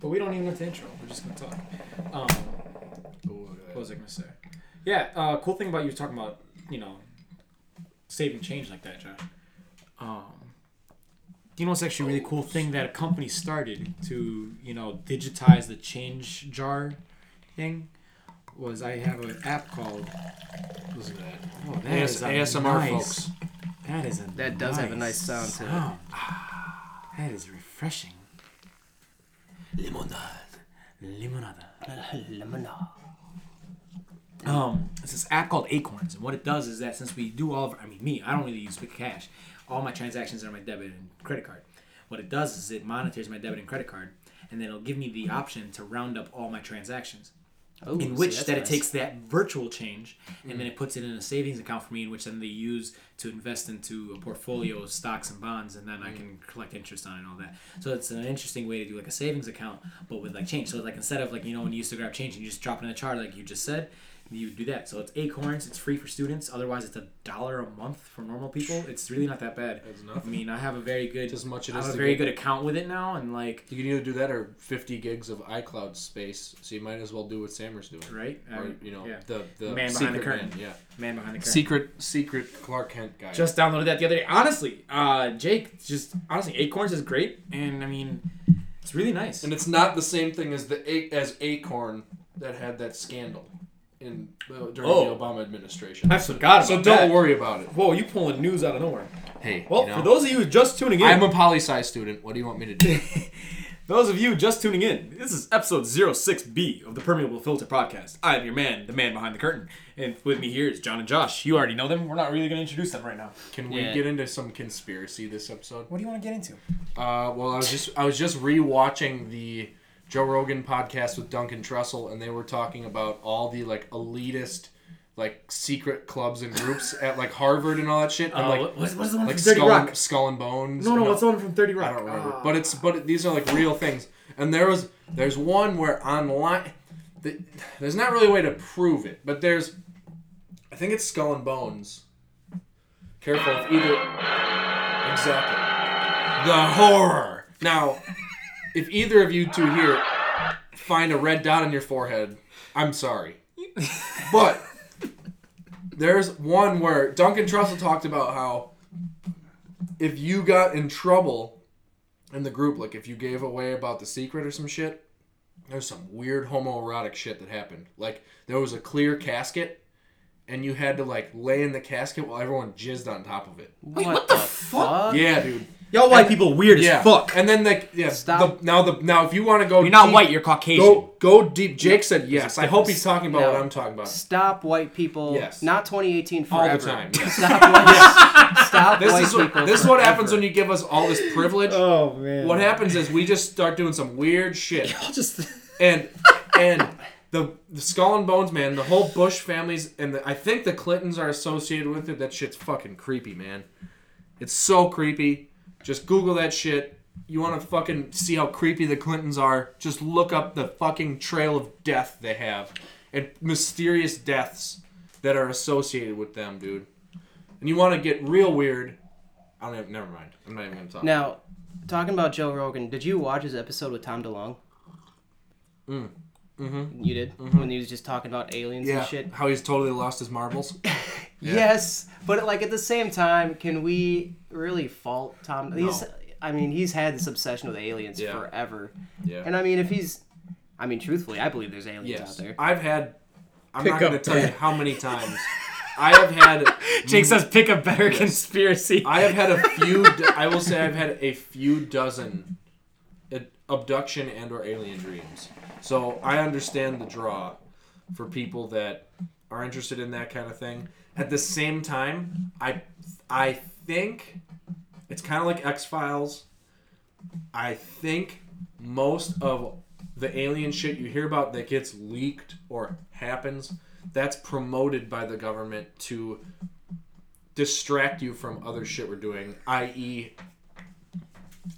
But we don't even have to intro. We're just gonna talk. Um, what was I gonna say? Yeah, uh, cool thing about you talking about you know saving change like that, Josh. Um, you know what's actually a really cool thing that a company started to you know digitize the change jar thing was I have an app called Listen to that. oh that AS- is a ASMR, nice, folks. That is a That does have a nice sound to it. That is refreshing. Limonade. Limonada. Um, it's this app called Acorns, and what it does is that since we do all of, I mean, me, I don't really use Big Cash. All my transactions are my debit and credit card. What it does is it monitors my debit and credit card, and then it'll give me the option to round up all my transactions. Oh, in which that nice. it takes that virtual change and then mm. it puts it in a savings account for me, in which then they use to invest into a portfolio of stocks and bonds, and then I mm. can collect interest on it and all that. So it's an interesting way to do like a savings account, but with like change. So like instead of like you know when you used to grab change and you just drop it in a chart like you just said, you do that. So it's Acorns. It's free for students. Otherwise, it's a dollar a month for normal people. It's really not that bad. That's I mean, I have a very good, as much it I is have a to very get- good account with it now, and like You can either do that or 50 gigs of iCloud space. So you might as well do what Sammer's doing. right, Or, you know, yeah. the, the Man behind secret the curtain. Man, yeah. man behind the curtain. Secret, secret Clark Kent guy. Just downloaded that the other day. Honestly, uh, Jake, just honestly, Acorns is great, and I mean, it's really nice. and it's not the same thing as the A- as Acorn that had that scandal in uh, during Oh. the Obama administration. I forgot so about don't that. worry about it. Whoa, you pulling news out of nowhere. Hey, Well, you know, for those of you just tuning in, I'm a poli sci student. What do you want me to do? those of you just tuning in, this is episode 06B of the Permeable Filter Podcast. I'm your man, the man behind the curtain, and with me here is John and Josh. You already know them. We're not really going to introduce them right now. Can we Yeah. get into some conspiracy this episode? What do you want to get into? Uh, well, I was just I was just rewatching the Joe Rogan podcast with Duncan Trussell, and they were talking about all the like elitist, like secret clubs and groups at like Harvard and all that shit, and Uh, like what's, what's the one like from 30 skull, Rock? and, skull and bones. No, no, what's the one from 30 Rock? I don't remember, Ah. but it's but these are like real things. And there was there's one where online, the, there's not really a way to prove it, but there's, I think it's Skull and Bones. Careful if either. Exactly. The horror. Now, if either of you two here find a red dot on your forehead, I'm sorry, but there's one where Duncan Trussell talked about how if you got in trouble in the group, like if you gave away about the secret or some shit, there's some weird homoerotic shit that happened. Like there was a clear casket, and you had to like lay in the casket while everyone jizzed on top of it. Wait, what the fuck? Yeah, dude. Y'all white people weird Yeah. as fuck. And then like yeah, Stop. The, now the now if you want to go, You're not deep- white, you're Caucasian. Go go deep. Jake said yes. I hope he's talking about No. what I'm talking about. Stop white people. Yes. Not 2018 forever. All forever. the time. Yes. Stop white, stop This white is what, people. this is what happens when you give us all this privilege. Oh, man. What happens is we just start doing some weird shit. I'll just. and and the the skull and bones man the whole bush families and the, i think the clintons are associated with it that shit's fucking creepy man it's so creepy just google that shit. You want to fucking see how creepy the clintons are? Just look up the fucking trail of death they have and mysterious deaths that are associated with them dude. And you want to get real weird. I don't even, never mind. I'm not even gonna talk. Now, talking about Joe Rogan, did you watch his episode with Tom DeLonge? Mm. Mm-hmm. You did when he was just talking about aliens yeah and shit. how he's totally lost his marbles Yeah. Yes, but like at the same time, can we really fault Tom? He's, I mean, he's had this obsession with aliens Yeah. forever, yeah and I mean, if he's, I mean, truthfully, I believe there's aliens Yes, out there. I've had. I'm Pick not going to tell you how many times. I have had. Jake says pick a better conspiracy. I have had a few. I will say I've had a few dozen abduction and or alien dreams. So I understand the draw for people that are interested in that kind of thing. At the same time, I I think it's kind of like X Files. I think most of the alien shit you hear about that gets leaked or happens, that's promoted by the government to distract you from other shit we're doing, i.e.,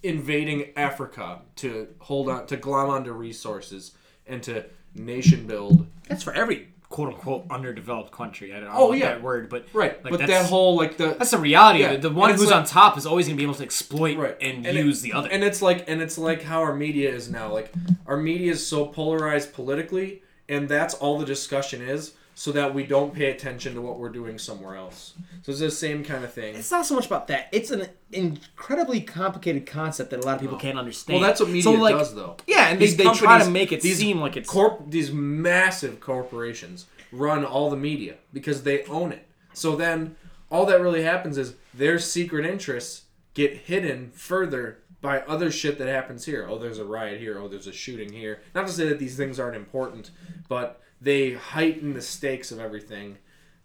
invading Africa to hold on to glom onto resources and to nation build. That's for every quote unquote underdeveloped country. I don't know Oh, yeah. that word, but Right, like but that whole like the That's the reality Yeah, of it. The one who's like- on top is always going to be able to exploit right and, it- use the other. and it's like and it's like how our media is now like our media is so polarized politically and that's all the discussion is so that we don't pay attention to what we're doing somewhere else. So it's the same kind of thing. It's not so much about that. It's an incredibly complicated concept that a lot of people can't understand. well that's what media So, like, does though. Yeah, and they, These they try to make it these seem like it's corp these massive corporations run all the media because they own it. So then all that really happens is their secret interests get hidden further by other shit that happens here. Oh there's a riot here. Oh there's a shooting here. Not to say that these things aren't important but they heighten the stakes of everything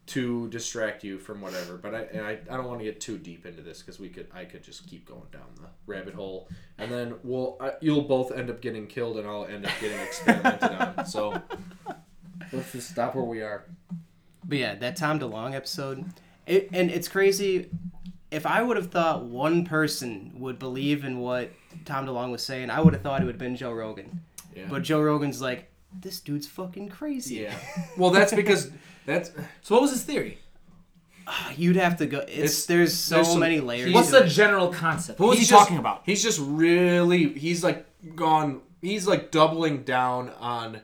to distract you from whatever but i and I, I don't want to get too deep into this because we could i could just keep going down the rabbit hole and then we'll I, you'll both end up getting killed and i'll end up getting experimented on so let's just stop where we are But yeah, that Tom DeLonge episode, it, and it's crazy. If I would have thought one person would believe in what Tom DeLonge was saying, I would have thought it would have been Joe Rogan. yeah But Joe Rogan's like, this dude's fucking crazy. yeah well that's because that's So what was his theory? Ah, you'd have to go. It's, It's- there's so there's some- many layers. What's to the it. general concept? What was he He's just- talking about? He's just really he's like gone he's like doubling down on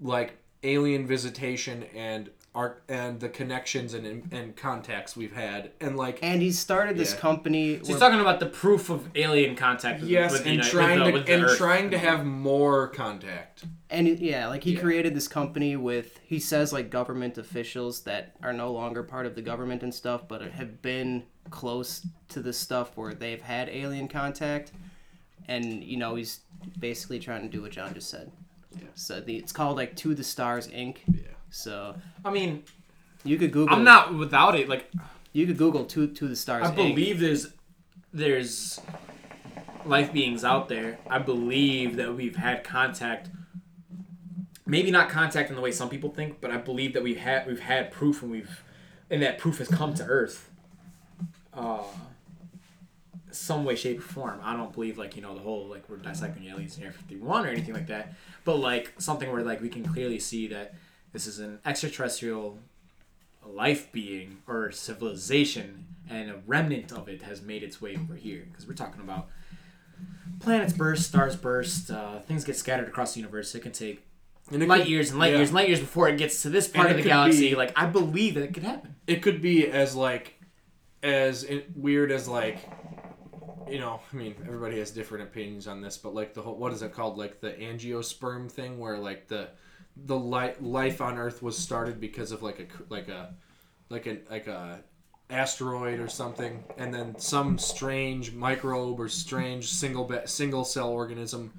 like alien visitation and art and the connections and and contacts we've had and like And he started this Yeah. company. So he's talking about the proof of alien contact. With, yes with and Uni- trying with the, to with the and Earth. trying to have more contact. and yeah, like he Yeah. created this company with he says like government officials that are no longer part of the government and stuff, but have been close to this stuff where they've had alien contact, and you know he's basically trying to do what John just said. Yeah. So the, it's called like To the Stars Inc. Yeah. So I mean, you could Google. I'm not without it. Like You could Google To To the Stars I Inc. believe there's there's life beings out there. I believe that we've had contact. Maybe not contact in the way some people think, but I believe that we've had we've had proof and we've and that proof has come to Earth. Uh, some way, shape, or form. I don't believe like you know the whole like we're dissecting aliens in Area 51 or anything like that, but like something where like we can clearly see that this is an extraterrestrial life being or civilization and a remnant of it has made its way over here because we're talking about planets burst stars burst uh, things get scattered across the universe. It can take And light could, years and light yeah. years and light years before it gets to this part And of the galaxy be- like i believe that it could happen. It could be as like as weird as like you know i mean everybody has different opinions on this but like the whole what is it called? Like the angiosperm thing where like the the li- life on earth was started because of like a like a like a like a asteroid or something and then some strange microbe or strange single be- single cell organism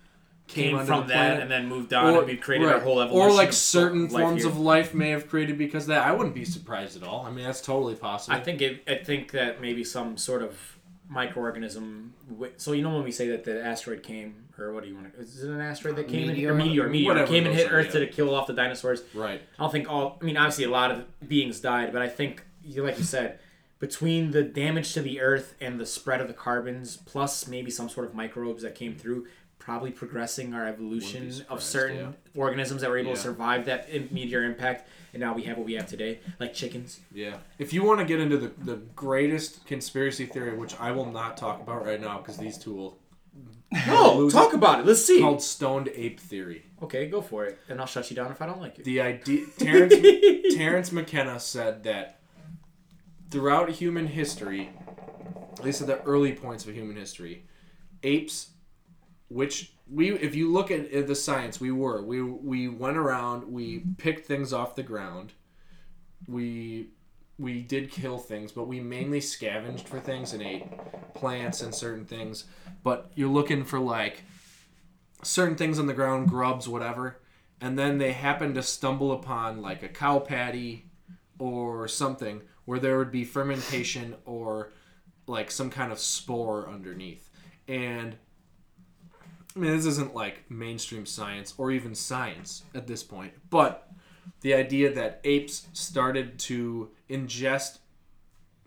came, came from the that planet and then moved on and we've created right. our whole evolution or like certain forms here. of life may have created because of that i wouldn't be surprised at all i mean that's totally possible I think it. I think that maybe some sort of microorganism. So you know when we say that the asteroid came, or what do you want to? Is it an asteroid that came Meteor? in? Or meteor, meteor Whatever came and hit Earth yeah. to kill off the dinosaurs. right I don't think all. I mean, obviously a lot of beings died, but I think, like you said, between the damage to the Earth and the spread of the carbons, plus maybe some sort of microbes that came through, probably progressing our evolution of certain organisms that were able Yeah. to survive that meteor impact, and now we have what we have today, like chickens. Yeah. If you want to get into the, the greatest conspiracy theory, which I will not talk about right now because these two will, No, talk about it. Let's see. called stoned ape theory. Okay, go for it, and I'll shut you down if I don't like it. The idea Terence Terence McKenna said that throughout human history, at least at the early points of human history, apes, which we if you look at, the science, we were we we went around, we mm-hmm. picked things off the ground, we we did kill things, but we mainly scavenged for things and ate plants and certain things. But you're looking for like certain things on the ground, grubs, whatever, and then they happen to stumble upon like a cow patty or something where there would be fermentation or like some kind of spore underneath. And I mean, this isn't like mainstream science or even science at this point, but the idea that apes started to ingest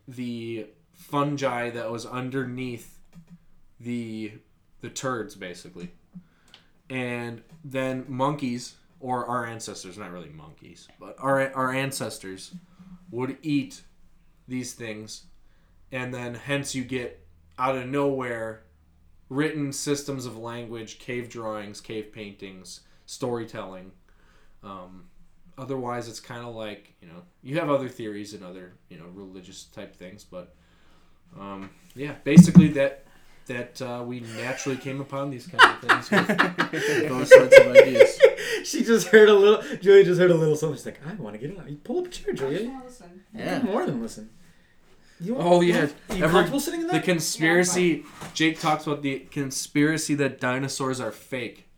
the fungi that was underneath the the turds basically. And then monkeys or our ancestors, not really monkeys, but our our ancestors would eat these things, and then hence you get out of nowhere written systems of language, cave drawings, cave paintings, storytelling. Um, otherwise, it's kind of like you know you have other theories and other you know religious type things, but um, yeah, basically that that uh, we naturally came upon these kind of things with those sorts of ideas. she just heard a little. Julia just heard a little something. She's like, I want to get it. You pull up a chair, I Julia. wanna listen. Yeah. More than listen. You Oh, yeah. Are you Ever- comfortable sitting in The that? conspiracy. Jake talks about the conspiracy that dinosaurs are fake.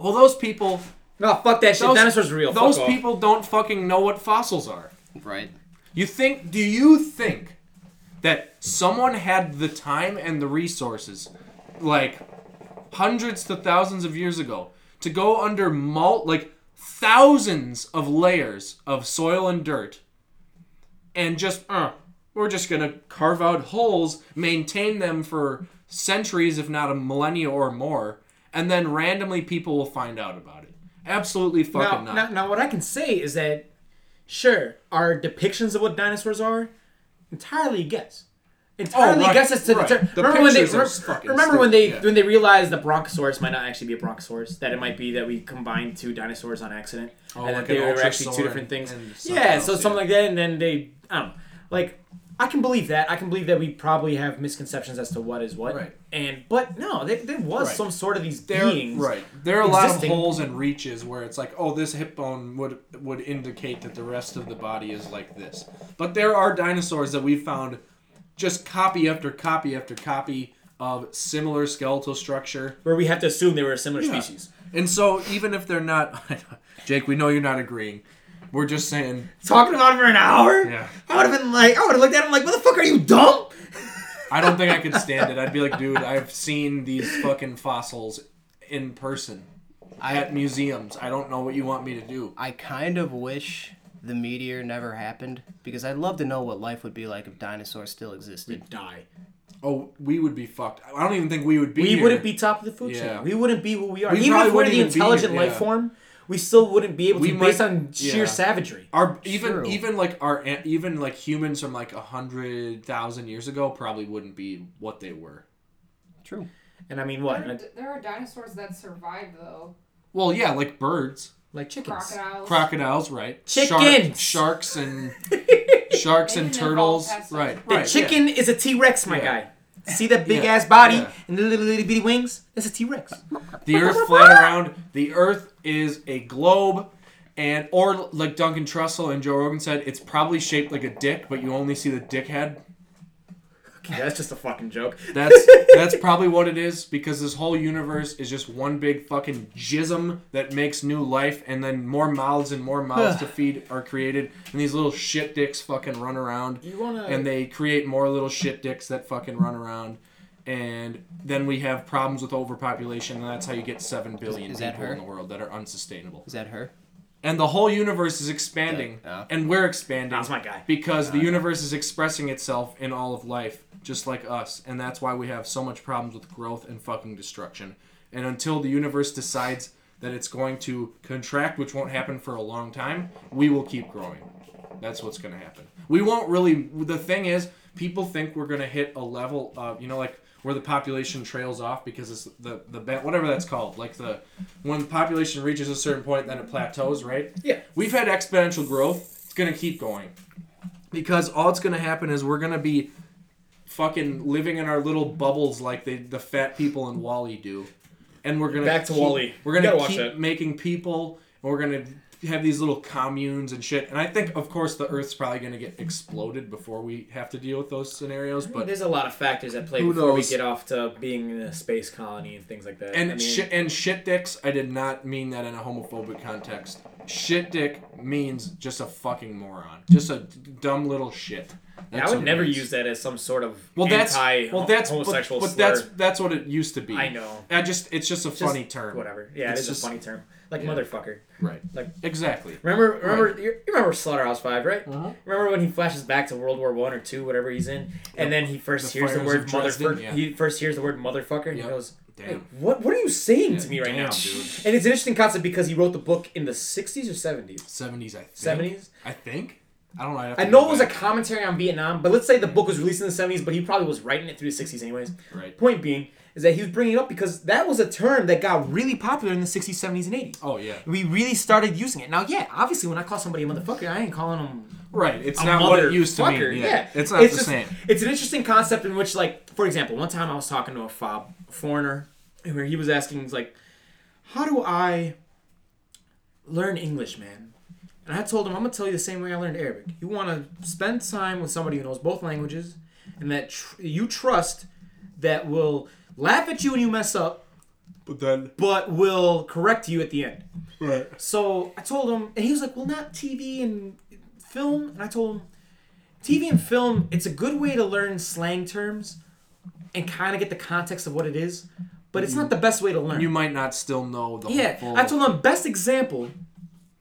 Well, those people, no, fuck that shit. Those- Dinosaurs are real. those Fuck off. people don't fucking know what fossils are. Right. You think? Do you think that someone had the time and the resources, like hundreds to thousands of years ago, to go under mul like thousands of layers of soil and dirt, and just uh, we're just gonna carve out holes, maintain them for centuries, if not a millennia or more, and then randomly people will find out about it. Absolutely Now, fucking not. now, now, what I can say is that, sure, our depictions of what dinosaurs are entirely guess. Entirely oh, right, guesses to right. deter- The remember when they re- remember when they yeah. when they realized the Brontosaurus might not actually be a Brontosaurus that it might be that we combined two dinosaurs on accident Oh, and like that they were actually two different things. Yeah, so yeah. something like that, and then they I don't know, like. I can believe that. I can believe that we probably have misconceptions as to what is what. Right. And but no, there, there was Right. some sort of these There, beings. right. There are a lot of holes and reaches where it's like, oh, this hip bone would would indicate that the rest of the body is like this. But there are dinosaurs that we've found just copy after copy after copy of similar skeletal structure. Where we have to assume they were a similar Yeah. species. And so even if they're not Jake, we know you're not agreeing. We're just saying Talking about it for an hour? Yeah. I would have been like, I would have looked at him like, what the fuck are you dumb? I don't think I could stand it. I'd be like, dude, I've seen these fucking fossils in person I, at museums. I don't know what you want me to do. I kind of wish the meteor never happened because I'd love to know what life would be like if dinosaurs still existed. Die. Oh, we would be fucked. I don't even think we would be. We here. wouldn't be top of the food Yeah. chain. We wouldn't be who we are. We even probably if we're wouldn't the even be intelligent life yeah. form, we still wouldn't be able We to might- based on sheer yeah. savagery. Our even True. even like our even like humans from like a hundred thousand years ago probably wouldn't be what they were. True. And I mean, There, what? are- there are dinosaurs that survived though. Well, yeah, like birds, Like chickens. Crocodiles. crocodiles, right? Chickens! Shark- sharks and sharks and turtles, right? The right, chicken is a T Rex, my Yeah. guy. See that big Yeah, ass body yeah. and the little, little bitty wings? That's a T Rex. The Earth flat around. The Earth is a globe. And or like Duncan Trussell and Joe Rogan said, it's probably shaped like a dick, but you only see the dick head. Okay, that's just a fucking joke. That's that's probably what it is because this whole universe is just one big fucking jism that makes new life, and then more mouths and more mouths to feed are created, and these little shit dicks fucking run around, You wanna? and they create more little shit dicks that fucking run around, and then we have problems with overpopulation, and that's how you get seven billion Is that people her? in the world that are unsustainable, Is that her? and the whole universe is expanding, Yeah. and we're expanding That's my guy. because the universe is expressing itself in all of life just like us and that's why we have so much problems with growth and fucking destruction. And until the universe decides that it's going to contract which won't happen for a long time we will keep growing. That's what's going to happen. We won't really the thing is people think we're going to hit a level of you know like where the population trails off because it's the the whatever that's called like the when the population reaches a certain point then it plateaus right? Yeah. we've had exponential growth. It's going to keep going. Because all it's going to happen is we're going to be fucking living in our little bubbles like they, the fat people in Wall-E do, and we're gonna Back to keep- Wall-E. We're gonna gotta watch keep that. making people, and we're gonna have these little communes and shit. And I think, of course, the Earth's probably gonna get exploded before we have to deal with those scenarios. But There's a lot of factors at play Who before knows? we get off to being in a space colony and things like that. and I mean, shit and shit dicks, I did not mean that in a homophobic context. Shit dick means just a fucking moron, just a dumb little shit. That's I would never use that as some sort of Well, that's anti well, that's but- homosexual but, slur. that's that's what it used to be. I know. I just it's just a Just funny term. Whatever. Yeah, It's it is just- a funny term. Like Yeah. motherfucker. Right. Like- exactly. Remember, remember, you remember Slaughterhouse Five, right? Uh-huh. Remember when he flashes back to World War One or two, whatever he's in, and then he first The hears the word motherfucker. yeah. He first hears the word motherfucker, and Yep. he goes, Damn. what what are you saying Yeah, to me right damn, now? dude. And it's an interesting concept because he wrote the book in the 60s or 70s. 70s, I think. 70s? I think. I don't know. I'd I know it was a commentary on Vietnam, but let's say the book was released in the 70s, but he probably was writing it through the 60s anyways. Right. Point being is that he was bringing it up because that was a term that got really popular in the 60s, 70s, and 80s. Oh, yeah. We really started using it. Now, yeah, obviously, when I call somebody a motherfucker, I ain't calling them Right. It's not what it used to mean. Yeah, Yeah. It's not the just- same. It's an interesting concept in which, like, for example, one time I was talking to a fob foreigner, where he was asking, he's like, "How do I learn English, man?" And I told him, "I'm gonna tell you the same way I learned Arabic. You want to spend time with somebody who knows both languages, and that tr- you trust that will laugh at you when you mess up, But then. but will correct you at the end." Right. So I told him, and he was like, "Well, not TV and film." And I told him, "TV and film, it's a good way to learn slang terms and kind of get the context of what it is, but it's not the best way to learn." You might not still know the yeah, full. I told him best example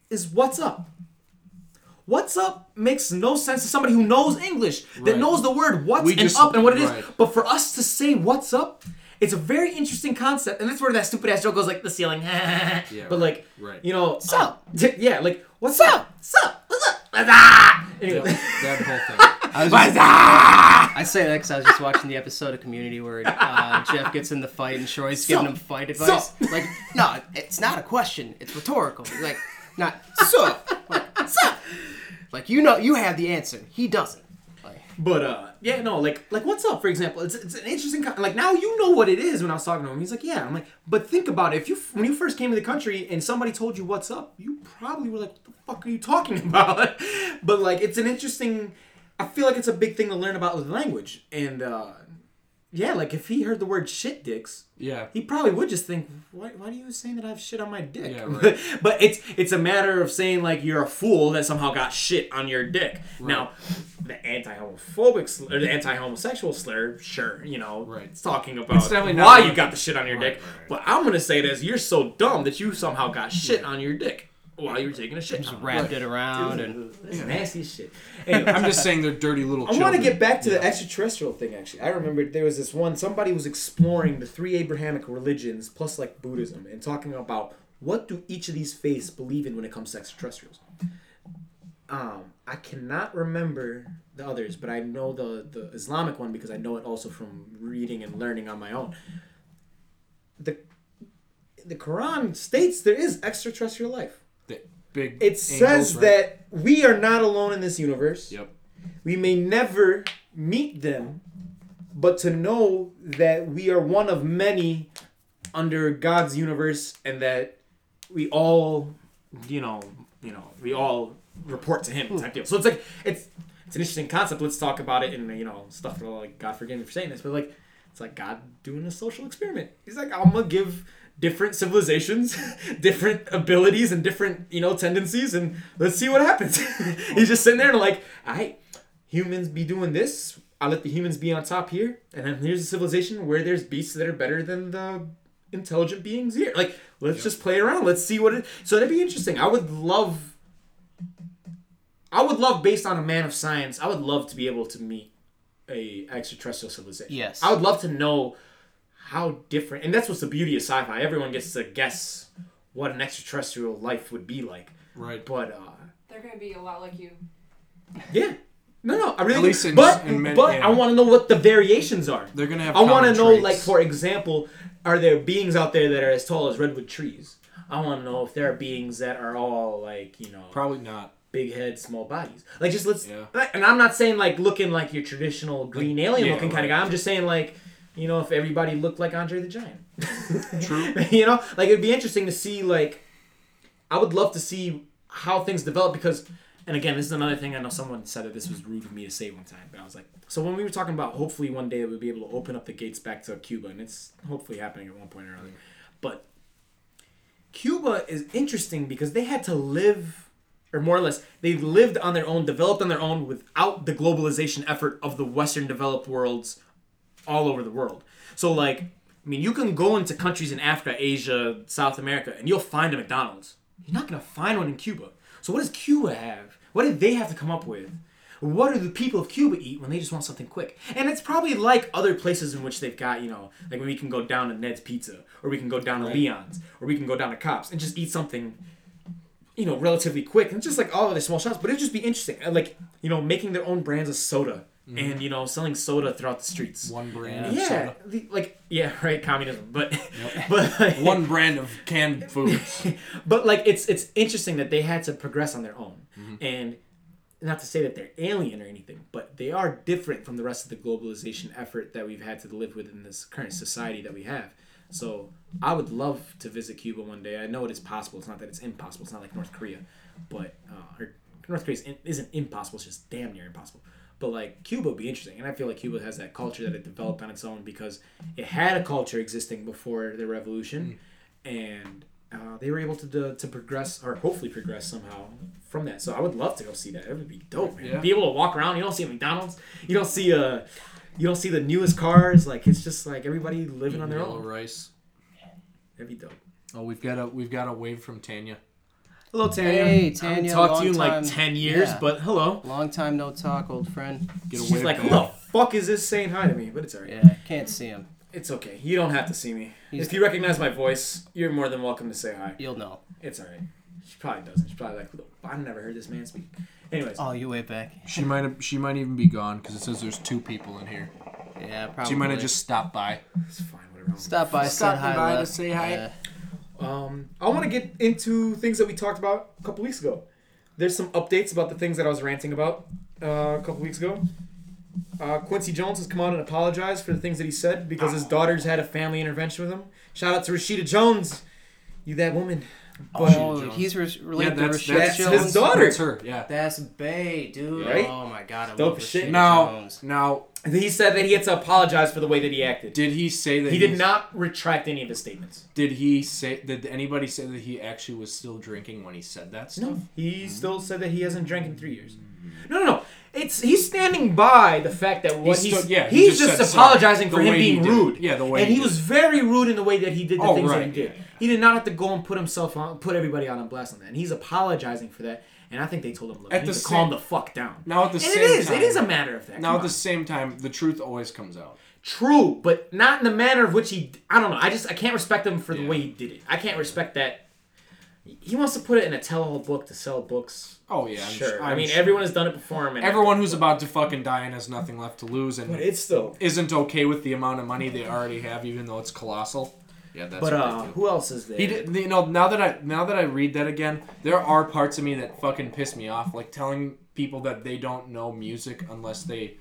is what's up. What's up makes no sense to somebody who knows English that Right. knows the word what's We and just- up and what it is. right. But for us to say what's up, it's a very interesting concept, and that's where that stupid ass joke goes like the ceiling. yeah, but like, right. you know, What's up? yeah, like what's up? What's up? What's up? Ah! Anyway. that whole thing. I was just. I say that because I was just watching the episode of Community where uh, Jeff gets in the fight and Troy's giving him fight advice. Like, no, it's not a question. It's rhetorical. Like, not so. Like, so. Like you know, you have the answer. He doesn't. Like, But uh, yeah, no, like like what's up? For example, it's, it's an interesting con- like now you know what it is. When I was talking to him, he's like, yeah. I'm like, but think about it. If you when you first came to the country and somebody told you what's up, you probably were like, what the fuck are you talking about? but like, it's an interesting. I feel like it's a big thing to learn about with language, and uh, yeah, like if he heard the word shit dicks, Yeah. he probably would just think, why, why are you saying that I have shit on my dick? Yeah, right. but it's it's a matter of saying like you're a fool that somehow got shit on your dick. Now, the anti-homophobic slur, or the anti-homosexual slur, sure, you know, Right. it's talking about It's not why what- you got the shit on your Right, dick. right, right. But I'm gonna say as you're so dumb that you somehow got shit on your dick while you were taking a shit. just on it. wrapped it around and It's nasty as shit. Anyway, I'm just saying they're dirty little I children. want to get back to Yeah. the extraterrestrial thing. Actually, I remember there was this one. Somebody was exploring the three Abrahamic religions plus like Buddhism and talking about what do each of these faiths believe in when it comes to extraterrestrials. Um, I cannot remember the others, but I know the the Islamic one because I know it also from reading and learning on my own. The the Quran states there is extraterrestrial life. The big. It angels, says right? that we are not alone in this universe. Yep. We may never meet them, but to know that we are one of many under God's universe and that we all, you know, you know, we all report to him hmm. type deal. So it's like it's it's an interesting concept. Let's talk about it and you know, stuff like God forgive me for saying this, but like it's like God doing a social experiment. He's like, I'm gonna give different civilizations different abilities and different, you know, tendencies and let's see what happens. He's just sitting there and like, I humans be doing this. I let the humans be on top here, and then here's a civilization where there's beasts that are better than the intelligent beings here. Like, let's just play around. Let's see what it. So that'd be interesting. I would love. I would love, based on a man of science, I would love to be able to meet a extraterrestrial civilization. Yes. I would love to know how different, and that's what's the beauty of sci-fi. Everyone gets to guess what an extraterrestrial life would be like. Right. But uh, They're gonna be a lot like you. yeah. No, no, I really. At least in- but in many- but yeah. I want to know what the variations are. They're gonna have. I want to know, like for example, are there beings out there that are as tall as redwood trees? I want to know if there are beings that are all like you know Probably not. big head, small bodies. Like just let's. Yeah. And I'm not saying like looking like your traditional green alien yeah, looking kind of guy. I'm just saying like. You know, if everybody looked like Andre the Giant. True. you know, like it'd be interesting to see. Like, I would love to see how things develop because, and again, this is another thing. I know someone said that this was rude of me to say one time, but I was like, so when we were talking about hopefully one day we'll be able to open up the gates back to Cuba, and it's hopefully happening at one point or other, but Cuba is interesting because they had to live, or more or less, they lived on their own, developed on their own without the globalization effort of the Western developed worlds all over the world. So, like, I mean, you can go into countries in Africa, Asia, South America, and you'll find a McDonald's. You're not gonna find one in Cuba. So, what does Cuba have? What did they have to come up with? what do the people of Cuba eat when they just want something quick? And it's probably like other places in which they've got, you know, like when we can go down to Ned's Pizza, or we can go down to Leon's, or we can go down to Cops and just eat something, you know, relatively quick. And just like all of the small shops, but it'd just be interesting. Like, you know, making their own brands of soda and, you know, selling soda throughout the streets. One brand of Yeah, soda. the- like yeah, right, communism. But but like, One brand of canned foods. but like it's it's interesting that they had to progress on their own Mm-hmm. and not to say that they're alien or anything but they are different from the rest of the globalization effort that we've had to live with in this current society that we have so i would love to visit cuba one day i know it is possible it's not that it's impossible it's not like north korea but uh, north korea isn't impossible it's just damn near impossible but like Cuba would be interesting, and I feel like Cuba has that culture that it developed on its own because it had a culture existing before the revolution, and uh, they were able to do, to progress or hopefully progress somehow from that. So I would love to go see that. It would be dope, man. Yeah. Be able to walk around. You don't see a McDonald's. You don't see uh you don't see the newest cars. Like it's just like everybody living on their Yellow own. rice. That'd be dope. Oh, we've got a we've got a wave from Tanya. Hello, Tanya. Hey, Tanya. I haven't talked to you in long like time. ten years, Yeah. but hello. Long time no talk, old friend. Get a She's like, who the fuck is this saying hi to me? But it's alright. Yeah, can't see him. It's okay. You don't have to see me. He's- if you recognize my voice, you're more than welcome to say hi. You'll know. It's alright. She probably doesn't. She's probably like, "Who the- I've never heard this man speak. Anyways, Oh, you way back. She might have, she might even be gone because it says there's two people in here. Yeah, probably. She might have just stopped by. it's fine. Whatever. stop by, Stopped said hi, by to say hi. Yeah. Um, I want to get into things that we talked about a couple weeks ago. There's some updates about the things that I was ranting about uh, a couple weeks ago. Uh, Quincy Jones has come out and apologized for the things that he said because his daughters had a family intervention with him. Shout out to Rashida Jones, you that woman. But Oh, Jones. he's re- Yeah, related that's, to Rashida that's Jones. his daughter. That's her. Yeah. That's Bay, dude. Right? Oh my god, I Dope love as Rashida shit. Now, Jones. now, he said that he had to apologize for the way that he acted. did he say that He did he's- not retract any of his statements. Did he say? Did anybody say that he actually was still drinking when he said that stuff? No, he mm-hmm. still said that he hasn't drank in three years. Mm-hmm. No, no, no. It's he's standing by the fact that what He he's stood- yeah, he he's just just, said sorry. apologizing The for him way he being did it. rude. Yeah, the way and he he did was very rude in the way that he did the Oh, things that right, he did. yeah. He did not have to go and put himself on, put everybody on blast on that. And he's apologizing for that. And I think they told him, look, At you need the to calm the fuck down. Now at the and same it is. time, It is a matter of that. Now Come at the on. same time, the truth always comes out. True, but not in the manner of which he. I don't know. I just I can't respect him for the Yeah. way he did it. I can't respect that. He wants to put it in a tell-all book to sell books. Oh yeah, I'm sure. I'm I mean, sure. everyone has done it before him. And everyone who's about to fucking die and has nothing left to lose and But it's still. isn't okay with the amount of money they already have, even though it's colossal. Yeah, that's But uh, who else is there? He did, you know, now that I now that I read that again, there are parts of me that fucking piss me off, like telling people that they don't know music unless they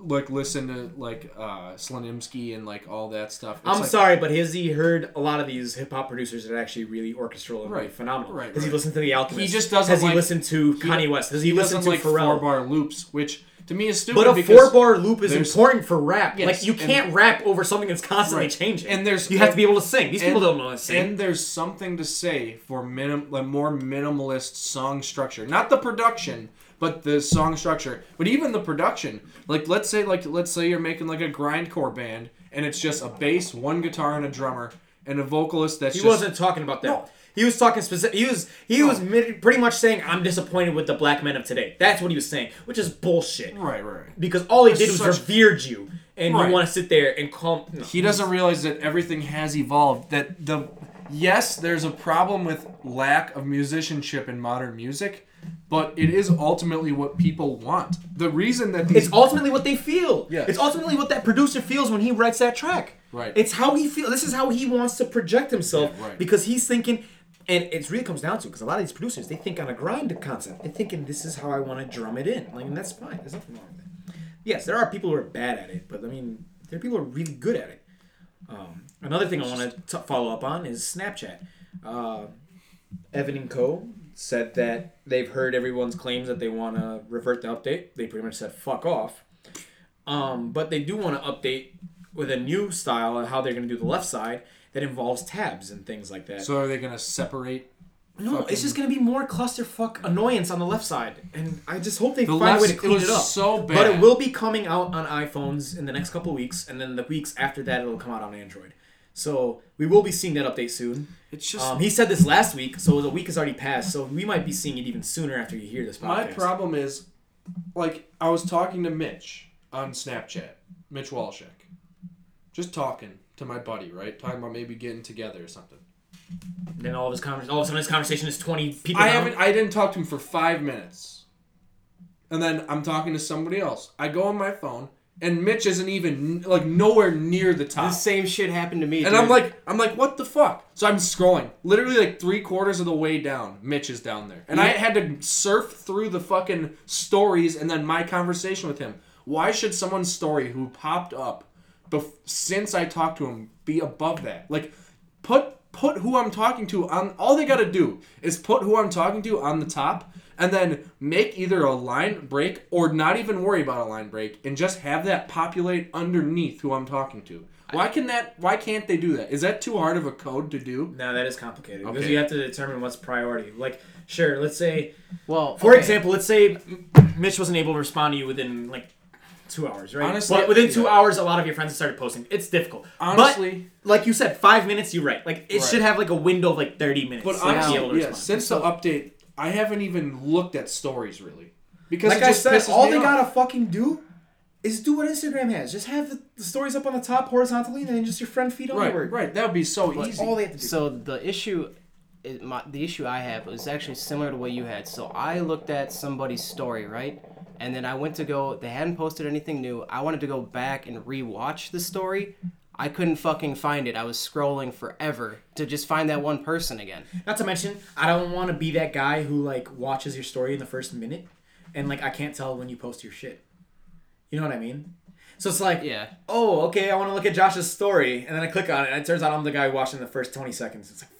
like listen to like uh Slonimsky and like all that stuff. It's I'm like- sorry, but has he heard a lot of these hip hop producers that are actually really orchestral and really Right, phenomenal? right, he right. listened to the Alchemist? He just doesn't Has he listened to Kanye West? Does he, He listen to like four bar loops, which to me is stupid. But a because four bar loop is there's- important for rap. Yes, like you can't rap over something that's constantly Right. changing. And there's- you have to be able to sing. These people and- don't know how to sing. And there's something to say for minim, like more minimalist song structure. Not the production, but the song structure. But even the production. Like let's say like let's say you're making like a grindcore band and it's just a bass, one guitar and a drummer and a vocalist that's he just wasn't talking about that. No. He was talking specific. He was he was mid, pretty much saying, "I'm disappointed with the black men of today." That's what he was saying, which is bullshit. Right, right. Because all he did was Such- revered you, and Right. you want to sit there and call. No. He doesn't realize that everything has evolved. That the yes, there's a problem with lack of musicianship in modern music, but it is ultimately what people want. The reason that these It's ultimately what they feel. Yes. It's ultimately what that producer feels when he writes that track. Right. It's how he feels. This is how he wants to project himself Yeah, right. because he's thinking, and it really comes down to because a lot of these producers they think on a grind concept. They're thinking this is how I want to drum it in. Like, and that's fine. There's nothing wrong with. Yes, there are people who are bad at it, but I mean, there are people who are really good at it. Um, another thing I want to follow up on is Snapchat. Uh, Evan and Co. said that they've heard everyone's claims that they want to revert the update. They pretty much said fuck off. Um, but they do want to update with a new style of how they're going to do the left side that involves tabs and things like that. So are they gonna separate? no, fucking- it's just going to be more clusterfuck annoyance on the left side, and I just hope they The find a way to clean it it, up. so But it will be coming out on iPhones in the next couple weeks, and then the weeks after that, it'll come out on Android. So we will be seeing that update soon. It's just Um, he said this last week, so the week has already passed. So we might be seeing it even sooner after you hear this podcast. my problem is like I was talking to Mitch on Snapchat, Mitch Walshek, just talking to my buddy, right? Talking about maybe getting together or something. And Then all of his convers- all of a sudden his conversation is twenty people. I down. haven't. I didn't talk to him for five minutes, and then I'm talking to somebody else. I go on my phone, and Mitch isn't even like nowhere near the top. The same shit happened to me. And dude. I'm like, I'm like, what the fuck? So I'm scrolling, literally like three quarters of the way down. Mitch is down there, and I had to surf through the fucking stories and then my conversation with him. Why should someone's story who popped up bef- since I talked to him be above that? Like, put put who I'm talking to on. All they gotta do is put who I'm talking to on the top. And then make either a line break or not even worry about a line break and just have that populate underneath who I'm talking to. Why can that? Why can't they do that? Is that too hard of a code to do? No, that is complicated because you have to determine what's priority. Like, sure, let's say, well, for okay. example, let's say Mitch wasn't able to respond to you within like two hours, right? Honestly, but within two yeah. hours, a lot of your friends have started posting. It's difficult. Honestly, but like you said, five minutes. You're right. Like it Right. should have like a window of like thirty minutes. but to, like, be honestly, able to yeah. respond. Since the update, I haven't even looked at stories really because Like it I said, all they off. gotta fucking do is do what Instagram has. Just have the, the stories up on the top horizontally, and then just your friend feed right, onward. right. That would be so That's easy. all they have to do. So the issue, is my, the issue I have was actually similar to what you had. So I looked at somebody's story, right, and then I went to go. They hadn't posted anything new. I wanted to go back and rewatch the story. I couldn't fucking find it. I was scrolling forever to just find that one person again. Not to mention, I don't want to be that guy who like watches your story in the first minute, and like I can't tell when you post your shit. You know what I mean? So it's like, Yeah. oh, okay, I want to look at Josh's story, and then I click on it, and it turns out I'm the guy watching the first 20 seconds. It's like.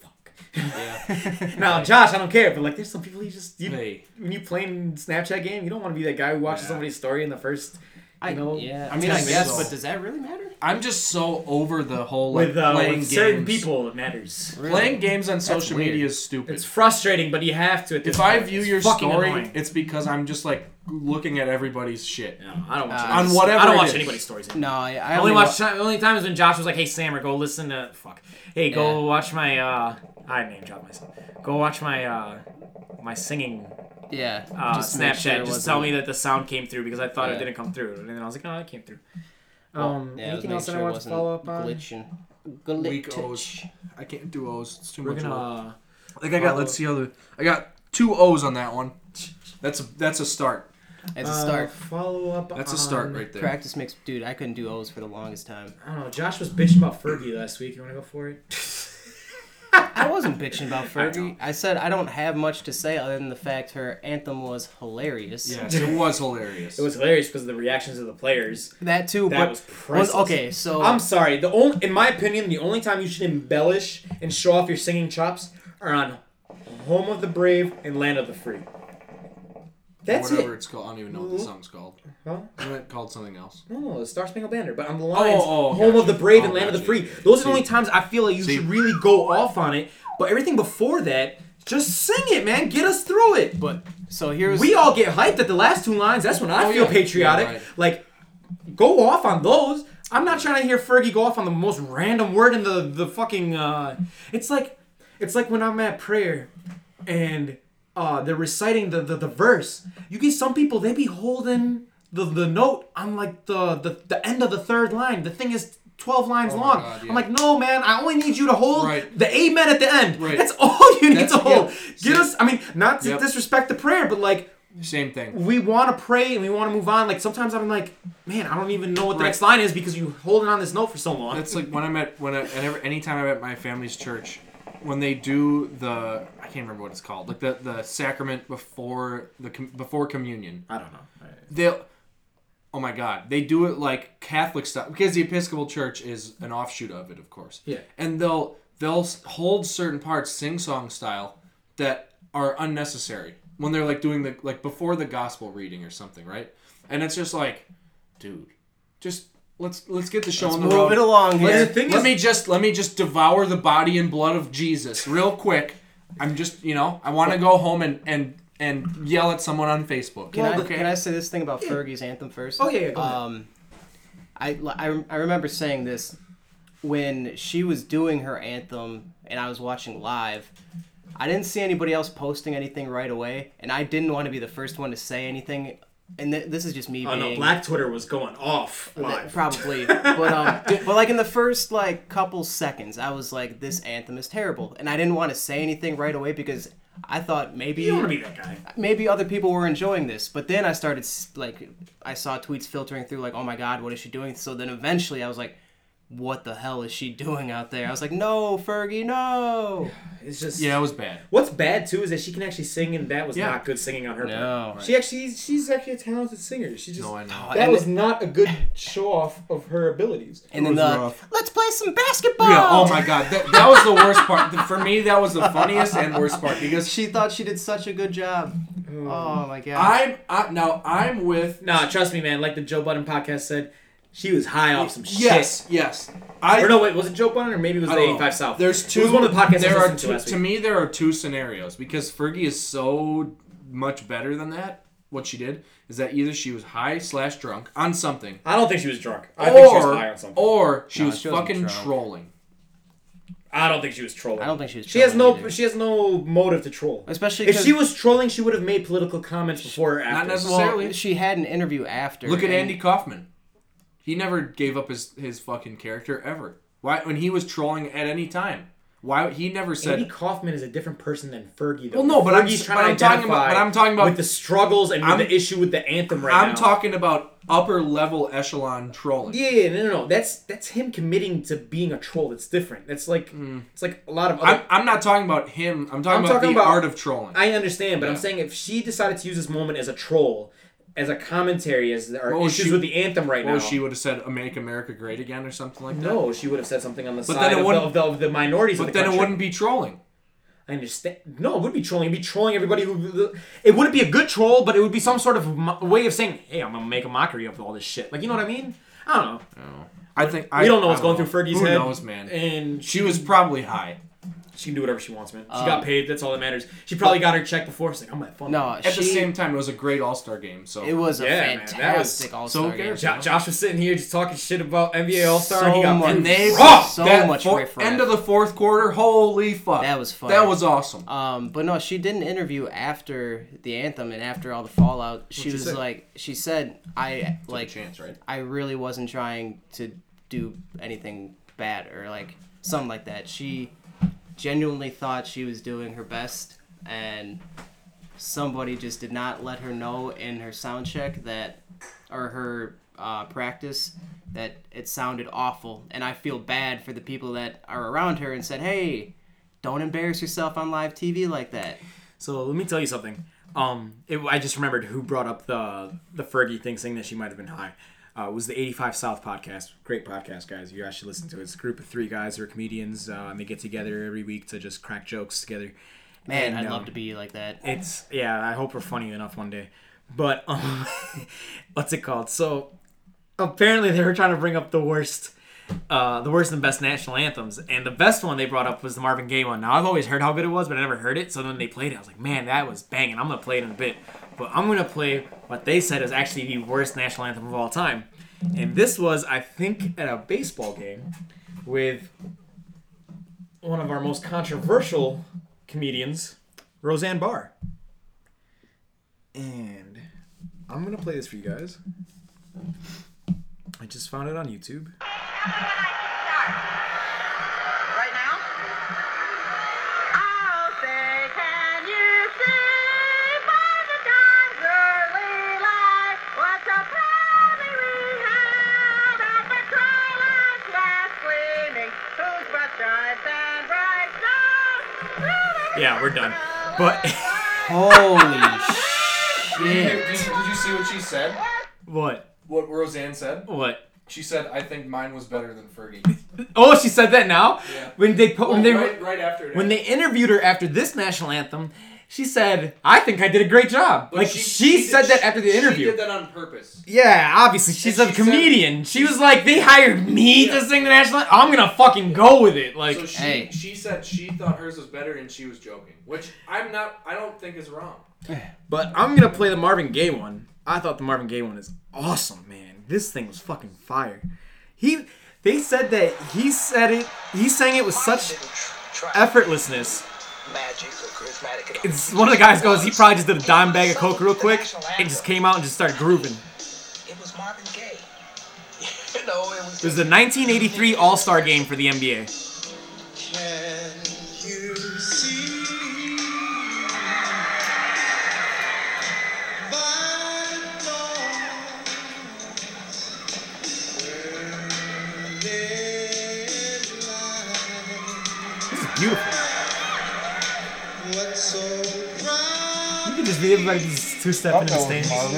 Yeah. now, Josh, I don't care, but like, there's some people you just you, Hey. when you playing Snapchat game, you don't want to be that guy who watches Yeah. somebody's story in the first. I know, yeah. I mean, I guess, so- but does that really matter? I'm just so over the whole like With, uh, playing with certain people, it matters. Playing games on social weird. media is stupid. It's frustrating, but you have to. At this if I view It's your story, annoying. it's because I'm just like looking at everybody's shit. No, I don't watch Uh, on whatever I don't it watch anybody's stories. No, I, I I only wa- watch the only times when Josh was like, "Hey Sam, or go listen to fuck. Hey, go Yeah. watch my uh, I name drop myself. Go watch my uh, my singing Yeah. uh, just Snapchat. sure just tell me that the sound came through because I thought it didn't come through, and then I was like, "Oh, it came through." Well, Um, yeah, I was anything making else that sure I it want to wasn't follow up on? Glitching. Weak Glitch. O's. I can't do O's. It's too We're much. gonna. O. Uh, Like I got. Let's see how the. I got two O's on that one. That's a that's a start. It's a uh, start. follow up. That's a start right there. Practice makes dude. I couldn't do O's for the longest time. I don't know. Josh was bitching about Fergie last week. You want to go for it? I wasn't bitching about Fergie. know. I, said I don't have much to say other than the fact her anthem was hilarious. Yes, it was hilarious. It was hilarious because of the reactions of the players. That too, That but was priceless. okay. So I'm sorry. The only, in my opinion, the only time you should embellish and show off your singing chops are on "Home of the Brave" and "Land of the Free." That's Whatever it. it's called. I don't even know what the song's called. Huh? Isn't it called something else? No, the Star Spangled Banner. But on the lines, oh, "Home gotcha. of the Brave" and Oh, "Land of the. Free." Those are the only times I feel like you See. should really go off on it. But everything before that, just sing it, man. Get us through it. but so here's We all get hyped at the last two lines. That's when I Oh, feel yeah. patriotic. Yeah, right. Like, go off on those. I'm not trying to hear Fergie go off on the most random word in the the fucking. Uh, it's like, it's like when I'm at prayer, and uh, they're reciting the, the the verse. You get some people they be holding the the note on like the the, the end of the third line. The thing is. 12 lines Oh long. God, yeah. I'm like, no, man, I only need you to hold Right. the amen at the end. Right. That's all you need That's- to hold. Get us, I mean, not to Yep. disrespect the prayer, but like, Same thing. we want to pray and we want to move on. Like sometimes I'm like, man, I don't even know what the Right. next line is because you holding on this note for so long. That's like when I'm at when I, every, anytime I'm at my family's church, when they do the I can't remember what it's called, like the the sacrament before the com- before communion. I don't know. They'll oh my god, they do it like Catholic stuff because the Episcopal Church is an offshoot of it, of course. Yeah. and they'll they'll hold certain parts sing song style that are unnecessary when they're like doing the like before the gospel reading or something, right? And it's just like, dude, just let's let's get the show on the move road. it along here. the thing let is, me just let me just devour the body and blood of Jesus real quick. I'm just you know I want to go home and and and yell at someone on Facebook. Can, Well, I, the- can I say this thing about Fergie's anthem first? Oh, yeah, yeah, go ahead. Um, I, I, I remember saying this when she was doing her anthem and I was watching live. I didn't see anybody else posting anything right away, and I didn't want to be the first one to say anything and th- this is just me Oh being no, Black Twitter was going off live. Probably, but um, but like in the first like couple seconds, I was like, "This anthem is terrible," and I didn't want to say anything right away because I thought maybe You want to be that guy. maybe other people were enjoying this. But then I started like, I saw tweets filtering through like, "Oh my God, what is she doing?" So then eventually I was like, "What the hell is she doing out there?" I was like, "No, Fergie, no." It's just Yeah, it was bad. What's bad too is that she can actually sing, and that was Yeah. not good singing on her No. part. She actually, she's actually a talented singer. She just No, I know. Oh, that and was the- not a good show off of her abilities. And then was the rough. let's play some basketball. Yeah. Oh my god, that, that was the worst part. For me, that was the funniest and worst part because She thought she did such a good job. Oh, oh my god. I'm I, now I'm with Nah, trust me, man. Like the Joe Budden podcast said, she was high off some yes yes. I shit. Or no, wait, was it Joe Budden or maybe it was I the don't know. 85 South? There's two. It was one of the podcasts There I are listened to two, last to me, there are two scenarios because Fergie is so much better than that. What she did is that either she was high slash drunk on something, I don't think she was drunk. I or think she was high on something. or she No, was she fucking drunk. trolling. I don't think she was trolling. I don't think she was. She has no. either. She has no motive to troll. Especially if she was trolling, she would have made political comments before or after. Not necessarily. Well, she had an interview after. Look at and- Andy Kaufman. He never gave up his his fucking character ever. Why when he was trolling at any time? Why he never said Andy Kaufman is a different person than Fergie. Though. Well, no, but I'm- Fergie's but trying I'm talking about- but I'm talking about- with the struggles and with the issue with the anthem right I'm now. talking about upper level echelon trolling. Yeah, yeah, no, no, no. That's that's him committing to being a troll. That's different. That's like hmm. it's like a lot of. Other, I'm, I'm not talking about him. I'm talking I'm about talking the about- art of trolling. I understand, but I'm saying if she decided to use this moment as a troll, as a commentary, as are Well, issues she- with the anthem right or now. she would have said "Make America Great Again" or something like that. no, she would have said something on the But side of, the, of, the, of the minorities. but the then it wouldn't be trolling. I understand. No, it would be trolling. It'd be trolling everybody who. It wouldn't be a good troll, but it would be some sort of mo- way of saying, "Hey, I'm gonna make a mockery of all this shit." Like, you know what I mean? I don't know. Oh. I think We I don't know what's I going know. through Fergie's Who head. knows, man? And She was probably high. She can do whatever she wants, man. She Um, got paid. That's all that matters. She probably got her check before. She's like, I'm gonna fun. No, At she, the same time, it was a great All Star game. So it was a Yeah, man, fantastic All Star who game. Jo- Josh was sitting here just talking shit about NBA All Star. So he got much- and they Oh, so that much four- riff raff. end of the fourth quarter. Holy fuck! That was fun. That was awesome. Um, but no, she did an interview after the anthem and after all the fallout. She she was say? like, she said, "I Like like, chance, right? I really wasn't trying to do anything bad or like something like that." She genuinely thought she was doing her best, and somebody just did not let her know in her sound check that, or her uh, practice, that it sounded awful. And I feel bad for the people that are around her and said, "Hey." Don't embarrass yourself on live TV like that. So let me tell you something. Um, it, I just remembered who brought up the the Fergie thing, saying that she might have been high. Uh, was the 85 South podcast. Great podcast, guys. You guys should listen to it. It's a group of three guys who are comedians, uh, and they get together every week to just crack jokes together. Man, And, I'd um, love to be like that. It's yeah. I hope we're funny enough one day. But um, what's it called? So apparently they were trying to bring up the worst, uh, the worst and best national anthems, and the best one they brought up was the Marvin Gaye one. Now I've always heard how good it was, but I never heard it. So then they played it. I was like, man, that was banging. I'm gonna play it in a bit, but I'm gonna play what they said is actually the worst national anthem of all time. And this was, I think, at a baseball game with one of our most controversial comedians, Roseanne Barr. And I'm gonna play this for you guys. I just found it on YouTube. Yeah, we're done. But Holy Did shit. you, did you see what she said? what? What Roseanne said? What? She said, "I think mine was better than Fergie." Oh, she said that now. Yeah. When they put when they right, right after. when they interviewed her after this national anthem, she said, "I think I did a great job." But like she, said that after the interview. She did that on purpose. Yeah, obviously she's And a she said- comedian. she was like, "They hired me Yeah. to sing the national. anthem. I'm gonna fucking go with it." Like, so she Hey. she said she thought hers was better and she was joking, which I'm not. I don't think is wrong. But I'm gonna play the Marvin Gaye one. I thought the Marvin Gaye one is awesome, man. This thing was fucking fire. He, they said that he said it. He sang it with such effortlessness magic or charismatic. It's one of the guys goes. He probably just did a dime bag of coke real quick and just came out and just started grooving. It was Marvin Gaye. you know, it was. It was the 1983 All Star Game for the NBA. Can you see by dawn's early light Beautiful. Just be everybody just two step into the stage. at the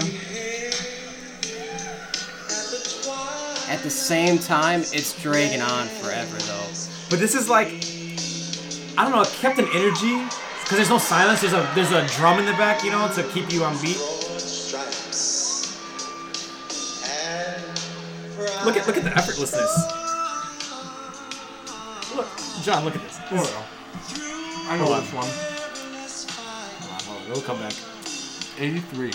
At the same time, it's dragging on forever though. But this is like, I don't know, it kept an energy because there's no silence. There's a there's a drum in the back, you know, to keep you on beat. broad stripes and Look at look at the effortlessness. Look, John, look at this. This I know Hold on. which one. Hold on, hold on, We'll come back. 83.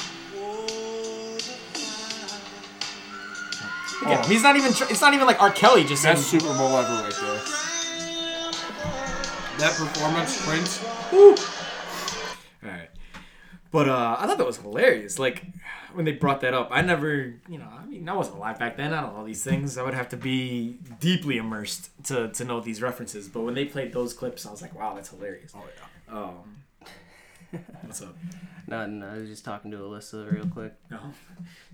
Look at him. He's not even. tr- It's not even like R. Kelly just saying. Best Super Bowl ever right there. That performance, Prince. All right. But uh, I thought that was hilarious. Like when they brought that up, I never, you know, I mean, I wasn't alive back then. I don't know all these things. I would have to be deeply immersed to to know these references. But when they played those clips, I was like, wow, that's hilarious. Oh yeah. Um, what's up? Nothing. I was just talking to Alyssa real quick. No,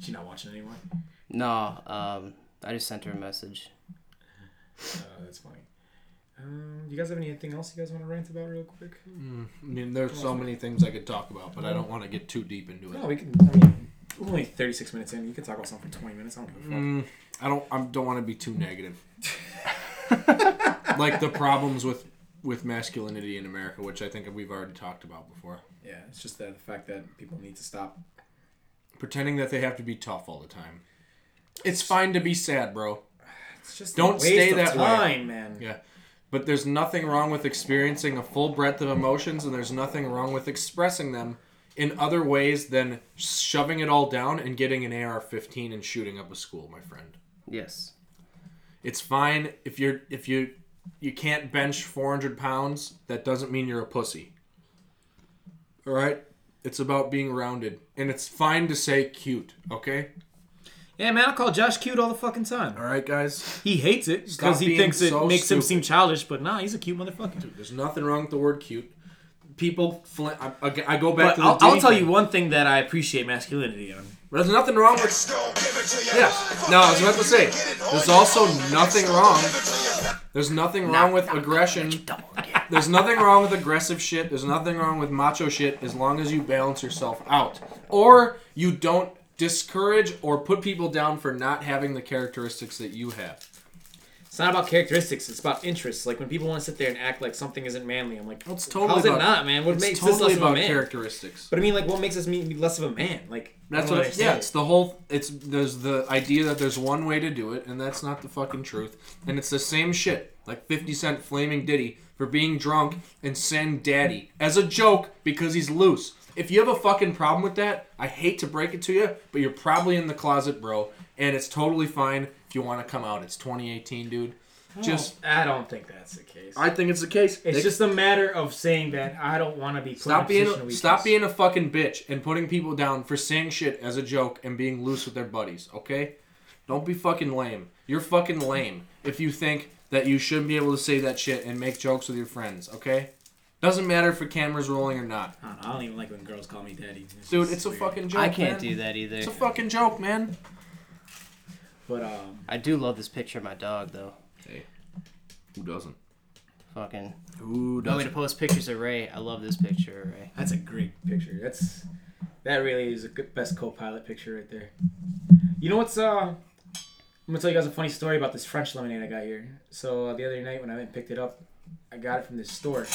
she's not watching anymore. No, um, I just sent her a message. Uh, that's funny. Um, do you guys have anything else you guys want to rant about real quick? I mean, there's so many things I could talk about, but I don't want to get too deep into it. No, we can. I mean, we're only 36 minutes in. You can talk about something for 20 minutes. I don't give a fuck. Mm, I don't. I don't want to be too negative. like the problems with with masculinity in America, which I think we've already talked about before. Yeah, it's just that the fact that people need to stop. Pretending that they have to be tough all the time. It's fine to be sad, bro. It's just Don't waste stay of that way. man. Yeah. But there's nothing wrong with experiencing a full breadth of emotions, and there's nothing wrong with expressing them in other ways than shoving it all down and getting an AR-15 and shooting up a school, my friend. Yes. It's fine if you're if you you can't bench 400 pounds. That doesn't mean you're a pussy. All right. It's about being rounded, and it's fine to say cute. Okay. Yeah, man, I call Josh cute all the fucking time. All right, guys. He hates it because he thinks it so makes him seem childish, but nah, he's a cute motherfucker. There's nothing wrong with the word cute. People, fl- I, I, I go back But to the I'll, I'll tell thing. you one thing that I appreciate masculinity on. There's nothing wrong with. Yeah. No, I was about to say. There's also nothing wrong. There's nothing wrong with aggression. There's nothing wrong with aggressive shit. There's nothing wrong with macho shit as long as you balance yourself out. Or you don't discourage or put people down for not having the characteristics that you have. It's not about characteristics. It's about interests. Like when people want to sit there and act like something isn't manly, I'm like, Well, it's totally how's it not, man? What makes totally this less of a man? characteristics. But I mean, like, what makes us me less of a man? Like, That's what. understand. Yeah, it's the whole. It's there's the idea that there's one way to do it, and that's not the fucking truth. And it's the same shit. Like Fifty Cent flaming Diddy for being drunk and saying "daddy" as a joke because he's loose. If you have a fucking problem with that, I hate to break it to you, but you're probably in the closet, bro. And it's totally fine if you want to come out. It's 2018, dude. Just, I don't think that's the case. I think it's the case. it's They- just a matter of saying that I don't want to be put Stop in a being position of a, weakness. stop being a fucking bitch and putting people down for saying shit as a joke and being loose with their buddies, okay? Don't be fucking lame. You're fucking lame if you think that you shouldn't be able to say that shit and make jokes with your friends, okay? Doesn't matter if a camera's rolling or not. I don't, know, I don't even like when girls call me daddy. Dude, just it's a weird. fucking joke. I can't man. do that either. It's a fucking joke, man. But um, I do love this picture of my dog though. Hey, Who doesn't? Fucking. Who No way to post pictures of Ray. I love this picture of Ray. that's a great picture. That's that really is a good best co-pilot picture right there. You know what's uh? I'm gonna tell you guys a funny story about this French lemonade I got here. So uh, the other night when I went and picked it up, I got it from this store,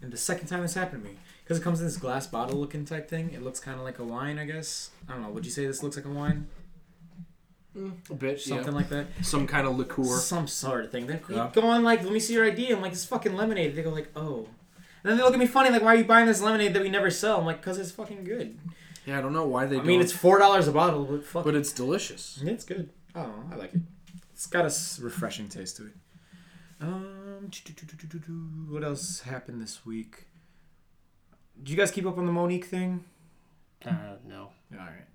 and the second time this happened to me, because it comes in this glass bottle looking type thing, it looks kind of like a wine, I guess. I don't know. Would you say this looks like a wine? A bit, Something yeah. like that. Some kind of liqueur. Some sort of thing. They're Yeah. going like, let me see your ID. I'm like, it's fucking lemonade. They go like, oh. And then they look at me funny, like, why are you buying this lemonade that we never sell? I'm like, cause it's fucking good. Yeah, I don't know why they I mean, don't- it's four dollars a bottle, but fuck. But it's delicious. Yeah, it's good. Oh, I like it. It's got a refreshing taste to it. Um, what else happened this week? did you guys keep up on the Monique thing? Uh, no. All right.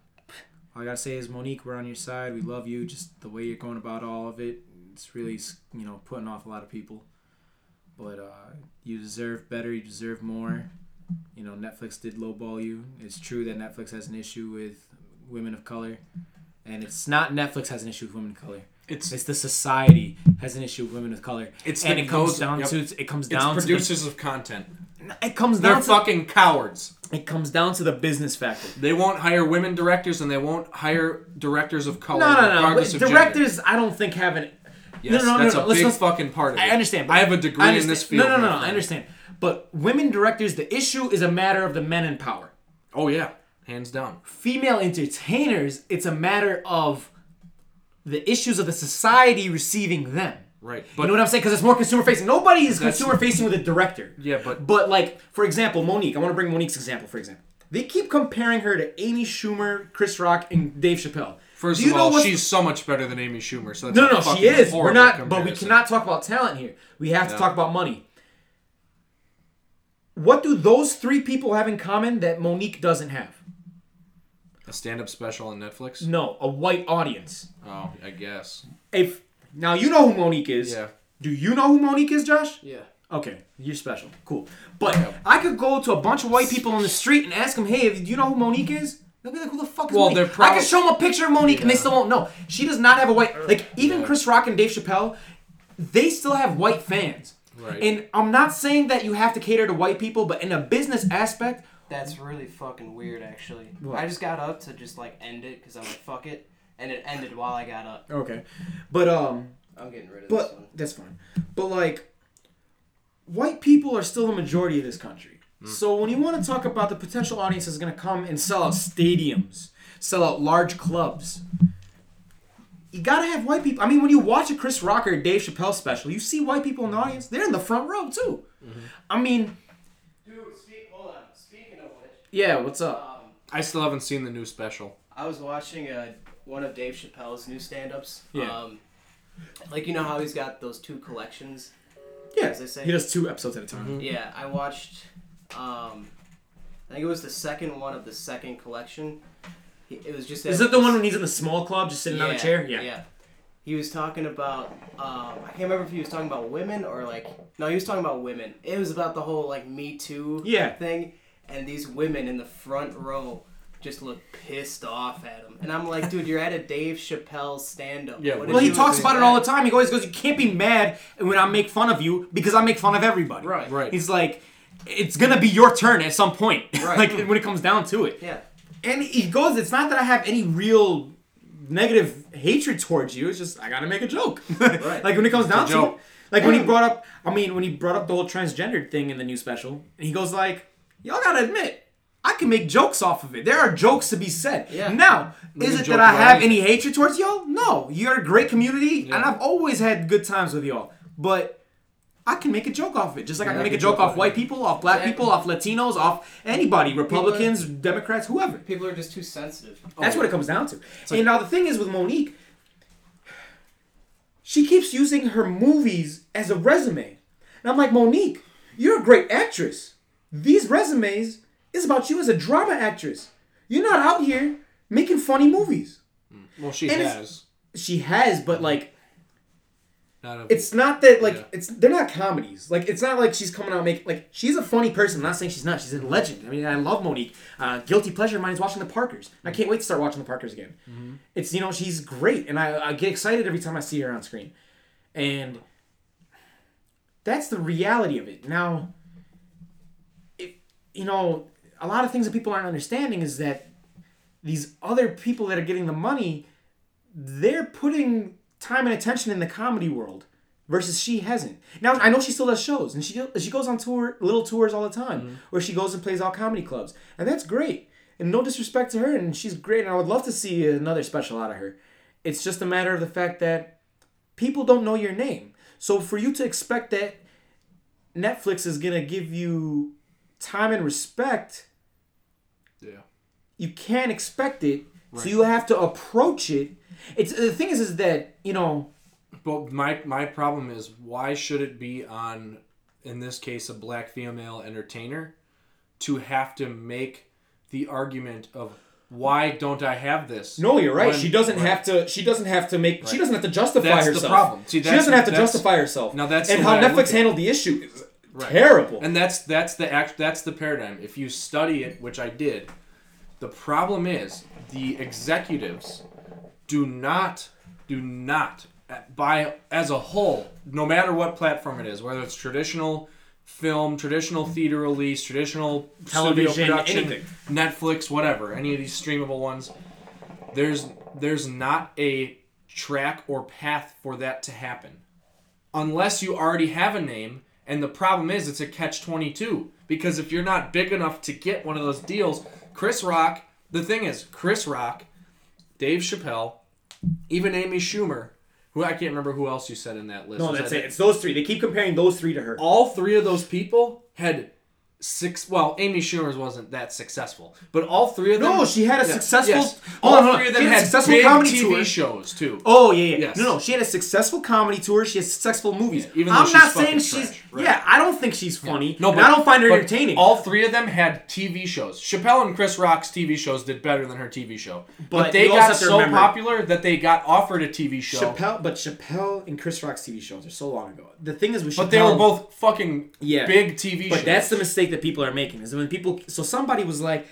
All I gotta say is, Monique, we're on your side. We love you. Just the way you're going about all of it, it's really, you know, putting off a lot of people. But uh, you deserve better. You deserve more. You know, Netflix did lowball you. It's true that Netflix has an issue with women of color, and it's not Netflix has an issue with women of color. It's It's the society has an issue with women of color. It's and it comes down yep. to it comes it's down to producers of content. It comes down They're to fucking cowards. it comes down to the business factor. They won't hire women directors, and they won't hire directors of color. No, no, no. of gender. directors, I don't think have an. Yes, no, no, no, that's no, a let's- big let's- fucking part of it. I understand. but I have a degree in this field. No, no, no, no. I understand. But women directors, the issue is a matter of the men in power. Oh yeah, hands down. Female entertainers, it's a matter of the issues of the society receiving them. Right, But you know what I'm saying? Because it's more consumer facing. Nobody is consumer facing with a director. yeah, but But like, for example, Monique. I want to bring Monique's example. For example, they keep comparing her to Amy Schumer, Chris Rock, and Dave Chappelle. first of all, she's so much better than Amy Schumer. So that's No, no, she is. We're not, but we cannot talk about talent here. We have to Yeah. talk about money. What do those three people have in common that Monique doesn't have? a stand-up special on Netflix. No, a white audience. Oh, I guess. If now you know who Monique is. Yeah. Do you know who Monique is, Josh? Yeah. Okay, you're special. Cool. But I could go to a bunch of white people on the street and ask them, "Hey, do you know who Monique is?" They'll be like, "Who the fuck is Well, Monique?" they're I prob- can show them a picture of Monique, and they still won't know. She does not have a white like even Yeah. Chris Rock and Dave Chappelle. They still have white fans. Right. And I'm not saying that you have to cater to white people, but in a business aspect, That's really fucking weird, actually. What? I just got up to just like end it because I'm like, fuck it, and it ended while I got up. okay. But um, I'm getting rid of this But one. that's fine. But like, white people are still the majority of this country. So when you want to talk about the potential audience that's going to come and sell out stadiums, sell out large clubs, you gotta have white people. I mean, when you watch a Chris Rock or Dave Chappelle special, you see white people in the audience. They're in the front row too. I mean, Dude, speak. Hold on. Speaking of which, yeah. What's up? um, I still haven't seen the new special. I was watching uh, one of Dave Chappelle's new stand-ups. Yeah. Um, like you know how he's got those two collections. Yeah, as they say. he does two episodes at a time. Yeah, I watched. Um, I think it was the second one of the second collection. He, it was just. Is it the one when he's in the small club, just sitting on a chair? Yeah. Yeah. He was talking about. Um, I can't remember if he was talking about women or like. No, he was talking about women. It was about the whole like Me Too Yeah. thing, and these women in the front row just look pissed off at him. And I'm like, dude, you're at a Dave Chappelle stand-up. Yeah, What well, Well, he talks about it all the time. He always goes, "You can't be mad when I make fun of you because I make fun of everybody." Right. Right. He's like, "It's gonna be your turn at some point." Right. like when it comes down to it. Yeah. And he goes, "It's not that I have any real negative hatred towards you. It's just I gotta make a joke." Right. like when it comes down to it. Like when he brought up, I mean, when he brought up the whole transgendered thing in the new special, and he goes like, "Y'all gotta admit." I can make jokes off of it. There are jokes to be said. Yeah. Now, We is it that I have any hatred towards y'all? No. You're a great community, and I've always had good times with y'all. But I can make a joke off it, just like I can make a joke joke off white it. people, off black Exactly. people, off Latinos, off anybody, Republicans, Democrats, whoever. People are just too sensitive. That's what it comes down to. and now the thing is with Monique, she keeps using her movies as a resume. And I'm like, Monique, you're a great actress. These resumes is about you as a drama actress. You're not out here making funny movies. Mm. Well, she And has. She has, but mm-hmm. like Not a, it's not that like Yeah. it's they're not comedies. Like it's not like she's coming out making like she's a funny person. I'm not saying she's not. She's a legend. I mean, I love Monique. Uh, guilty pleasure of mine is watching the Parkers. I can't wait to start watching the Parkers again. Mm-hmm. It's you know she's great, and I, I get excited every time I see her on screen, and that's the reality of it. Now, if you know a lot of things that people aren't understanding is that these other people that are getting the money, they're putting time and attention in the comedy world versus she hasn't. Now I know she still does shows and she she goes on tour little tours all the time mm-hmm. where she goes and plays all comedy clubs and that's great. And no disrespect to her and she's great and I would love to see another special out of her. It's just a matter of the fact that people don't know your name. So for you to expect that Netflix is going to give you time and respect. You can't expect it so you have to approach it it's the thing is is that you know But my my problem is why should it be on in this case a black female entertainer to have to make the argument of why don't I have this? No, you're right. when- she doesn't right. have to. She doesn't have to make. She doesn't have to justify That's the herself. problem. See, she that's- doesn't have to justify herself. Now, that's and how way I look Netflix handled the issue is Right. terrible. And that's that's the act that's the paradigm. If you study it, which I did, the problem is the executives do not do not uh, by as a whole, no matter what platform it is, whether it's traditional film, traditional theater release, traditional Television, studio production, anything. Netflix, whatever, any of these streamable ones, there's there's not a track or path for that to happen unless you already have a name. And the problem is, it's a catch 22. Because if you're not big enough to get one of those deals, Chris Rock, the thing is, Chris Rock, Dave Chappelle, even Amy Schumer, who I can't remember who else you said in that list. no, Was that's that it. It's those three. They keep comparing those three to her. All three of those people had six. Well, Amy Schumer's wasn't that successful, but all three of them. No, she had a Yeah, successful- yes. All on, three of them had successful big comedy TV tour. shows too. Oh yeah, yeah. Yes. No, no. She had a successful comedy tour. She has successful movies. Yeah, even though I'm she's not saying she's. trash, right. Yeah, I don't think she's funny. No, and but I don't find her entertaining. All three of them had TV shows. Chappelle and Chris Rock's TV shows did better than her TV show, but, But they got so remember- popular that they got offered a TV show. Chappelle, but Chappelle and Chris Rock's TV shows are so long ago. The thing is with but they were both fucking Yeah. big TV But shows. that's the mistake that people are making. Is when people. So somebody was like,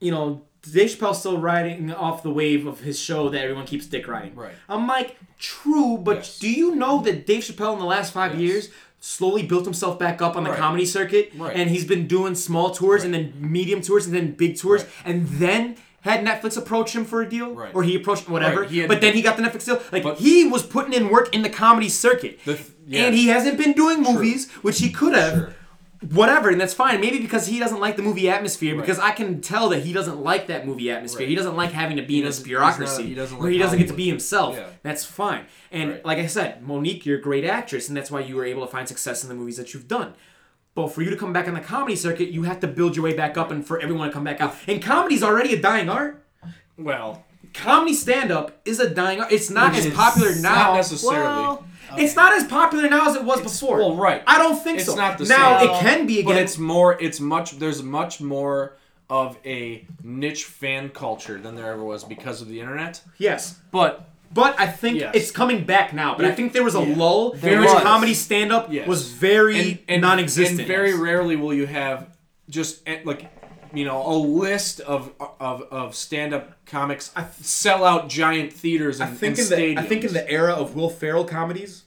you know, Dave Chappelle's still riding off the wave of his show that everyone keeps dick riding. Right. I'm like, true, but Yes. do you know that Dave Chappelle in the last five Yes. years slowly built himself back up on the Right. comedy circuit, Right. and he's been doing small tours and then medium tours and then big tours, Right. and then. Had Netflix approach him for a deal, Right. or he approached whatever, Right, he but then he got the Netflix deal. Like But- he was putting in work in the comedy circuit, The th- yeah. and he hasn't been doing movies, which he could have Sure. Whatever, and that's fine. Maybe because he doesn't like the movie atmosphere, Right. because I can tell that he doesn't like that movie atmosphere. Right. He doesn't like having to be in this bureaucracy not- he doesn't where like he doesn't get to be himself. Yeah. That's fine. And Right. like I said, Monique, you're a great actress, and that's why you were able to find success in the movies that you've done. But for you to come back on the comedy circuit, you have to build your way back up, and for everyone to come back out. And comedy's already a dying art. well, Comedy stand up is a dying art. It's not Which as is popular not now. necessarily. Well, It's not as popular now as it was before. well, right. I don't think It's so. not the now same. it can be again. but it's more. It's much. There's much more of a niche fan culture than there ever was because of the internet. yes. But But I think Yes. it's coming back now. But I think there was a Yeah. lull There in which was. comedy stand up Yes. was very and, and non-existent. And very rarely will you have just eh, like you know a list of of, of stand up comics sell out giant theaters I and, think and in the I think in the era of Will Ferrell comedies,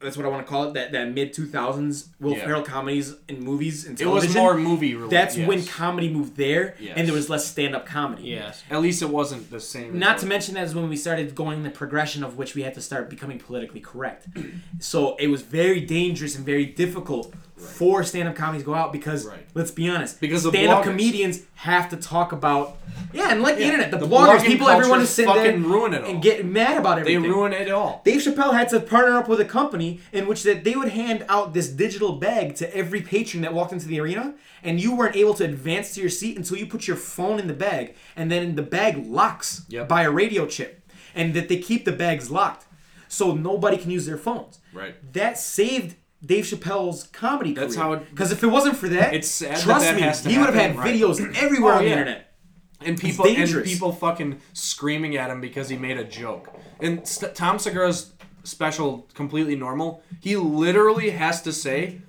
that's what I want to call it. That that mid two thousands Will Yeah. Ferrell comedies in movies and it was more movie related. That's yes. when comedy moved there, Yes. and there was less stand up comedy. Yes. At least it wasn't the same. Not to what- mention that is when we started going the progression of which we had to start becoming politically correct. so it was very dangerous and very difficult for stand-up comedies go out because Right. let's be honest, Because of stand-up bloggers. comedians have to talk about yeah, and like the internet, the, the bloggers, people, everyone is sitting there ruin it all. and get mad about everything. they ruin it all. Dave Chappelle had to partner up with a company in which that they would hand out this digital bag to every patron that walked into the arena, and you weren't able to advance to your seat until you put your phone in the bag, and then the bag locks Yep. by a radio chip, and that they keep the bags locked, so nobody can use their phones. Right. That saved Dave Chappelle's comedy That's career. how Because if it wasn't for that, It's sad trust that me, has to he would have had right. videos oh, everywhere Oh, on the yeah. internet. and people and dangerous. people fucking screaming at him because he made a joke. And St- Tom Segura's special, completely normal. He literally has to say,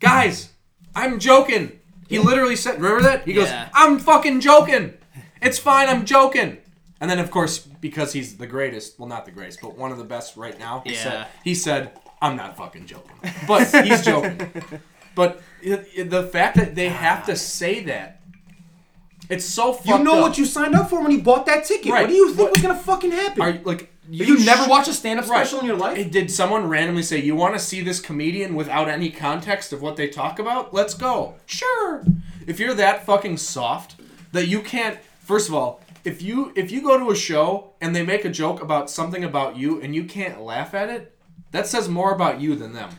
"Guys, I'm joking." He literally said, "Remember that?" He goes, Yeah. "I'm fucking joking. It's fine. I'm joking." And then, of course, because he's the greatest, well, not the greatest, but one of the best right now, he Yeah. said, he said, "I'm not fucking joking," but he's joking. But it, it- the fact that they have to say that, it's so fucked You know up. what you signed up for when you bought that ticket. Right. What do you think What- was gonna fucking happen? Are like Have you, never watched a stand-up special in your life? Did someone randomly say you want to see this comedian without any context of what they talk about? Let's go. Sure. If you're that fucking soft that you can't first of all, if you if you go to a show and they make a joke about something about you and you can't laugh at it, that says more about you than them.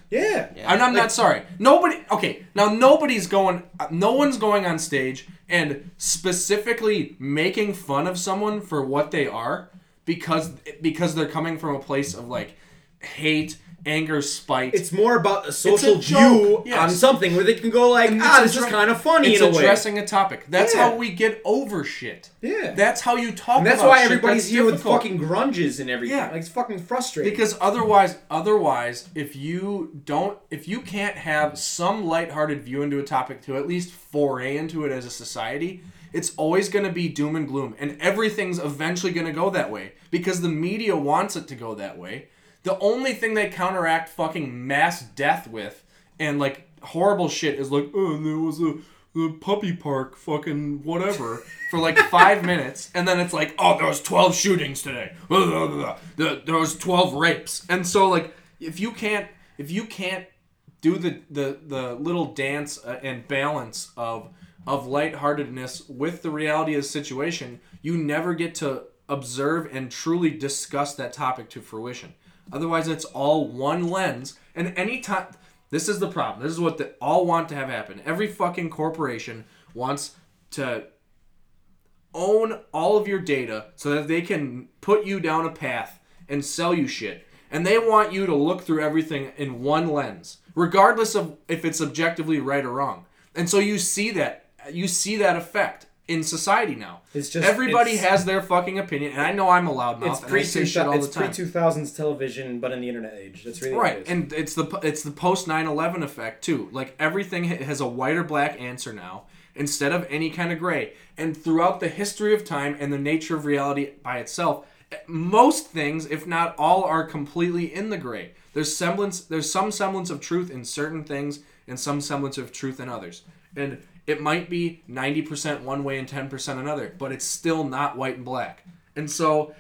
yeah. And I'm not sorry. Nobody. Okay, now nobody's going. uh, No one's going on stage and specifically making fun of someone for what they are because because they're coming from a place of like hate anger, spite. It's more about a social joke, view yes. on something where they can go like, And ah, this is kind of funny it's in a way. addressing a topic. That's Yeah. how we get over shit. Yeah. That's how you talk. and that's why everybody's here difficult. with fucking grunges and everything. Yeah. Like it's fucking frustrating. Because otherwise, otherwise, if you don't, if you can't have some lighthearted view into a topic to at least foray into it as a society, it's always going to be doom and gloom, and everything's eventually going to go that way because the media wants it to go that way. The only thing they counteract fucking mass death with and like horrible shit is like, oh, there was a. The puppy park, fucking whatever, for like five minutes, and then it's like, oh, there was twelve shootings today. There was twelve rapes, and so like, if you can't, if you can't do the the the little dance uh, and balance of of lightheartedness with the reality of the situation, you never get to observe and truly discuss that topic to fruition. Otherwise, it's all one lens, and anytime. This is the problem. This is what they all want to have happen. Every fucking corporation wants to own all of your data so that they can put you down a path and sell you shit. And they want you to look through everything in one lens, regardless of if it's objectively right or wrong. And so you see that you see that effect in society now. It's just- everybody it's- has their fucking opinion, and I know I'm a loudmouth it's pre say shit all it's pre two thousands television, but in the internet age. That's really Right, it and it's the it's the post 9/11 effect too. Like everything has a white or black answer now instead of any kind of gray. And throughout the history of time and the nature of reality by itself, eh, most things, if not all, are completely in the gray. There's semblance, there's some semblance of truth in certain things, and some semblance of truth in others. And it might be 90% one way and 10% another, but it's still not white and black. And so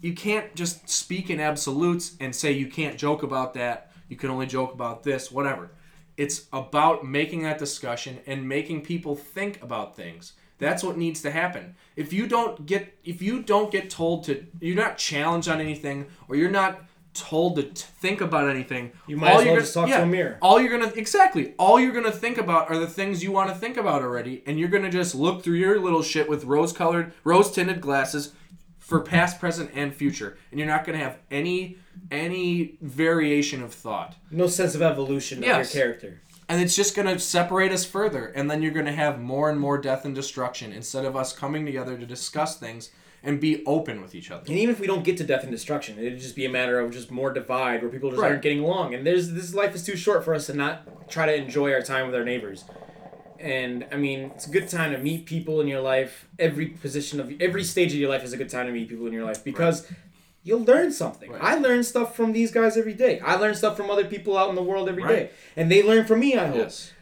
you can't just speak in absolutes and say you can't joke about that. You can only joke about this, whatever. It's about making that discussion and making people think about things. That's what needs to happen. If you don't get if you don't get told to you're not challenged on anything or you're not told to t- think about anything, You might as well you're just talk to a mirror. All you're gonna exactly all you're gonna think about are the things you want to think about already, and you're gonna just look through your little shit with rose-colored, rose-tinted glasses for past, present, and future, and you're not gonna have any any variation of thought, no sense of evolution Yes. of your character. and it's just gonna separate us further, and then you're gonna have more and more death and destruction instead of us coming together to discuss things and be open with each other. And even if we don't get to death and destruction, it'd just be a matter of just more divide where people just Right. aren't getting along. And there's this life is too short for us to not try to enjoy our time with our neighbors. And I mean, it's a good time to meet people in your life. Every position of every stage of your life is a good time to meet people in your life because you'll learn something. Right. I learn stuff from these guys every day. I learn stuff from other people out in the world every day, Right. and they learn from me. I hope. Yes.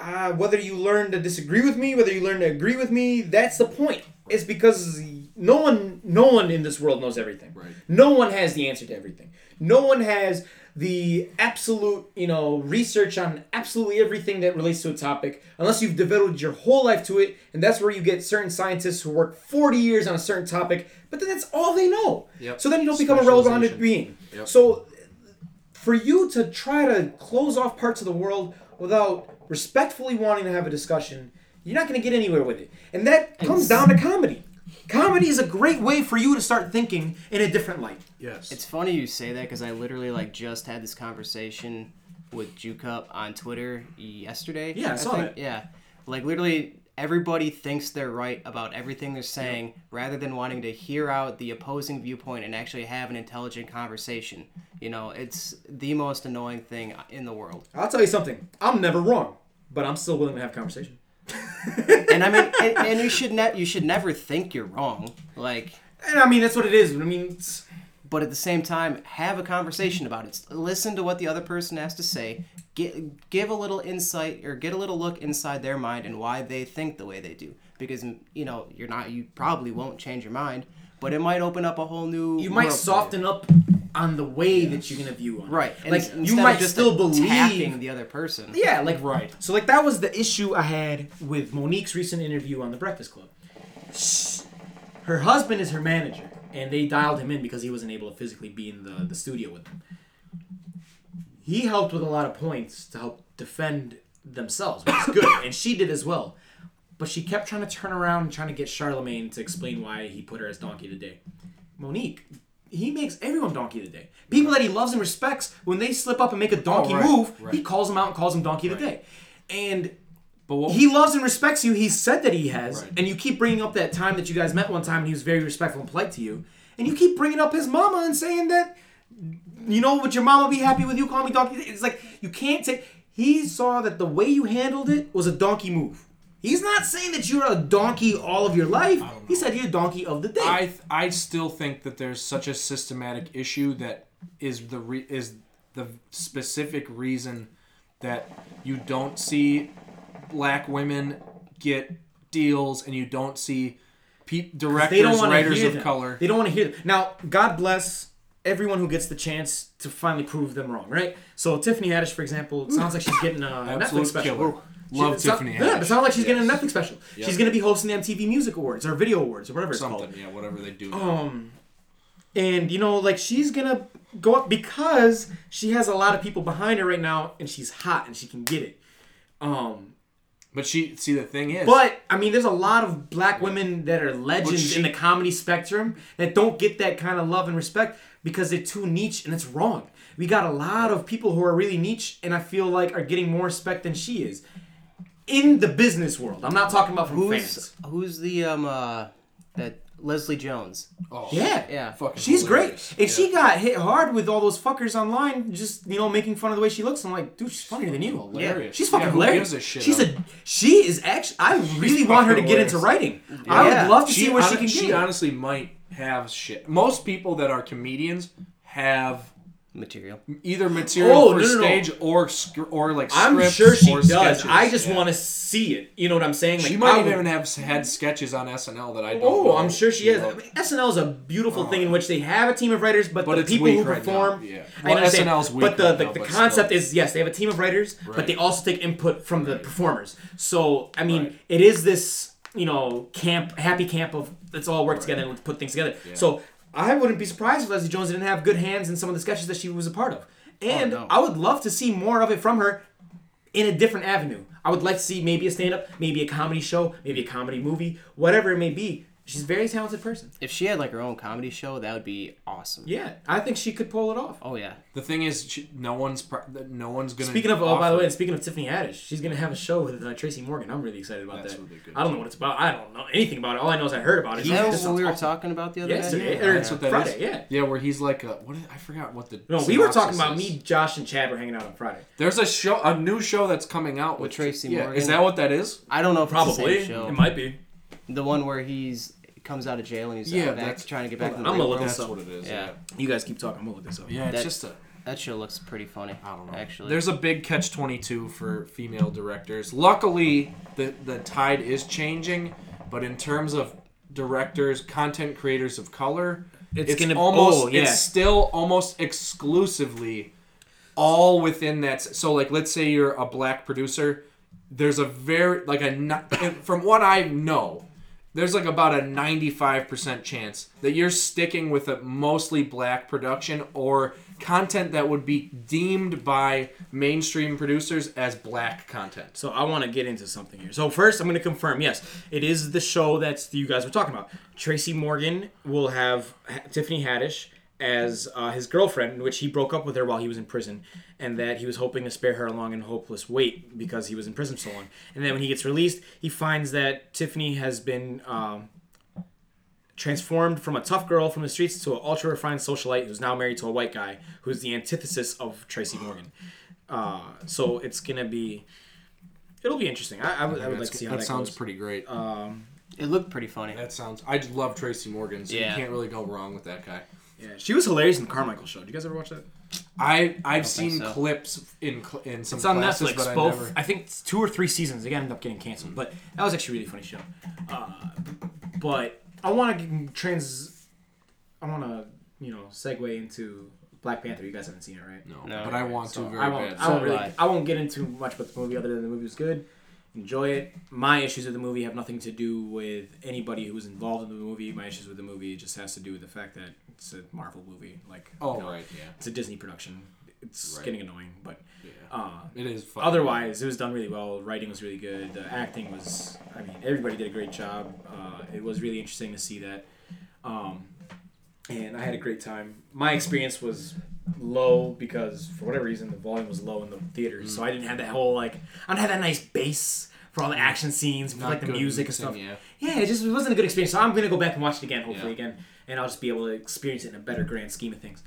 uh, whether you learn to disagree with me, whether you learn to agree with me, that's the point. It's because no one, no one in this world knows everything. Right. No one has the answer to everything. No one has the absolute, you know, research on absolutely everything that relates to a topic, unless you've devoted your whole life to it. And that's where you get certain scientists who work 40 years on a certain topic, but then that's all they know. Yep. So then you don't become a relevant Specialization. being. Yep. So for you to try to close off parts of the world without respectfully wanting to have a discussion, you're not going to get anywhere with it. And that comes down to comedy. Comedy is a great way for you to start thinking in a different light. Yes. It's funny you say that because I literally like just had this conversation with Jukup on Twitter yesterday. Yeah, I saw think. that. Yeah, like literally everybody thinks they're right about everything they're saying, rather than wanting to hear out the opposing viewpoint and actually have an intelligent conversation. You know, it's the most annoying thing in the world. I'll tell you something. I'm never wrong, but I'm still willing to have a conversation. And I mean, and, and you should ne- you should never think you're wrong. Like, And I mean, that's what it is. I mean, it's, but at the same time have a conversation about it listen to what the other person has to say give, give a little insight or get a little look inside their mind and why they think the way they do because you know you're not you probably won't change your mind but it might open up a whole new you might soften up on the way that you're going to view on right and Like, you might just still believe. attacking the other person Yeah, like Right. So like that was the issue I had with Monique's recent interview on the Breakfast Club. Her husband is her manager, and they dialed him in because he wasn't able to physically be in the, the studio with them. He helped with a lot of points to help defend themselves, which is good, and she did as well. But she kept trying to turn around and trying to get Charlemagne to explain why he put her as donkey today. Monique, he makes everyone donkey of the day. People that he loves and respects, when they slip up and make a donkey Oh, right, move, right. he calls them out and calls them donkey of the day. And But he loves and respects you. He said that he has, Right. and you keep bringing up that time that you guys met one time, and he was very respectful and polite to you. And you keep bringing up his mama and saying that, you know, would your mama be happy with you calling me donkey? It's like you can't take. He saw that the way you handled it was a donkey move. He's not saying that you're a donkey all of your life. He said you're a donkey of the day. I I still think that there's such a systematic issue that is the re, is the specific reason that you don't see black women get deals and you don't see pe- directors they don't want to writers hear of them. color. They don't want to hear them. Now, God bless everyone who gets the chance to finally prove them wrong, right? So Tiffany Haddish, for example, it sounds like she's getting uh, a Netflix special. killer. She- Love sound- Tiffany Yeah, Haddish. it sounds like she's getting a Yes. Netflix special. Yep. She's going to be hosting the MTV Music Awards or Video Awards or whatever it's Something, called. yeah, whatever they do. Um, and you know, like she's gonna go up because she has a lot of people behind her right now, and she's hot and she can get it. Um, but she see the thing is, but I mean, there's a lot of black women that are legends she- in the comedy spectrum that don't get that kind of love and respect because they're too niche, and it's wrong. We got a lot of people who are really niche, and I feel like are getting more respect than she is in the business world. I'm not talking about from Who's fans. who's the um uh that Leslie Jones? oh, Yeah, Yeah. fucking She's hilarious. great. And she got hit hard with all those fuckers online, just you know, making fun of the way she looks. I'm like, dude, she's funnier than you. Hilarious. She's fucking Yeah, hilarious. gives a shit she's of- a she is actually. I really want her to fucking get into hilarious. writing. I would love to she see where she hon- can she get. honestly might have shit. Most people that are comedians have Material. either material Oh, for no, no, no. stage or or like I'm scripts sure she or does. sketches. I just Yeah. want to see it. You know what I'm saying? Like, She might would- even have had sketches on SNL that I don't. Oh, know I'm sure she is. I mean, SNL is a beautiful oh, thing in which they have a team of writers, but, But the people who perform. now, yeah. I Well, understand. SNL's weak but the right the, now, the but concept still. is yes, they have a team of writers, but they also take input from the performers. So I mean, Right. it is this you know camp, happy camp of let's all work together and let's put things together. So I wouldn't be surprised if Leslie Jones didn't have good hands in some of the sketches that she was a part of, oh, and no. I would love to see more of it from her in a different avenue. I would like to see maybe a stand up, maybe a comedy show, maybe a comedy movie, whatever it may be. She's a very talented person. If she had like her own comedy show, that would be awesome. Yeah, I think she could pull it off. Oh yeah. The thing is, she, no one's pro- no one's gonna. Speaking of, oh, by the offer- way, speaking of Tiffany Haddish, she's gonna have a show with uh, Tracy Morgan. I'm really excited about That's that. really good, I don't know what it's about. I don't know anything about it. All I know is I heard about it. This that what we were awesome. talking about the other Yesterday, day? or that's what that Friday, is. yeah. Yeah, where he's like, a, what? Is, I forgot what the. No, we were talking synopsis about is. me, Josh, and Chad were hanging out on Friday. There's a show, a new show that's coming out with, With Tracy yeah, Morgan? Is that what that is? I don't know if it's the same show. it might be. The one where he's comes out of jail and he's Yeah, uh, back, that's- trying to get back in I'm the gonna look world. this That's up. what it is. Yeah. Yeah. You guys keep talking. I'm gonna look this up. Yeah, it's That- just a. That show looks pretty funny. I don't know. Actually, There's a big catch 22 for female directors. Luckily, the the tide is changing, but in terms of directors, content creators of color, It's it's, gonna- almost oh, yeah. it's still almost exclusively all within that. So like let's say you're a black producer, there's a very like a from what I know, there's like about a 95% chance that you're sticking with a mostly black production or content that would be deemed by mainstream producers as black content. So I want to get into something here. So first, I'm going to confirm. Yes, it is the show that you guys were talking about. Tracy Morgan will have Tiffany Haddish as uh, his girlfriend, which he broke up with her while he was in prison, and that he was hoping to spare her a long and hopeless wait because he was in prison so long. And then when he gets released, he finds that Tiffany has been. Um, transformed from a tough girl from the streets to an ultra refined socialite who's now married to a white guy who's the antithesis of Tracy Morgan. Uh, so it's gonna be, it'll be interesting. I, I would, I would like to see how that, that, sounds goes. pretty great. it looked pretty funny. that sounds. I just love Tracy Morgan, so Yeah. you can't really go wrong with that guy. Yeah, she was hilarious in the Carmichael show. Did you guys ever watch that? I I've think seen so. clips in in some It's on classes, Netflix. but I both, never. I think it's two or three seasons. They ended up getting canceled, but that was actually a really funny show. Uh, but I want to trans. I want to you know segue into Black Panther. You guys haven't seen it, right? No, No. but I want So to very I won't. bad. I won't So really. do I. I won't get into much about the movie other than the movie was good. Enjoy it. My issues with the movie have nothing to do with anybody who was involved in the movie. My issues with the movie just has to do with the fact that it's a Marvel movie. Like, Oh you know, right, yeah, it's a Disney production. It's Right. getting annoying, but yeah. uh, It is. Fun. otherwise, it was done really well. The writing was really good. The acting was. I mean, everybody did a great job. Uh, it was really interesting to see that. Um, and I had a great time. My experience was low because for whatever reason the volume was low in the theaters, so mm. I didn't have that whole like I don't have that nice bass for all the mm. action scenes, for Not like the music and stuff. yeah. Yeah, it just it wasn't a good experience. So I'm gonna go back and watch it again, hopefully Yeah. again, and I'll just be able to experience it in a better grand scheme of things.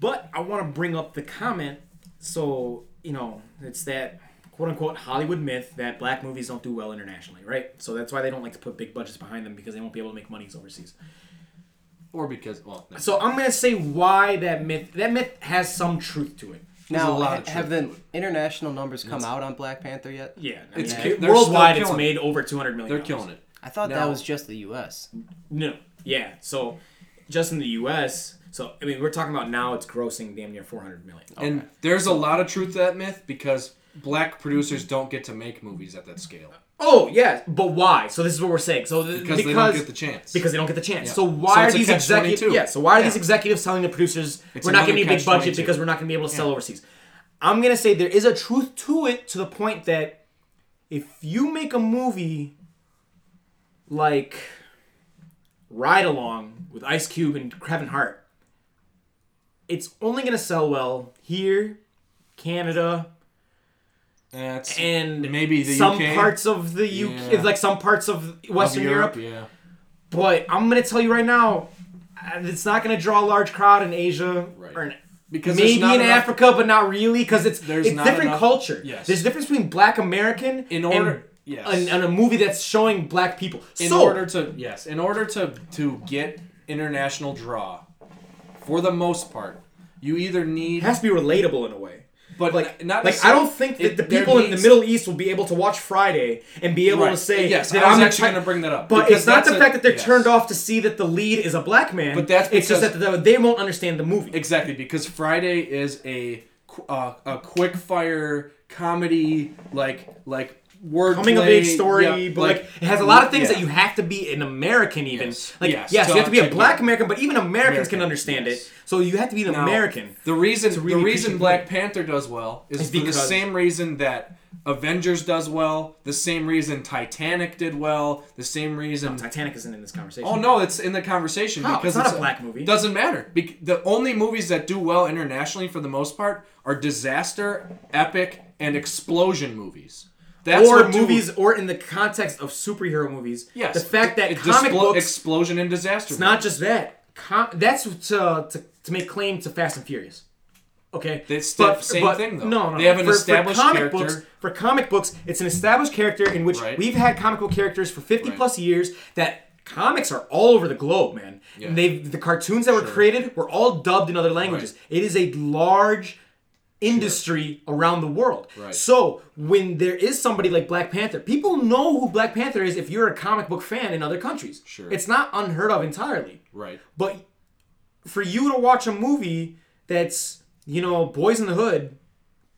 But I want to bring up the comment. So you know, it's that quote unquote Hollywood myth that black movies don't do well internationally, right? So that's why they don't like to put big budgets behind them because they won't be able to make monies overseas. Or because well, no. So I'm gonna say why that myth. That myth has some truth to it. There's a Now, lot ha- of have the international numbers come out on Black Panther yet? Yeah, I It's mean, ki- it- worldwide it's killing made over 200 million. they're killing it. I thought that was just the U.S. No, yeah. So just in the U.S. So I mean, we're talking about now it's grossing damn near 400 million. And there's a lot of truth to that myth because black producers don't get to make movies at that scale Oh yeah, but why? So this is what we're saying. So th- because, because they don't get the chance. because they don't get the chance. Yeah. So So why it's are these executives? Yeah. So why are Yeah. these executives telling the producers It's we're not giving you a big budget catch-22. because we're not going to be able to sell overseas? I'm gonna say there is a truth to it to the point that if you make a movie like Ride Along with Ice Cube and Kevin Hart, it's only gonna sell well here, Canada, That's and maybe the some UK, parts of the UK, Yeah. like some parts of of Western Europe. Yeah, But I'm gonna tell you right now, uh, it's not gonna draw a large crowd in Asia Right. or in, because maybe not in enough- Africa, but not really because it's There's it's not different enough- culture. Yes. There's a difference between Black American In order- and, yes. and, and a movie that's showing Black people. in so, order to yes, in order to to get international draw, for the most part, you either need it has to be relatable in a way. But Like, not like I don't think that it- the people in the Middle East will be able to watch Friday and be able Right. to say yes. that I was I'm actually going to bring that up, But it's not the a- fact that they're yes. turned off to see that the lead is a black man. But that's it's just that the, they won't understand the movie. Exactly, because Friday is a uh, a quick fire comedy like like word coming of play, age story, yeah, but like, it has a lot of things yeah. that you have to be an American even. Yes. Like Yes, yes, you have to be a black. American, but even Americans American, can understand yes. it. So you have to be an Now, American. The reason really the reason Black Panther does well is It's for the same reason that Avengers does well, the same reason Titanic did well, the same reason. Titanic isn't in this conversation. Oh no, it's in the conversation How? because It's not a black movie. Doesn't matter. Bec- the only movies that do well internationally, for the most part, are disaster, epic, and explosion movies. That's or what do- movies, or in the context of superhero movies. Yes. The fact that It- comic displo- books. explosion and disaster. it's not just that. Com- that's to, to to make claim to Fast and Furious. Okay, It's the same thing, though. No, no, They have an for, established for comic character. Books, for comic books, it's an established character in which Right. we've had comic book characters for fifty Right. plus years. That comics are all over the globe, man. Yeah. And they've the cartoons that were created were all dubbed in other languages. It is a large industry around the world. Right. So when there is somebody like Black Panther, people know who Black Panther is if you're a comic book fan in other countries. Sure. It's not unheard of entirely. right. But for you to watch a movie that's, you know, Boys in the Hood,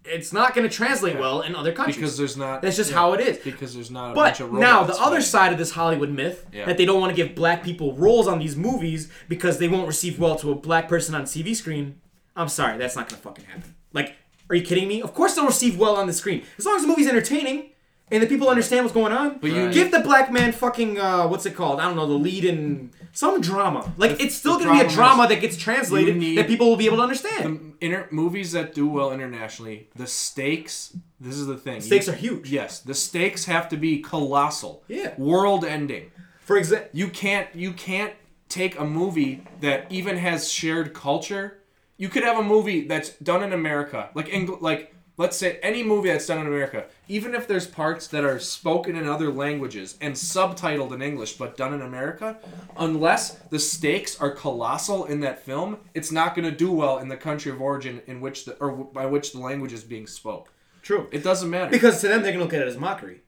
it's not going to translate well in other countries. Because there's not. That's just yeah, how it is. Because there's not a But bunch of roles. now the robots other side of this Hollywood myth Yeah. that they don't want to give black people roles on these movies because they won't receive well to a black person on TV screen. I'm sorry, that's not gonna fucking happen. Like, are you kidding me? Of course they'll receive well on the screen as long as the movie's entertaining and the people understand what's going on. But you give the black man fucking uh, what's it called? I don't know the lead in some drama. Like it's still the gonna be a problem drama is that gets translated you need- that people will be able to understand. The inter- movies that do well internationally, the stakes. This is the thing. Stakes You- are huge. Yes, the stakes have to be colossal. Yeah. World ending. For example, You can't. You can't take a movie that even has shared culture. You could have a movie that's done in America, like Eng- like let's say any movie that's done in America, even if there's parts that are spoken in other languages and subtitled in English but done in America, unless the stakes are colossal in that film, it's not going to do well in the country of origin in which the or by which the language is being spoke. true. It doesn't matter. Because to them they're gonna look at it as mockery.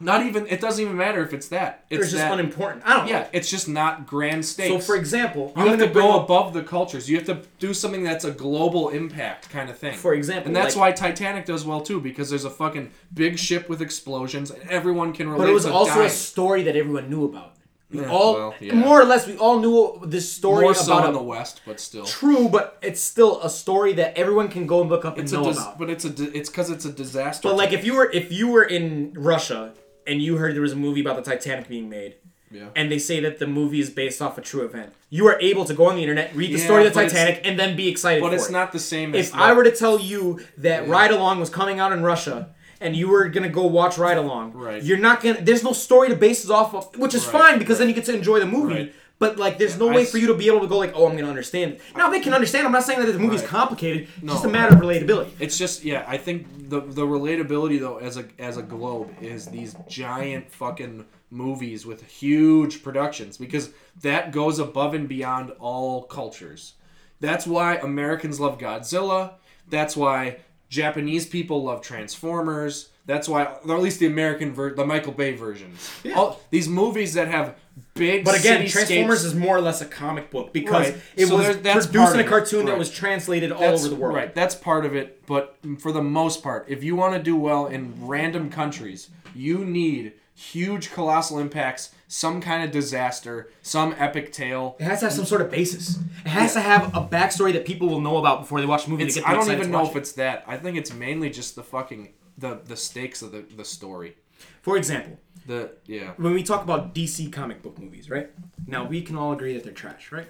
Not even it doesn't even matter if it's that. It's It's just that, unimportant. I don't know. Yeah, it's just not grand stakes. So for example, You I'm have to go up- above the cultures. You have to do something that's a global impact kind of thing. For example, and that's like- why Titanic does well too, because there's a fucking big ship with explosions, and everyone can relate. But it was to also dying. a story that everyone knew about. We Yeah, all, well, yeah. more or less, we all knew this story more about so a, in the West, but still. true, but it's still a story that everyone can go and look up and It's a know dis- about. but it's a di- it's because it's a disaster. But like, if you were if you were in Russia and you heard there was a movie about the Titanic being made, Yeah. and they say that the movie is based off a true event. You are able to go on the internet, read the Yeah, story of the Titanic, and then be excited But it's it. not the same as if I were to tell you that Yeah. Ride Along was coming out in Russia and you were gonna go watch Ride Along, Right. you're not gonna. There's no story to base it off of, which is Right, fine because then you get to enjoy the movie. Right. But like, there's no I way s- for you to be able to go like, oh, I'm gonna understand. it. Now they can understand. I'm not saying that the movie's Right. complicated. It's No. just a matter of relatability. It's just yeah, I think the the relatability though as a as a globe is these giant fucking movies with huge productions because that goes above and beyond all cultures. That's why Americans love Godzilla. That's why Japanese people love Transformers. That's why, or at least the American ver- the Michael Bay versions. All these movies that have big. But again, Transformers is more or less a comic book because Right. it So was produced in a cartoon that was translated all That's- over the world. Right, that's part of it. But for the most part, if you want to do well in random countries, you need huge, colossal impacts, some kind of disaster, some epic tale. It has to have some sort of basis. It has to have a backstory that people will know about before they watch the movie. To get I don't even know if it. it's that. I think it's mainly just the fucking the the stakes of the the story. For example, The yeah. when we talk about DC comic book movies, right? Now we can all agree that they're trash, right?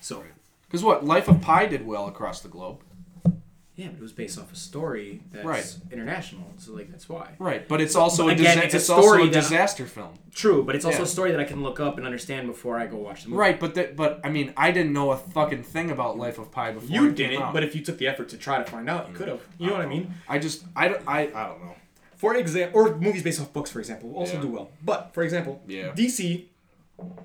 So Because what Life of Pi did well across the globe. Yeah, but it was based off a story that's Right. international, so like that's why. Right, but it's also a Again, disa- it's a it's, also story a that- disaster film. True, but it's also Yeah. a story that I can look up and understand before I go watch the movie. Right, but that but I mean I didn't know a fucking thing about Life of Pi before. You didn't, out. but if you took the effort to try to find out, you mm. could have. You know what I mean? I just I don't I, I don't know. For example, or movies based off books, for example, also Yeah. do well. But for example, Yeah. DC,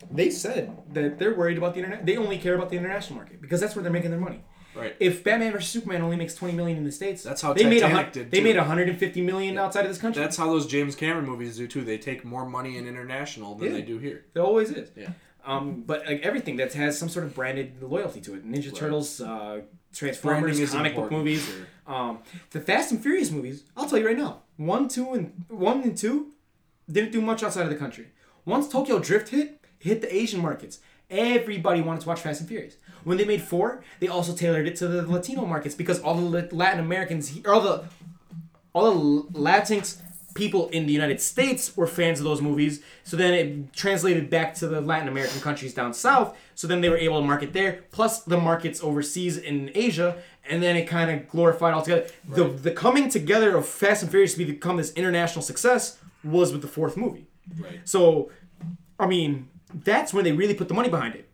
they said that they're worried about the internet. They only care about the international market because that's where they're making their money. Right. If Batman vs Superman only makes twenty million in the states, That's how they made a, Titanic hun- did, They made 150 million outside of this country. That's how those James Cameron movies do too. They take more money in international than Yeah. they do here. It always is. Yeah. Um, but like everything that has some sort of branded loyalty to it. Ninja Turtles, uh, Transformers, comic book movies. Um, the Fast and Furious movies. I'll tell you right now. One, two, and one and two didn't do much outside of the country. Once Tokyo Drift hit, hit the Asian markets. Everybody wanted to watch Fast and Furious. When they made four, they also tailored it to the Latino markets because all the Latin Americans, all the all the Latinx people in the United States were fans of those movies. So then it translated back to the Latin American countries down south. So then they were able to market there, plus the markets overseas in Asia, and then it kind of glorified altogether. The the coming together of Fast and Furious to become this international success was with the fourth movie. Right. So, I mean, that's when they really put the money behind it.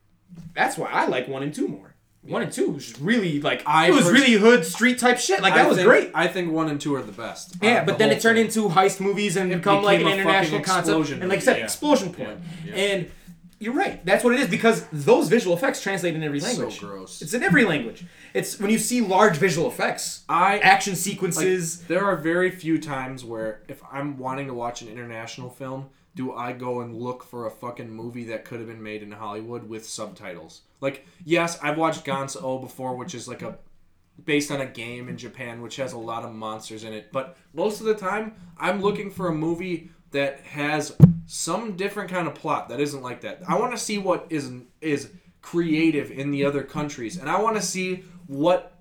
That's why I like one and two more. One and two was really like I it was pers- really hood street type shit. Like that I was think, great. I think one and two are the best. Yeah, Uh, but the then it turned thing. into heist movies and It become like an international concept. explosion And like I movie, said, yeah. explosion point. Yeah, yeah. And you're right. That's what it is because those visual effects translate in every So language. gross. It's in every language. It's when you see large visual effects, I action like, sequences. there are very few times where if I'm wanting to watch an international film, do I go and look for a fucking movie that could have been made in Hollywood with subtitles? Like, yes, I've watched Gonzo before, which is like a based on a game in Japan, which has a lot of monsters in it. But most of the time, I'm looking for a movie that has some different kind of plot that isn't like that. I want to see what is is creative in the other countries, and I want to see what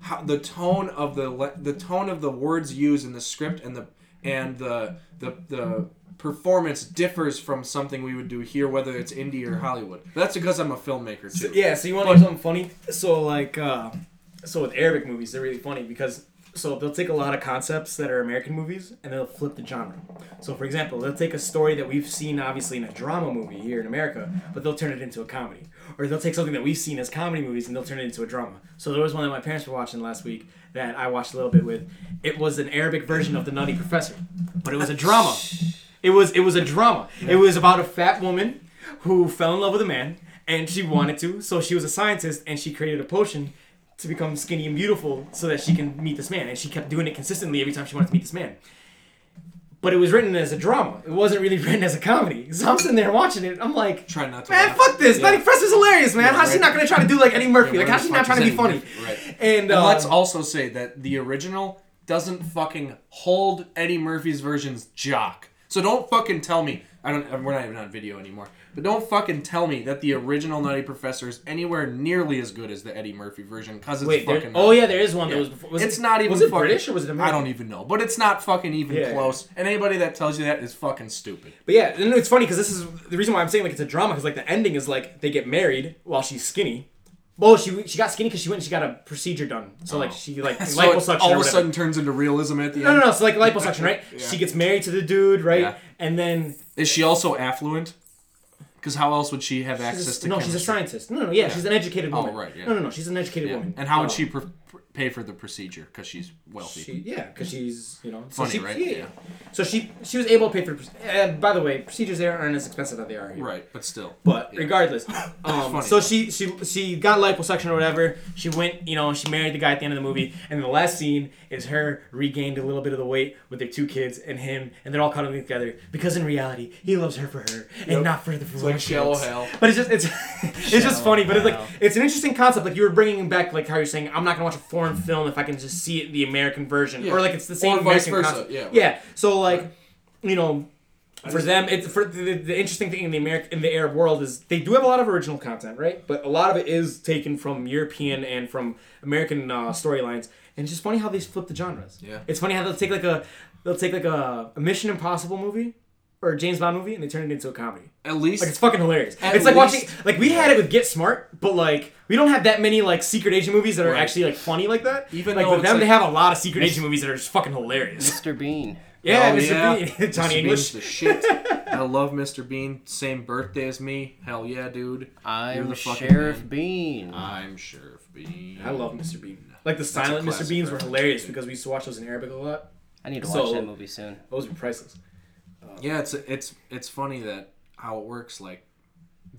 how the tone of the the tone of the words used in the script and the and the the the performance differs from something we would do here, whether it's indie or Hollywood. That's because I'm a filmmaker too. Yeah, so you want to know something funny? So like, uh, so with Arabic movies, they're really funny because so they'll take a lot of concepts that are American movies and they'll flip the genre. So for example, they'll take a story that we've seen obviously in a drama movie here in America, but they'll turn it into a comedy. Or they'll take something that we've seen as comedy movies and they'll turn it into a drama. So there was one that my parents were watching last week that I watched a little bit with. It was an Arabic version of The Nutty Professor, but it was a drama. It was it was a drama. It was about a fat woman who fell in love with a man and she wanted to, so she was a scientist and she created a potion to become skinny and beautiful so that she can meet this man. And she kept doing it consistently every time she wanted to meet this man. But it was written as a drama. It wasn't really written as a comedy. So I'm sitting there watching it. I'm like, Try not to. man, laugh. fuck this. Yeah. Nutty Professor's hilarious, man. Yeah, How's she not gonna try to do like Eddie Murphy? Yeah, like how's she not trying to be funny? Right. And, And uh, let's also say that the original doesn't fucking hold Eddie Murphy's version's jock. So don't fucking tell me. I don't. We're not even on video anymore. But don't fucking tell me that the original Nutty Professor is anywhere nearly as good as the Eddie Murphy version because it's Wait, there, fucking. oh yeah, there is one that was before. Was it's it, not even. Was it fucking, British or was it American? I American? don't even know, but it's not fucking even Yeah. close. And anybody that tells you that is fucking stupid. But yeah, and it's funny because this is the reason why I'm saying like it's a drama because like the ending is like they get married while she's skinny. Well, she she got skinny because she went and she got a procedure done. So like she like Oh. So it liposuction all of a sudden turns into realism at the no, end. no, no. No, so like liposuction, right? Yeah. She gets married to the dude, right? Yeah. And then Is she also affluent? Because how else would she have access a, to? no, she's a scientist. No, no, no, yeah, she's an educated woman. Oh, right, yeah. No, no, no, she's an educated Yeah. woman. And how would Uh, she pr- pr- pay for the procedure? Because she's wealthy. She, yeah, because she's you know so Funny, she, right? Yeah, Yeah. yeah. So she she was able to pay for. the And by the way, procedures there aren't as expensive as they are here. Right, but still. But Yeah. regardless, um, funny. so she she she got liposuction or whatever. She went, you know, she married the guy at the end of the movie, and the last scene is her regained a little bit of the weight with their two kids and him, and they're all cuddling together because in reality he loves her for her and Yep. not for the for It's like what she shallow hell. But it's just it's it's just funny. But it's like it's an interesting concept. Like you were bringing back like how you're saying I'm not gonna watch a foreign film if I can just see it the American version, Yeah. or like it's the same Or vice American versa, concept. yeah, right. yeah. So like you know for them it's for the, the interesting thing in the american in the arab world is they do have a lot of original content right but a lot of it is taken from european and from american uh, storylines and it's just funny how they flip the genres Yeah. it's funny how they'll take like a they'll take like a, a mission impossible movie or a james bond movie and they turn it into a comedy At least like it's fucking hilarious. At it's like watching like we had it with Get Smart, but like we don't have that many like secret agent movies that are Right. actually like funny like that. Even like though with it's them, they have a lot of secret agent movies that are just fucking hilarious. Mr. Bean. Yeah, Oh, Mr. yeah. Bean, Mr. Johnny Bean's English. the shit. I love Mr. Bean. Same birthday as me. Hell yeah, dude. You're I'm the Sheriff man. Bean. I'm Sheriff Bean. I love Mr. Bean. Like the silent Mr. Beans were hilarious because we used to watch those in Arabic a lot. I need to So- watch that movie soon. Those were priceless. Um, yeah, it's it's it's funny that how it works. Like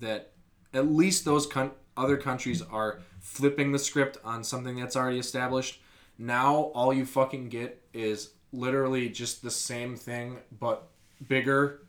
that, at least those con- other countries are flipping the script on something that's already established. Now all you fucking get is literally just the same thing, but bigger,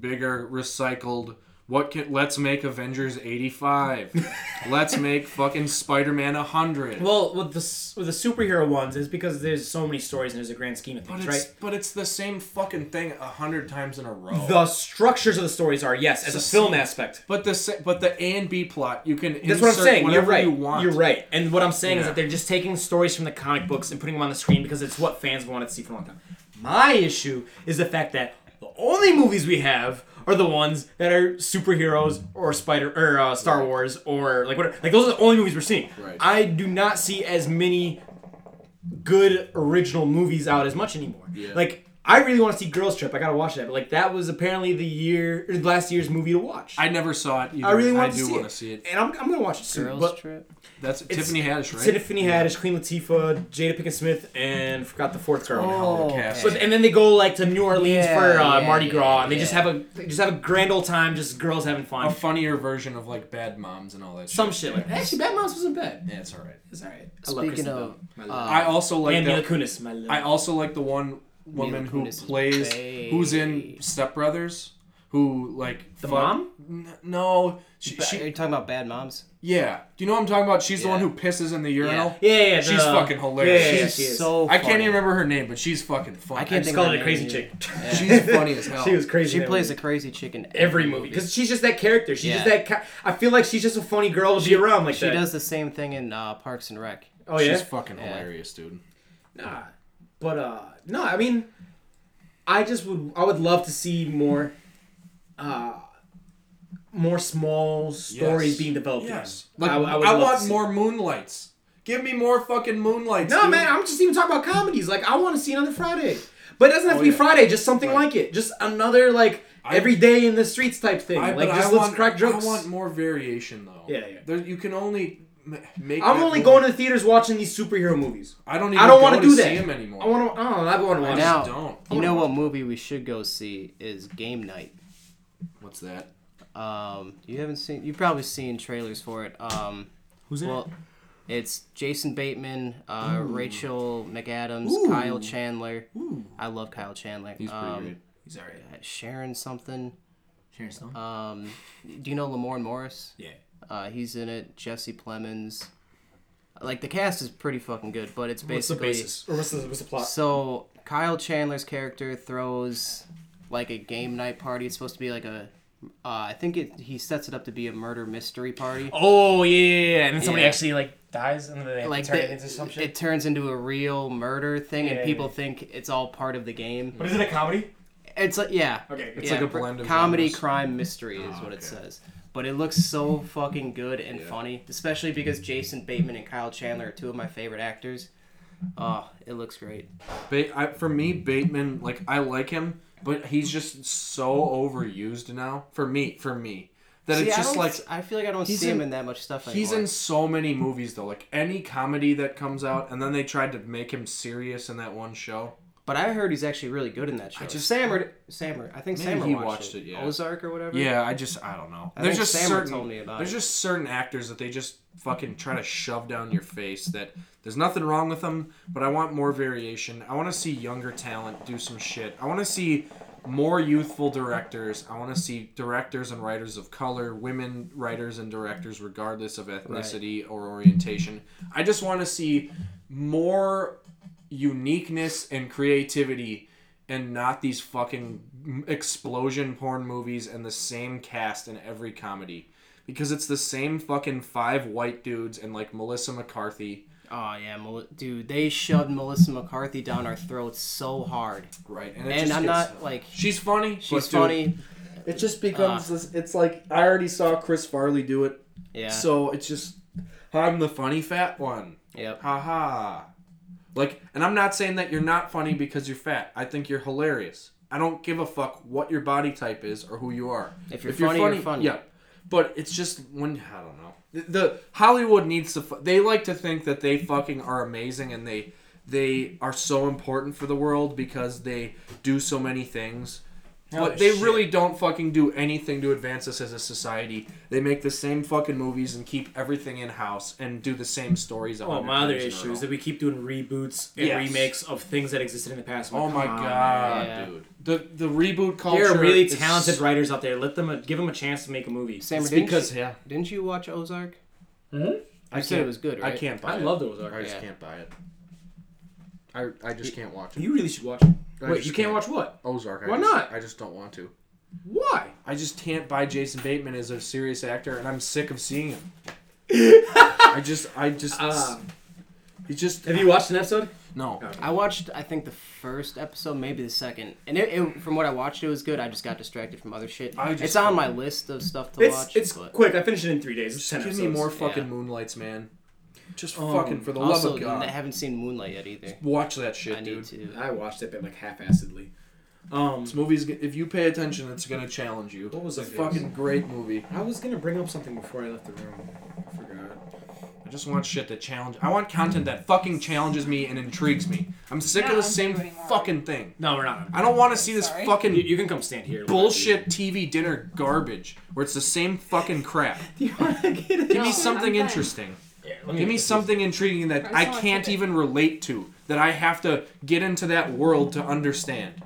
bigger, recycled. What can let's make Avengers eighty five. let's make fucking Spider Man hundred. Well, with the with the superhero ones, is because there's so many stories and there's a grand scheme of But things, it's right? but it's the same fucking thing a hundred times in a row. The structures of the stories are yes, as a the film same- aspect. But the but the A and B plot you can That's what I'm insert saying. You're right. you want. You're right. And what I'm saying is that they're just taking stories from the comic books and putting them on the screen because it's what fans wanted to see for a long time. My issue is the fact that the only movies we have are the ones that are superheroes or Spider or uh, Star Wars or like whatever. Like those are the only movies we're seeing. Right. I do not see as many good original movies out as much anymore. Yeah. Like I really want to see Girls Trip. I gotta watch that. But like that was apparently the year last year's movie to watch. I never saw it. Either. I really want I to do see, want it. to see it. and I'm, I'm gonna watch it soon. Girls but Trip. That's It's- Tiffany Haddish, right? Tiffany Haddish, Queen Latifah, Jada Pinkett Smith, and forgot the fourth girl. Oh, cast. But, and then they go like to New Orleans Yeah, for uh, yeah, Mardi yeah, Gras, and they just have a they just have a grand old time, just girls having fun. a funnier version of like Bad Moms and all that. Some shit. shit like actually, Bad Moms wasn't bad. Yeah, it's all right. It's alright. I love Speaking of, Bell. My uh. I also like and Mila. Kunis, my love. I also like the one woman who Kunis plays who's in Step Brothers, who like The fuck- mom? N- no, she, Ba- are she you talking about Bad Moms? yeah. Do you know what I'm talking about? She's the one who pisses in the urinal. yeah, yeah, yeah, She's the- fucking hilarious. Yeah, yeah, yeah, She's she is. so. I can't funny. even remember her name, but she's fucking funny. I I can't just think call of it her a crazy name chick. either. She's funny as hell. She was crazy. She in that plays a crazy chick in every movie because she's just that character. She's just Yeah. that. Ca- I feel like she's just a funny girl to be around like She that. does the same thing in uh, Parks and Rec. Oh yeah. She's fucking Yeah. hilarious, dude. Nah, but uh, no, I mean, I just would, I would love to see more, uh, more small stories Yes. being developed. Yes. Like, I, I, I would love want more moonlights. Give me more fucking moonlights. No, dude. man, I'm just even talking about comedies. Like, I want to see another Friday, but it doesn't have Oh, to be yeah. Friday. Just something Right. like it. Just another like I- every day in the streets type thing. I, like, but just I let's want, crack jokes. I want more variation, though. Yeah, yeah. There, you can only make. I'm only movie- going to the theaters watching these superhero movies. I don't even. I don't want wanna do that. him anymore. I want to. Oh, I want to watch. Now- don't. You know what movie we should go see is Game Night. What's that? Um, you haven't seen. You've probably seen trailers for it. Um, Who's in well, it's Jason Bateman, uh, Rachel McAdams, Ooh. Kyle Chandler. Ooh, I love Kyle Chandler. He's pretty um, great. he's alright. uh, Sharon something. Sharon Stone. Um, do you know Lamorne Morris? yeah. Uh, he's in it. Jesse Plemons. Like the cast is pretty fucking good, but it's What's the basically basis? Or what's the what's the plot? so Kyle Chandler's character throws like a game night party. It's supposed to be like a Uh, I think it he sets it up to be a murder mystery party. Oh yeah, yeah, yeah. and then somebody Yeah. actually like dies, and then they like turn the- it into some shit. it turns into a real murder thing, Yeah, and people yeah. think it's all part of the game. But is it a comedy? It's like yeah, Okay, It's yeah, like a blend of comedy, genres. crime, mystery is Oh, what it says. But it looks so fucking good and Yeah. funny, especially because Jason Bateman and Kyle Chandler are two of my favorite actors. Oh, it looks great. Ba- I, for me, Bateman, like I like him, but he's just so overused now. For me, for me, that See, it's just don't like I feel like I don't see him in- that much stuff anymore. he's in so many movies though. Like any comedy that comes out, and then they tried to make him serious in that one show. But I heard he's actually really good in that show. I just- Sammer, Sammer, I think Sammer he watched, watched it. it, yeah. Ozark or whatever. Yeah, I just I don't know. I there's just Sammer certain told me about there's it. just certain actors that they just fucking try to shove down your face. That there's nothing wrong with them, but I want more variation. I want to see younger talent do some shit. I want to see more youthful directors. I want to see directors and writers of color, women writers and directors, regardless of ethnicity or orientation. I just want to see more uniqueness and creativity and not these fucking explosion porn movies and the same cast in every comedy because it's the same fucking five white dudes and like Melissa McCarthy. Oh yeah, Mel- dude, they shoved Melissa McCarthy down our throats so hard, right and, and I'm gets- not like she's funny she's but dude, funny. it just becomes this it's like I already saw Chris Farley do it. Yeah. so it's just I'm the funny fat one. Yep. haha. Like and i'm not saying that you're not funny because you're fat. I think you're hilarious. I don't give a fuck what your body type is or who you are. If you're funny, you're funny. yeah but it's just when i don't know. The, the hollywood needs to they like to think that they fucking are amazing and they they are so important for the world because they do so many things Oh, but they shit. really don't fucking do anything to advance us as a society. They make the same fucking movies and keep everything in house and do the same stories. a Oh, hundred my other times in a issue is that we keep doing reboots and Yes. remakes of things that existed in the past. I'm Oh my come on, god, Yeah. dude! The the reboot culture. There are really is- talented writers out there. Let them uh, give them a chance to make a movie. Sammer, It's didn't because you, yeah, didn't you watch Ozark? Hmm? You I said it was good, I can't buy I it. love those. I just Yeah. can't buy it. I I just can't watch it. You really should watch it. I Wait, you can't watch what? Ozark. I Why just- not? I just don't want to. Why? I just can't buy Jason Bateman as a serious actor, and I'm sick of seeing him. I just, I just, Um, he just. have you watched an episode? No. I watched, I think the first episode, maybe the second, and it, it from what I watched, it was good. I just got distracted from other shit. I just- it's on my list of stuff to It's watch. it's but quick. I finished it in three days. It's Just ten give episodes. me more yeah. fucking moonlights, man. Just Um, fucking for the also, love of God. I haven't seen Moonlight yet either. Watch that shit, I dude. need to. I watched it, but like half-assedly. Um, This movie's if you pay attention, it's gonna challenge you. What was it's a it? fucking great movie. I was gonna bring up something before I left the room. I forgot. I just want shit that challenge. I want content that fucking challenges me and intrigues me. I'm sick Yeah, of the I'm same fucking thing. No, we're not. I don't want to see this Sorry. fucking You, you can come stand here. bullshit TV dinner garbage where it's the same fucking crap. Do you want to get it? Give No, me something interesting. Yeah, let Give me get this. something intriguing that I I just wanna can't keep even relate to. That I have to get into that world to understand.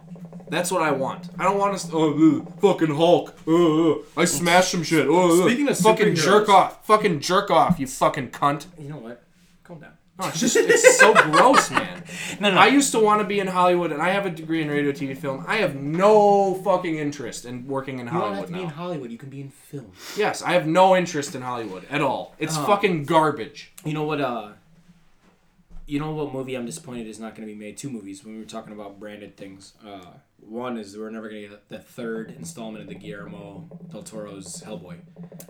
That's what I want. I don't want to. Oh, uh, fucking Hulk. Uh, uh, I smashed some shit. Oh, uh, Speaking of fucking superheroes- jerk off. Fucking jerk off. You fucking cunt. You know what? No, it's just it's so gross, man. No, no. I used to want to be in Hollywood, and I have a degree in radio, TV, film. I have no fucking interest in working in Hollywood now. you don't have Hollywood to be in. Hollywood. You can be in film. Yes, I have no interest in Hollywood at all. It's Oh. fucking garbage. You know what? Uh, you know what movie I'm disappointed is not going to be made? Two movies. When we were talking about branded things, uh, one is we're never going to get the third installment of the Guillermo del Toro's Hellboy.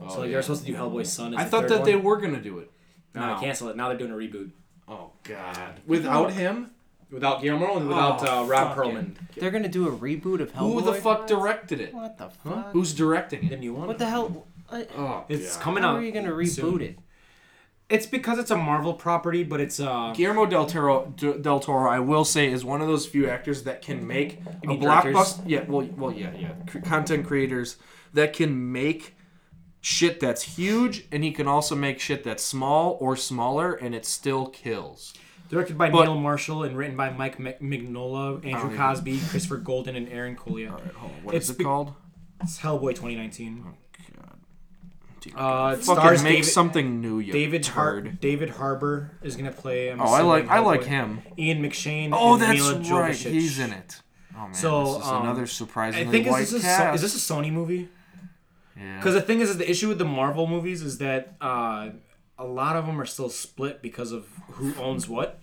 Oh, so like they're supposed to do Hellboy's son. As Oh, I the thought third that one. they were gonna do it. No, No. they canceled it. Now they're doing a reboot Oh God! Without him, without Guillermo and without Oh, uh, Ron fucking- Perlman. They're gonna do a reboot of Hellboy. who the fuck directed it? What the fuck? Who's directing The it? new one. What the hell? Uh, Oh, It's God. coming How out. are you gonna reboot soon. it? It's because it's a Marvel property, but it's uh. Guillermo del Toro, D- del Toro, I will say, is one of those few actors that can make a mean directors? blockbuster. Yeah, well, well, yeah, yeah. C- content creators that can make shit that's huge, and he can also make shit that's small or smaller, and it still kills. Directed by But- Neil Marshall and written by Mike Mignola, Andrew even- Cosby, Christopher Golden, and Aaron Collier. All right, hold on. What is It's it be- called? It's Hellboy 2019. Dear Uh, God. it Fucking stars make David, something new, you David Har- David Harbour is gonna play. I'm Oh, I like assuming I like him. Ian McShane. Oh, and that's Mila right. He's in it. Oh man, So, this is um, another I surprisingly think white is this, a, cast. is this a Sony movie? Yeah. Because the thing is, is the issue with the Marvel movies is that uh, a lot of them are still split because of who owns what.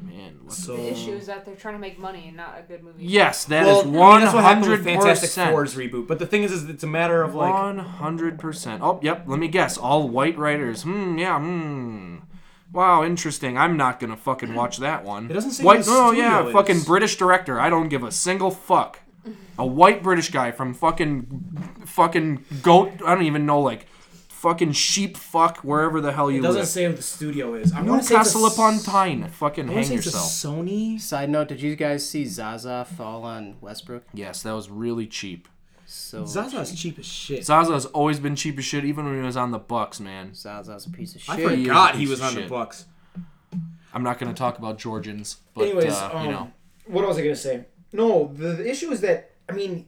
Man, what- So The issue is that they're trying to make money and not a good movie. yes, that is well, I mean, one that's what happened with hundred Fantastic percent. Four's reboot. But the thing is, is it's a matter of like One hundred percent. Oh, yep. Let me guess. All white writers. Hmm. Yeah. Hmm. Wow. Interesting. I'm not gonna fucking watch that one. It doesn't say white. Oh yeah. studio Fucking. British director. I don't give a single fuck. A white British guy from fucking fucking goat. I don't even know like fucking sheep fuck wherever the hell you it doesn't live. say who the studio is. I want to say it's a Newcastle s- upon Tyne. Fucking I wanna hang say it's a yourself. Sony. Side note: Did you guys see Zaza fall on Westbrook? Yes, that was really cheap. So Zaza's cheap as shit. Zaza's always been cheap as shit, even when he was on the Bucks, man. Zaza's a piece of shit. I he is a forgot he piece was of on the shit. Bucks. I'm not gonna talk about Georgians, but Anyways, uh, um, you know. what was I gonna say? No, the, the issue is that I mean,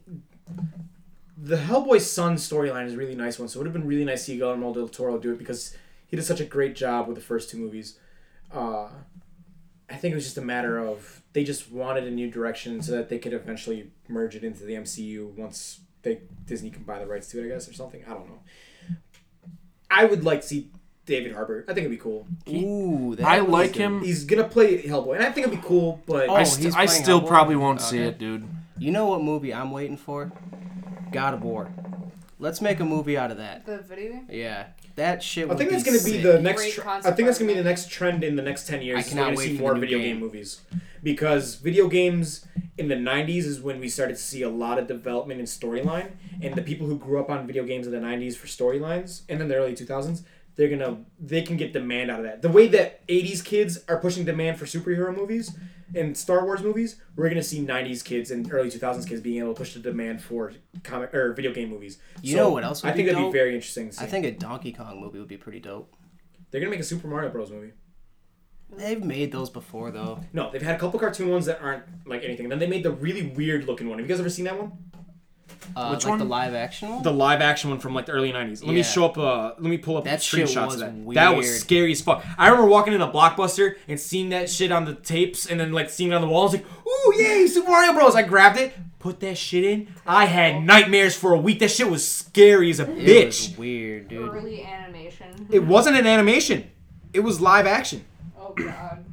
the Hellboy son storyline is a really nice one. So it would have been really nice to see Guillermo del Toro do it because he did such a great job with the first two movies. Uh, I think it was just a matter of they just wanted a new direction so that they could eventually merge it into the MCU once they Disney can buy the rights to it, I guess, or something. I don't know. I would like to see David Harbour. I think it'd be cool. Ooh, that I was like good. him. He's gonna play Hellboy, and I think it'd be cool. But Oh, I, he's st- I still Hellboy? probably won't see it, dude. You know what movie I'm waiting for? God of War. Let's make a movie out of that. The video game? Yeah, that shit. I think be that's going to be the next. Great Tr- I think that's going to be the next trend in the next ten years. I we're cannot going to wait see for more the video game. game movies because video games in the '90s is when we started to see a lot of development in storyline, and the people who grew up on video games in the '90s for storylines, and then the early 2000s, they're gonna they can get demand out of that. The way that '80s kids are pushing demand for superhero movies and Star Wars movies, we're gonna see '90s kids and early 2000s kids being able to push the demand for comic or video game movies. You know what else would I think dope? be very interesting. To. I think a Donkey Kong movie would be pretty dope. they're gonna make a Super Mario Bros. movie. They've made those before though. No, they've had a couple cartoon ones that aren't like anything. Then they made the really weird looking one. Have you guys ever seen that one? Uh, Which like the live action one. The live action one from like the early '90s. Let me show up. Uh, let me pull up That shit screenshots was of that. That was scary as fuck. I remember walking in a blockbuster and seeing that shit on the tapes, and then like seeing it on the walls. Like, "Ooh, yay, Super Mario Bros!" I grabbed it, put that shit in. I had nightmares for a week. That shit was scary as a It bitch. was weird, dude. Early animation. It wasn't an animation. It was live action. Oh god.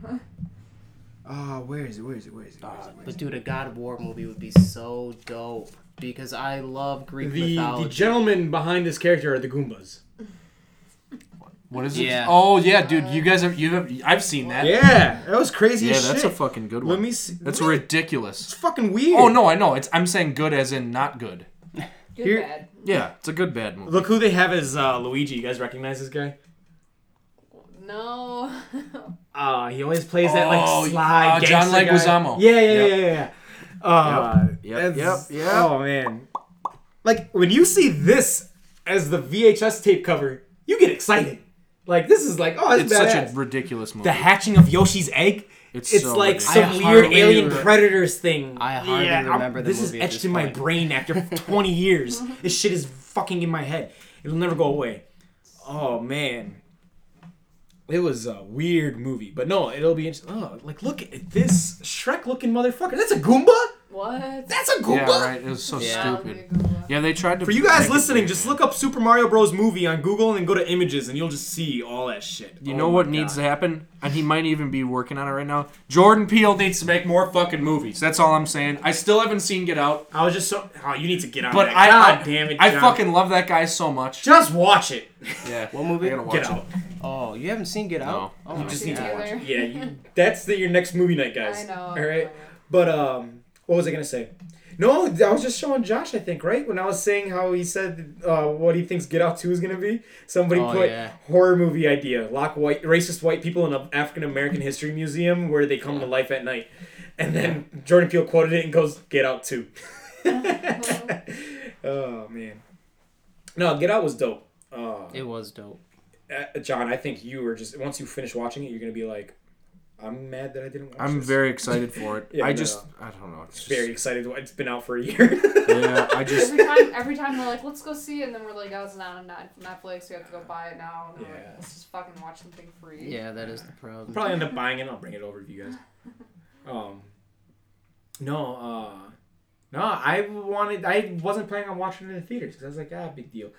Ah, where is it? Where is it? Where is it? Where is it? But dude, a God of War movie would be so dope because I love Greek The, mythology. the gentlemen behind this character are the Goombas. What is it? Yeah. Oh yeah, dude. You guys have you have I've seen that. Yeah, that was crazy Yeah, as that's shit. a fucking good one. Let me see. That's What? ridiculous. It's fucking weird. Oh no, I know. It's I'm saying good as in not good. Good Here- bad. Yeah, it's a good bad movie. Look who they have as uh, Luigi. You guys recognize this guy? No. Uh, he always plays that like Oh, sly uh, John gangster guy. Leguizamo. Yeah, yeah, yeah, yeah, yeah. Uh, Yep, that's- yep, yep. Oh man, like when you see this as the VHS tape cover, you get excited. Like this is like, oh, It's badass. such a ridiculous movie. the hatching of Yoshi's egg. It's It's, so like ridiculous. some I weird alien re- predators thing. I hardly I'm- remember the this movie is etched this in my brain after 20 years. This shit is fucking in my head. It'll never go away. Oh man, it was a weird movie, but no, it'll be interesting. Oh, like look at this Shrek-looking motherfucker. That's a Goomba. What? That's a Goomba. yeah, right. It was so Yeah. stupid. Yeah, they tried to. For you guys listening, just look up Super Mario Bros. movie on Google and then go to images, and you'll just see all that shit. You Oh know my what needs God. to happen? And he might even be working on it right now. Jordan Peele needs to make more fucking movies. That's all I'm saying. I still haven't seen Get Out, I was just so. Oh, you need to get out. but that. I, God I damn it, I fucking love that guy so much. just watch it. Yeah. What movie? I gotta watch Get it. out. Oh, you haven't seen Get Out? No. Oh You just need to watch it. Yeah, you, that's the, your next movie night, guys. I know. All right. But um, what was I gonna say? No, I was just showing Josh. I think right when I was saying how he said uh, what he thinks Get Out Two is gonna be. Somebody Oh, put yeah. horror movie idea: lock white racist white people in an African American history museum where they come to life at night. And then Jordan Peele quoted it and goes, "Get Out 2. oh man. No, Get Out was dope. Uh, It was dope. uh, John, I think you were just once you finish watching it, you're gonna be like, I'm mad that I didn't watch it. I'm this. very excited for it. Yeah, I no, just, no. I don't know. It's just, very excited. It's been out for a year. yeah, I just, Every time, every time we're like, let's go see it, and then we're like, oh, it's not on Net- Netflix. We have to go buy it now. And we're like, Yeah. let's just fucking watch something free. Yeah, that is the problem. Probably end up buying it. I'll bring it over to you guys. Um, no, uh, no, I wanted. I wasn't planning on watching it in the theaters because I was like, ah, big deal.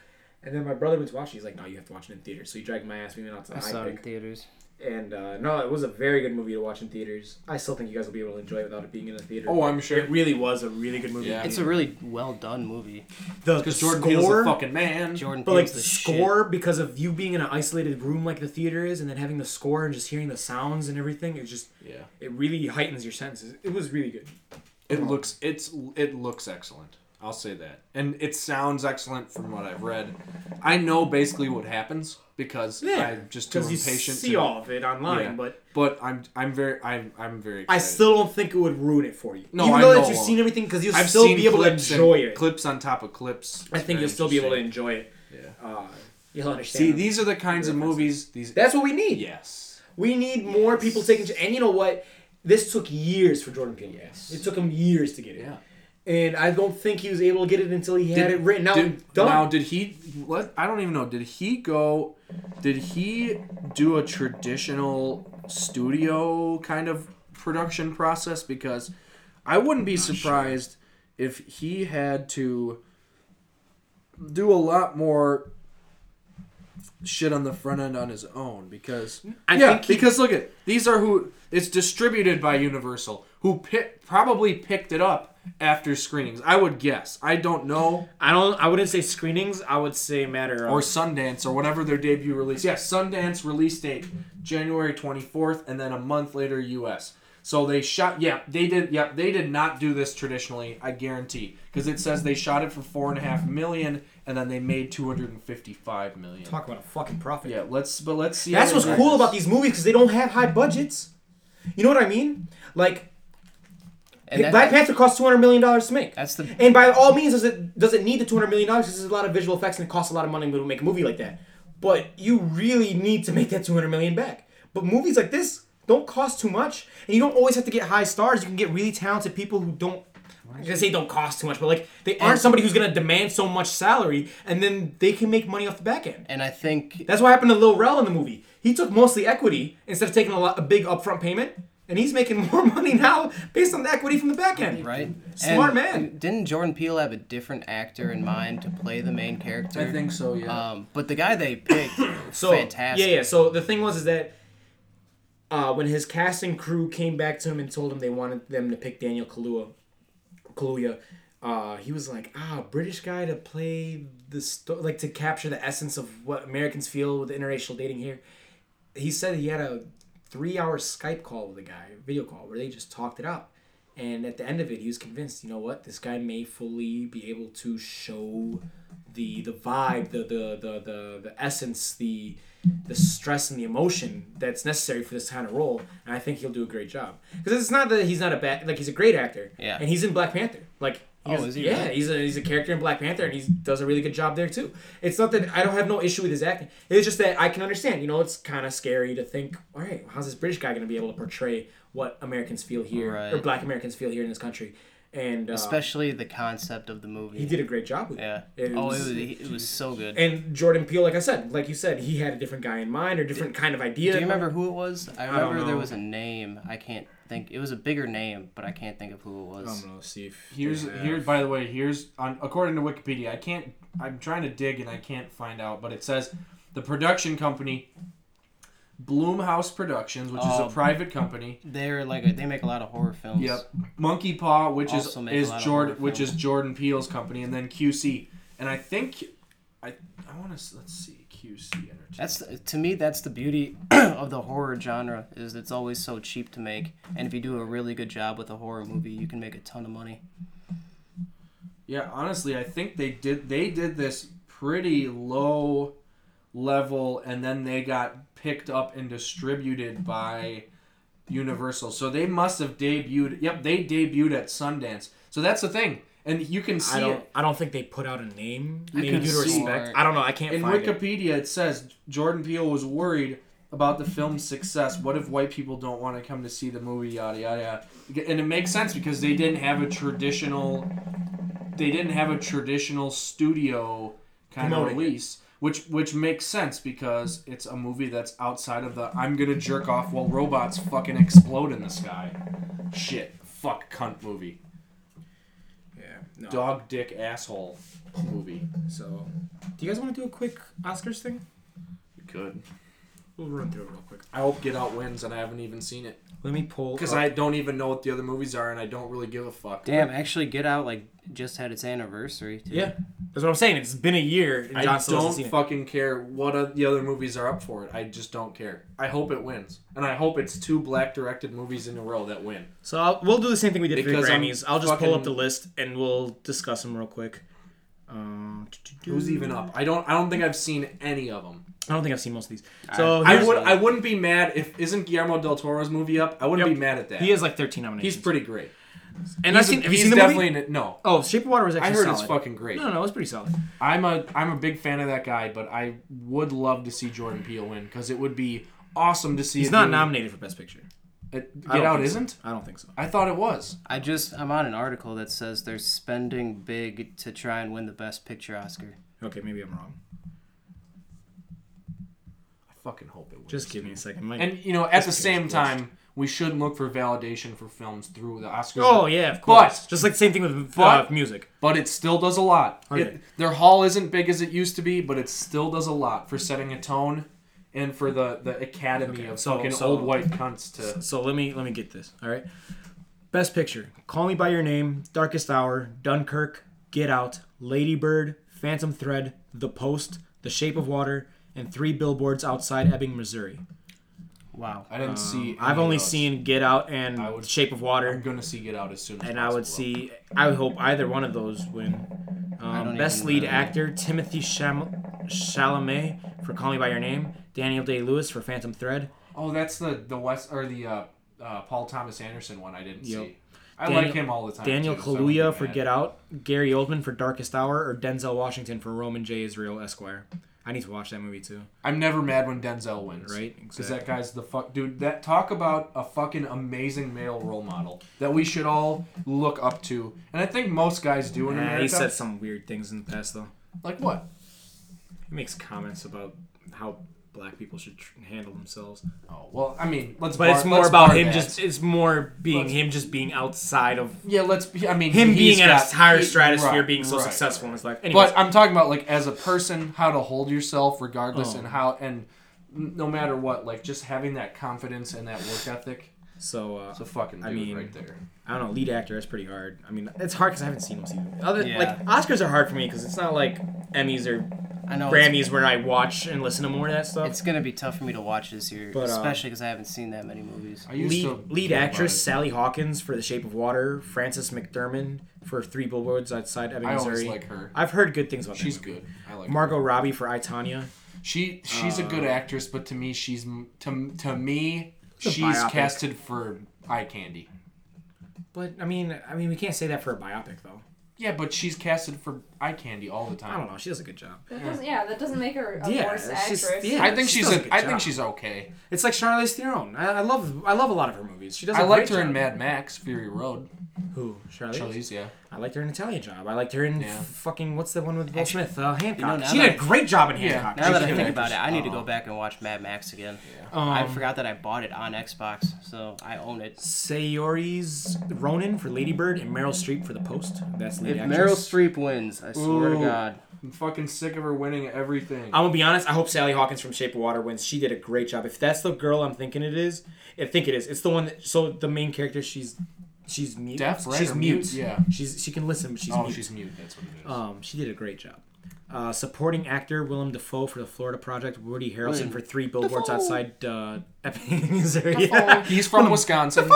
And then my brother went to watch it. He's like, "No, you have to watch it in theaters." So he dragged my ass. We went out to I the saw it in theaters. And uh, no, it was a very good movie to watch in theaters. I still think you guys will be able to enjoy it without it being in a theater. Oh, I'm sure. It really was a really good movie. Yeah. It's a really well done movie. the Because Jordan score, Peele's a fucking man. Jordan But like the the shit. score, because of you being in an isolated room like the theater is, and then having the score and just hearing the sounds and everything, it just Yeah. it really heightens your senses. It was really good. It looks it's it looks excellent. I'll say that. And it sounds excellent from what I've read. I know basically what happens because I'm just too because you impatient see to all of it online, Yeah. but But I'm I'm very I'm I'm very excited. I still don't think it would ruin it for you. No, even I know that you've seen everything, because you'll I've still be able to enjoy it. Clips on top of clips. I think you'll still be able to enjoy it. Yeah. Uh, you'll understand. See, these are the kinds of movies these That's what we need. Yes. We need more people taking. And you know what? This took years for Jordan Peele. Yes. It took him years to get it. Yeah. And I don't think he was able to get it until he had Did- it written out Did, now, did he? What? I don't even know. Did he go? Did he do a traditional studio kind of production process? Because I wouldn't be surprised if he had to do a lot more shit on the front end on his own. Because I yeah, think he- because look at these are who it's distributed by Universal, who pi- probably picked it up after screenings. I would guess. I don't know I don't. I wouldn't say screenings. I would say matter of. or Sundance or whatever their debut release. Yes, Sundance release date January 24th and then a month later US. So they shot yeah, they did yeah, they did not do this traditionally, I guarantee. Because it says they shot it for four and a half million and then they made two hundred and fifty five million. talk about a fucking profit. Yeah, let's but let's see. That's what's cool this. about these movies because they don't have high budgets. You know what I mean? Like And that- Black Panther cost two hundred million dollars to make. That's the And by all means, does it does it need the two hundred million dollars? Because there's a lot of visual effects and it costs a lot of money to make a movie like that. But you really need to make that two hundred million back. But movies like this don't cost too much, and you don't always have to get high stars. You can get really talented people who don't. I'm gonna say don't cost too much, but like they aren't somebody who's gonna demand so much salary, and then they can make money off the back end. and I think That's what happened to Lil Rel in the movie. He took mostly equity instead of taking a, lot, a big upfront payment, and he's making more money now based on the equity from the back end. right. Smart And man. Didn't Jordan Peele have a different actor in mind to play the main character? I think so, yeah. Um, but the guy they picked, So fantastic. yeah, yeah. So the thing was is that uh, when his casting crew came back to him and told him they wanted them to pick Daniel Kaluuya, Kaluuya, uh, he was like, ah, British guy to play the sto- like to capture the essence of what Americans feel with interracial dating here. He said he had a three-hour Skype call with a guy, video call, where they just talked it out. And at the end of it, he was convinced, you know what, this guy may fully be able to show the the vibe, the the the the, the essence, the the stress and the emotion that's necessary for this kind of role. And I think he'll do a great job. Because it's not that he's not a bad like he's a great actor. Yeah. And he's in Black Panther. Like Oh, is he yeah, really? he's a he's a character in Black Panther and he does a really good job there too. It's not that I don't have no issue with his acting. It's just that I can understand. You know, it's kind of scary to think, all right, how's this British guy going to be able to portray what Americans feel here or Black Americans feel here in this country? And uh, Especially the concept of the movie. he did a great job with Yeah. it. It oh, was- it was, it was so good. And Jordan Peele, like I said, like you said, he had a different guy in mind or different kind of idea. Do you remember who it was? I remember there was a name. I can't think. It was a bigger name, but I can't think of who it was. I'm gonna see if Here's they here by the way, here's on according to Wikipedia, I can't I'm trying to dig and I can't find out, but it says the production company Blumhouse Productions, which is Oh. a private company. They're like a, they make a lot of horror films. Yep. Monkey Paw, which Also is is Jordan which is. Jordan Peele's company and then QC. And I think I I want to let's see QC Entertainment. That's to me. That's the beauty of the horror genre is it's always so cheap to make, and if you do a really good job with a horror movie, you can make a ton of money. Yeah, honestly, I think they did they did this pretty low level and then they got picked up and distributed by Universal. So they must have debuted. Yep, they debuted at Sundance. So that's the thing. And you can see I don't. it I don't think they put out a name. Maybe due to respect. I don't know. I can't in find it. Wikipedia it says Jordan Peele was worried about the film's success. What if white people don't want to come to see the movie? Yada yada. yada. And it makes sense because they didn't have a traditional. They didn't have a traditional studio kind of Promoting it. release, which which makes sense because it's a movie that's outside of the I'm gonna jerk off while robots fucking explode in the sky. Shit, fuck, cunt movie. Yeah. No. Dog dick asshole. movie. So, do you guys want to do a quick Oscars thing? We could. We'll run through it real quick. I hope Get Out wins, and I haven't even seen it Let me pull. because I don't even know what the other movies are, and I don't really give a fuck. Damn, actually, Get Out like just had its anniversary. Too. Yeah, that's what I'm saying. It's been a year. And I John don't seen it. fucking care what o- the other movies are up for it. I just don't care. I hope it wins, and I hope it's two black directed movies in a row that win. So I'll, we'll do the same thing we did Because for the I'm Grammys. I'll just pull up the list and we'll discuss them real quick. Um, Who's even up? I don't. I don't think I've seen any of them. I don't think I've seen most of these. So I here's- would. I wouldn't be mad if isn't Guillermo del Toro's movie up. I wouldn't Yep. be mad at that. He has like 13 nominations. He's pretty great. And He's I've seen. a- Have you he's seen the definitely movie? in it- no. Oh, Shape of Water was I actually heard solid. it's fucking great. No, no, it's pretty solid. I'm a I'm a big fan of that guy, but I would love to see Jordan Peele win because it would be awesome to see. He's not dude- nominated for Best Picture. It, I Get don't Out isn't. I don't think so. I thought it was. I just I'm on an article that says they're spending big to try and win the Best Picture Oscar. Okay, maybe I'm wrong. I fucking hope it wins. Just give me a second. Mike. And you know, at the same time, we should look for validation for films through the Oscars. oh yeah, of course. But- course. just like the same thing with but- uh, music. but it still does a lot. Okay. It, their hall isn't big as it used to be, but it still does a lot for setting a tone and for the the academy Okay, of so- fucking so- old white cunts to. So let me let me get this. All right. Best Picture: Call Me by Your Name, Darkest Hour, Dunkirk, Get Out, Lady Bird, Phantom Thread, The Post, The Shape of Water, and Three Billboards Outside Ebbing, Missouri. Wow. I didn't see. any I've of only those. seen Get Out and I would- Shape of Water. I'm gonna see Get Out as soon as and I would see. I would hope either one of those win. Um, best lead know. actor: Timothy Cham- Chalamet for Call Me by Your Name, Daniel Day Lewis for Phantom Thread, Oh, that's the the West or the uh, uh, Paul Thomas Anderson one. I didn't Yep. see. I Daniel- like him all the time. Daniel too, so Kaluuya be for. Get Out, Gary Oldman for Darkest Hour, or Denzel Washington for Roman J. Israel Esquire. I need to watch that movie too. I'm never mad when Denzel wins. Right? Because that guy's the fuck dude. That talk about a fucking amazing male role model that we should all look up to, and I think most guys do in Nah, America. he said some weird things in the past though. like what? He makes comments about how black people should tr- handle themselves. Oh well, I mean, let's. But bar- it's more about him that. just it's more being Let's- him just being outside of Yeah, let's. Be, I mean, him he's being in a higher he- stratosphere right, being so right, successful in his life. Anyways, But I'm talking about like as a person, how to hold yourself regardless, Oh. and how and no matter what, like just having that confidence and that work ethic. so uh, It's a fucking dude I mean, right there. I don't know. Lead actor is pretty hard. I mean, it's hard because I haven't seen most either. Other Yeah. like Oscars are hard for me because it's not like Emmys or I know it's, Grammys where I watch and listen to more of that stuff. it's gonna be tough for me to watch this year, But, uh, especially because I haven't seen that many movies. I used lead, to lead care actress it. Sally Hawkins for The Shape of Water, Frances McDermott for Three Billboards Outside Ebbing, I always Missouri. like her. I've heard good things about that She's movie. good. I like. her. Margot Robbie for I Tanya. She she's a good Uh, actress, but to me, she's m- to to me, a she's biopic. casted for eye candy. But I mean, I mean, we can't say that for a biopic though. Yeah, but she's casted for eye candy all the time. I don't know. She does a good job. That doesn't, yeah, that doesn't make her a Yeah, worse actress. yeah. I think she she's does a a, good I job. think she's okay. It's like Charlize Theron. I, I love, I love a lot of her movies. She does. I I liked her in Mad Max, Fury Road. Who? Charlize. Charlize, yeah. I liked her in Italian Job. I liked her in Yeah. fucking what's the one with Will Smith? Uh, Hancock. now she did a great job in Yeah. Hancock. Now She's that a I good think actress. about it, I need to go back and watch Mad Max again. Um, I forgot that I bought it on Xbox, so I own it. Saoirse Ronan for Lady Bird and Meryl Streep for The Post. That's lead If actress. Meryl Streep wins, I swear to God. I'm fucking sick of her winning everything. I'm gonna be honest. I hope Sally Hawkins from Shape of Water wins. She did a great job. If that's the girl I'm thinking it is, I think it is. It's the one that. So the main character, she's she's mute. Deaf, right, She's or mute. mute? Yeah. She's she can listen, but she's oh, mute. she's mute. That's what it is. Um, she did a great job. Uh, supporting actor Willem Dafoe for the Florida Project. Woody Harrelson William for Three Billboards Dafoe. Outside uh, Ebbing, Missouri. He's from Wisconsin.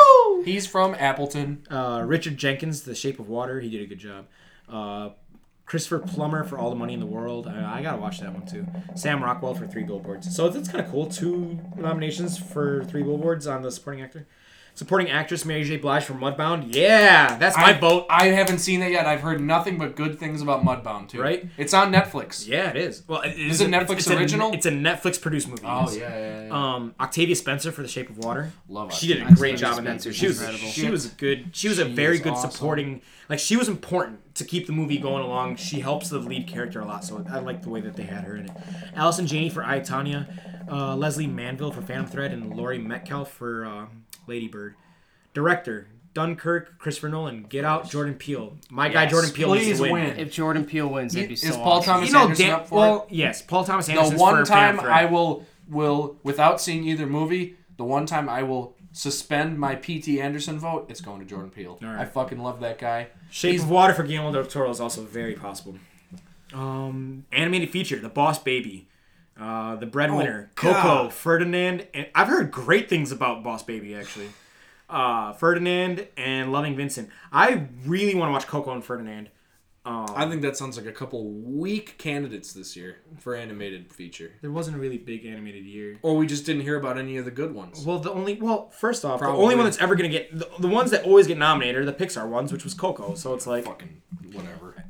He's from Appleton. Uh, Richard Jenkins, The Shape of Water. He did a good job. Uh, Christopher Plummer for All the Money in the World. I, I gotta watch that one too. Sam Rockwell for Three Billboards. So that's kind of cool. Two nominations for Three Billboards on the supporting actor. Supporting actress Mary J. Blige for Mudbound. Yeah, that's my I, vote. I haven't seen that yet. I've heard nothing but good things about Mudbound too. Right? It's on Netflix. Yeah, it is. Well, it Is a- it Netflix it's, it's a- original? it's a Netflix produced movie. Oh yes. yeah, yeah, yeah. Um, Octavia Spencer for The Shape of Water. Love She did a Octavia great job in that too. She was incredible. she was good. She was a She very good awesome. supporting. Like she was important to keep the movie going along. She helps the lead character a lot. So I like the way that they had her in it. Allison Janney for I Tanya, uh, Lesley Manville for Phantom Thread, and Laurie Metcalf for uh, Lady Bird. Director Dunkirk, Christopher Nolan, Get Out, Jordan Peele. My guy Yes, Jordan Peele needs please to win. win. If Jordan Peele wins, that'd be Is so Paul awesome. Thomas You know, Anderson Dan- up for well, it? yes, Paul Thomas Anderson. The Anderson. one time for I will will without seeing either movie, the one time I will suspend my PT Anderson vote, it's going to Jordan Peele. All right. I fucking love that guy. Shape He's- of Water for Guillermo del Toro is also very possible. Um, animated feature, The Boss Baby, uh, The Breadwinner, Oh, Coco, Ferdinand, and I've heard great things about Boss Baby actually. Uh, Ferdinand and Loving Vincent. I really want to watch Coco and Ferdinand. Um, I think that sounds like a couple weak candidates this year for animated feature. there wasn't a really big animated year. Or we just didn't hear about any of the good ones. Well, the only well, first off, the only one that's ever gonna get the, the ones that always get nominated are the Pixar ones, which was Coco. So it's like Fucking whatever.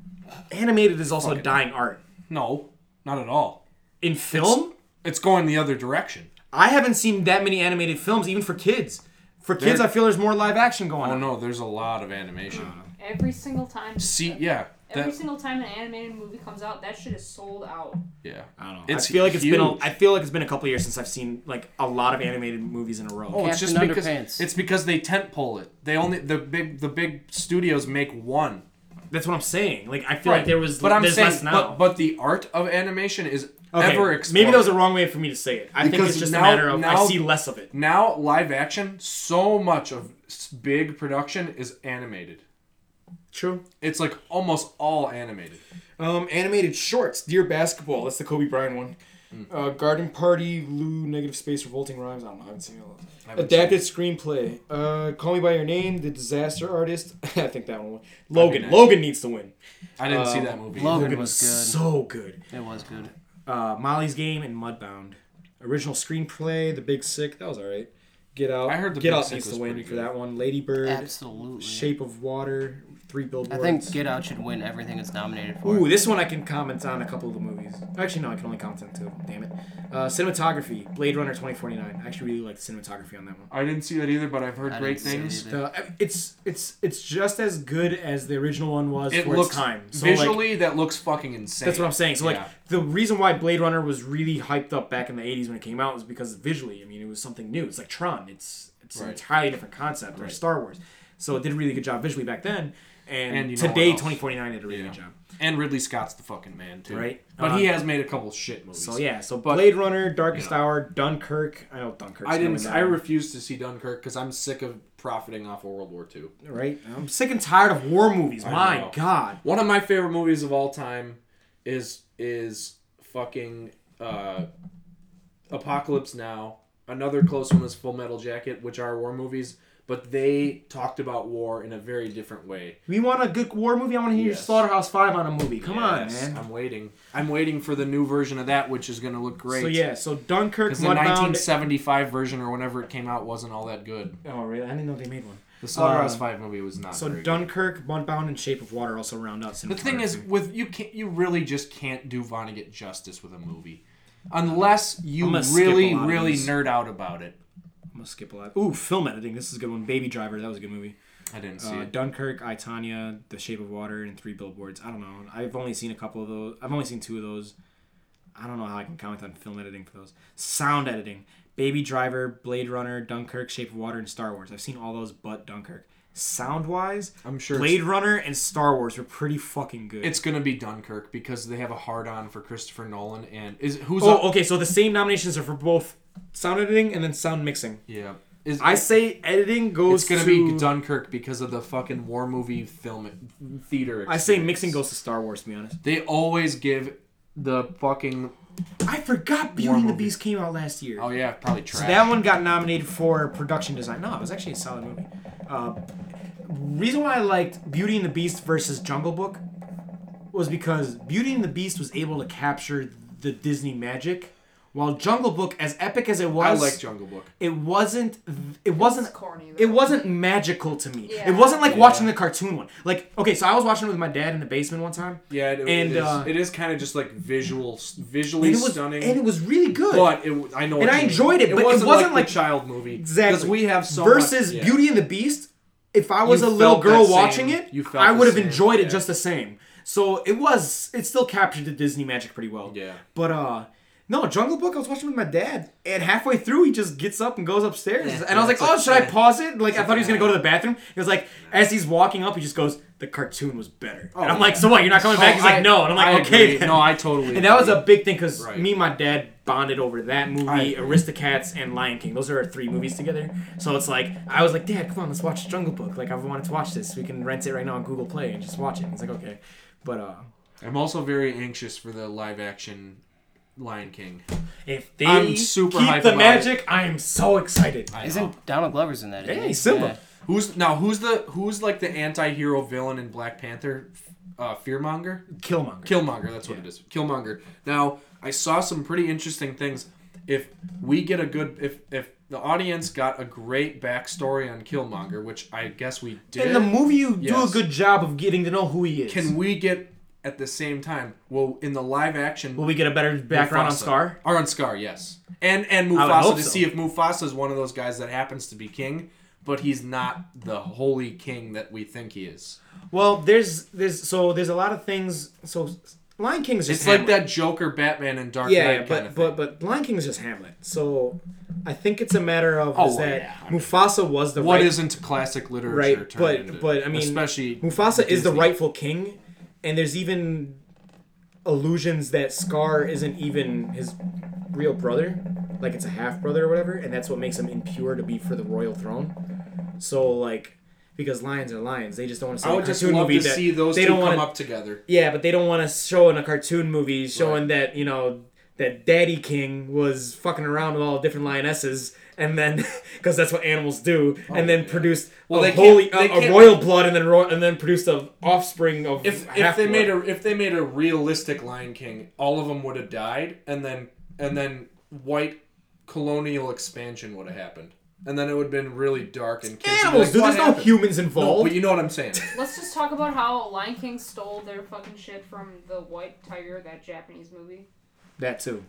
animated is also a dying art. No, not at all. In film, It's going the other direction. I haven't seen that many animated films, even for kids. For kids, There- I feel there's more live action going on. Oh on. no, there's a lot of animation. Every single time. See, yeah, Every that, single time an animated movie comes out, that shit is sold out. yeah. I don't know. It's I feel like it's been. A, huge. I feel like it's been a couple years since I've seen like a lot of animated movies in a row. Oh, it's just Captain because Underpants. it's because they tent pole it. They only the big the big studios make one. That's what I'm saying. Like I feel like there was. but I'm saying, less now. but but the art of animation is Okay, ever exploding. maybe that was a wrong way for me to say it. I think it's just now- a matter of I see less of it. now live action. So much of big production is animated. True. It's like almost all animated. Um, animated shorts. Dear Basketball. That's the Kobe Bryant one. Hmm. Uh, Garden Party, Lou, Negative Space, Revolting Rhymes. I don't know. I haven't seen all those. I haven't Adapted screenplay. Uh, Call Me by Your Name, The Disaster Artist. I think that one. won. Logan. nice. Logan needs to win. I didn't see Um, that movie. Logan was good. So good. It was good. Uh, Molly's Game and Mudbound. Original screenplay, The Big Sick. That was alright. Get Out. I heard The Get Big Out Sick needs was to win pretty for good. that one. Lady Bird. Absolutely. Shape of Water. Three I Billboards. think Get Out should win everything it's nominated for. Ooh, this one I can comment on a couple of the movies. Actually, no, I can only comment on two. Damn it. Uh, cinematography, Blade Runner 2049. I actually really like the cinematography on that one. I didn't see that either, but I've heard I great didn't see it things. either. The, it's it's it's just as good as the original one was It for looks its time. So, like, visually that looks fucking insane. That's what I'm saying. So like Yeah. the reason why Blade Runner was really hyped up back in the 80s when it came out was because visually, I mean, it was something new. It's like Tron. It's it's an Right. entirely different concept or Right. Star Wars. So it did a really good job visually back then. And, And you know today 2049 did a really Yeah. good job. And Ridley Scott's the fucking man too. Right. But Uh, he has made a couple shit movies. So yeah, so But- Blade Runner, Darkest you know. Hour, Dunkirk. I know Dunkirk. I didn't. I refuse to see Dunkirk because I'm sick of profiting off of World War II. right. I'm sick and tired of war movies. My. God. One of my favorite movies of all time is is fucking uh, Apocalypse Now. Another close one is Full Metal Jacket, which are war movies, but they talked about war in a very different way. We want a good war movie. I want to hear Yes. Slaughterhouse Five on a movie. Come Yes, on, man. I'm waiting. I'm waiting for the new version of that, which is going to look great. So yeah, so Dunkirk, Because the 1975 version or whenever it came out wasn't all that good. Oh really? I didn't know they made one. The Slaughterhouse Uh, Five movie was not. So. Dunkirk, Mudbound, and Shape of Water also round out. The thing is, with you can't you really just can't do Vonnegut justice with a movie, unless you I'm gonna skip really a lot of really nerd out about it. I'm gonna skip a lot. Ooh, film editing. This is a good one. Baby Driver. That was a good movie. I didn't see Uh, it. Dunkirk, I Tanya, The Shape of Water, and Three Billboards. I don't know. I've only seen a couple of those. I've only seen two of those. I don't know how I can comment on film editing for those. Sound editing. Baby Driver, Blade Runner, Dunkirk, Shape of Water, and Star Wars. I've seen all those but Dunkirk. Sound wise, I'm sure Blade Runner and Star Wars were pretty fucking good. it's gonna be Dunkirk because they have a hard on for Christopher Nolan and is who's oh, up? okay. So the same nominations are for both sound editing and then sound mixing. Yeah, is I say editing goes it's gonna to. be Dunkirk because of the fucking war movie film theater. I say mixing goes to Star Wars. To be honest, They always give the fucking I forgot Beauty and the. Beast came out last year. oh yeah probably trash. So that one got nominated for production design. No, it was actually a solid movie. Uh, reason why I liked Beauty and the Beast versus Jungle Book was because Beauty and the Beast was able to capture the Disney magic, while Jungle Book, as epic as it was, I was, like Jungle Book. it wasn't. It wasn't. It's corny. It wasn't magical to me. Yeah. It wasn't like Yeah. watching the cartoon one. Like, okay, so I was watching it with my dad in the basement one time. Yeah, it, And, it is, uh, it is kind of just like visual, visually And it was, stunning. and it was really good. But it, w- I know, And what I you mean. enjoyed it, but it wasn't, wasn't like, like- the child movie. Exactly. because we have so versus much, yeah. Beauty and the Beast. If I was You a little girl watching same- it, you I would have same, enjoyed it just the same. So it was. It still captured the Disney magic pretty well. Yeah. But uh, No, Jungle Book. I was watching with my dad, and halfway through, he just gets up and goes upstairs. Yeah, and I was like, "Oh, like- should I pause it?" Like, I thought he was gonna go to the bathroom. He was like, as he's walking up, he just goes, "The cartoon was better." and I'm like, "So what? You're not coming back?" He's Oh, like, "No," and I'm I like, "Okay." agree. then." No, I totally. And that was a big thing because Right. me and my dad bonded over that movie, Aristocats, and Lion King. Those are our three movies together. So it's like I was like, Dad, come on, let's watch Jungle Book. Like I've wanted to watch this. We can rent it right now on Google Play and just watch it. He's like, okay, but uh, I'm also very anxious for the live action Lion King. if they I'm super keep hype the about magic, I am so excited. Isn't Donald Glover's in that? isn't Hey, he? Simba. Yeah. Who's now? Who's the who's like the anti-hero villain in Black Panther? Uh, Fearmonger. Killmonger. Killmonger, that's what it is. Killmonger. Now, I saw some pretty interesting things. If we get a good, if if the audience got a great backstory on Killmonger, which I guess we did, In the movie, you do a good job of getting to know who he is. can we get at the same time? Well, in the live action, Will we get a better background on Scar? Or on Scar, yes. And and Mufasa to so. see if Mufasa is one of those guys that happens to be king, but he's not the holy king that we think he is. Well, there's there's so there's a lot of things. So Lion King is just It's like that Joker Batman and Dark Yeah, Knight yeah, kind but but but Lion King is just Hamlet. So I think it's a matter of Oh, is that yeah, I mean, Mufasa was the What right isn't classic literature right, but into? but I mean especially Mufasa is the rightful king, and there's even allusions that Scar isn't even his real brother, like it's a half brother or whatever, and that's what makes him impure to be for the royal throne. So like. Because lions are lions, they just don't want to see would just love to that see those they two don't come wanna, up together. Yeah, but they don't want to show in a cartoon movie showing that you know that Daddy King was fucking around with all different lionesses, and then because that's what animals do, and oh, then produced Well, a they holy they a, a can't- royal blood, and then ro- and then produced a offspring of If if half they made a if they made a realistic Lion King, all of them would have died, and then and then white colonial expansion would have happened, and then it would have been really dark and kids animals, like, dude. "What There's no happened?" humans No, involved. but you know what I'm saying. Let's just talk about how Lion King stole their fucking shit from the White Tiger, that Japanese movie. that too.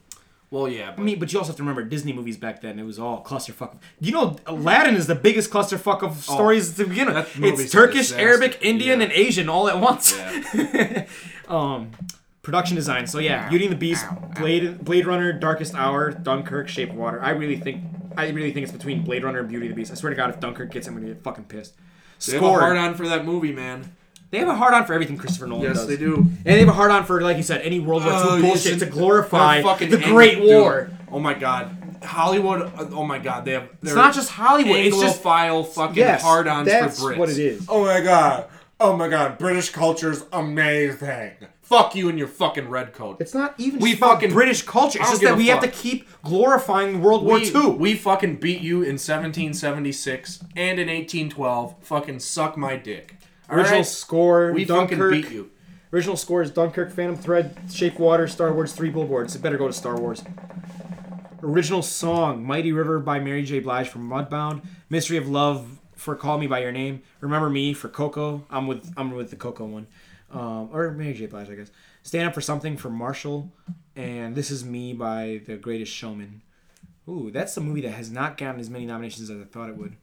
Well, yeah, I mean, but you also have to remember Disney movies back then. It was all clusterfuck. You know, Aladdin is the biggest clusterfuck of stories to begin Oh, with. It's Turkish. Arabic, Indian, Yeah. and Asian all at once. Yeah. um, production design. So yeah, Beauty and the Beast, Blade, Blade Runner, Darkest Hour, Dunkirk, Shape of Water. I really think, I really think it's between Blade Runner and Beauty and the Beast. I swear to God, if Dunkirk gets, I'm gonna get fucking pissed. they have a hard on for that movie, man. They have a hard on for everything Christopher Nolan does. Yes, does. they do. And they have a hard on for, like you said, any World War II Oh, bullshit yes, to glorify they're fucking the Great dude. War. Oh my god, Hollywood. uh, Oh my god, they have. It's not just Hollywood. It's just Anglophile fucking Yes, hard-ons that's for Brits. what it is. Oh my god. Oh my god. British culture's amazing. Fuck you and your fucking red coat. It's not even We just about fucking- British culture. I It's don't just give that a we have to keep glorifying World War we, II. we fucking beat you in 1776 and in 1812. Fucking suck my dick. Original right? score, We Dunkirk. fucking beat you. Original score is Dunkirk, Phantom Thread, Shape Water, Star Wars, Three Billboards. It better go to Star Wars. Original song, Mighty River by Mary J. Blige from Mudbound. Mystery of Love for Call Me by Your Name. Remember Me for Coco. I'm with I'm with the Coco one. Um, or Mary J. Blige, I guess. Stand Up for Something for Marshall. And This Is Me by The Greatest Showman. Ooh, that's a movie that has not gotten as many nominations as I thought it would.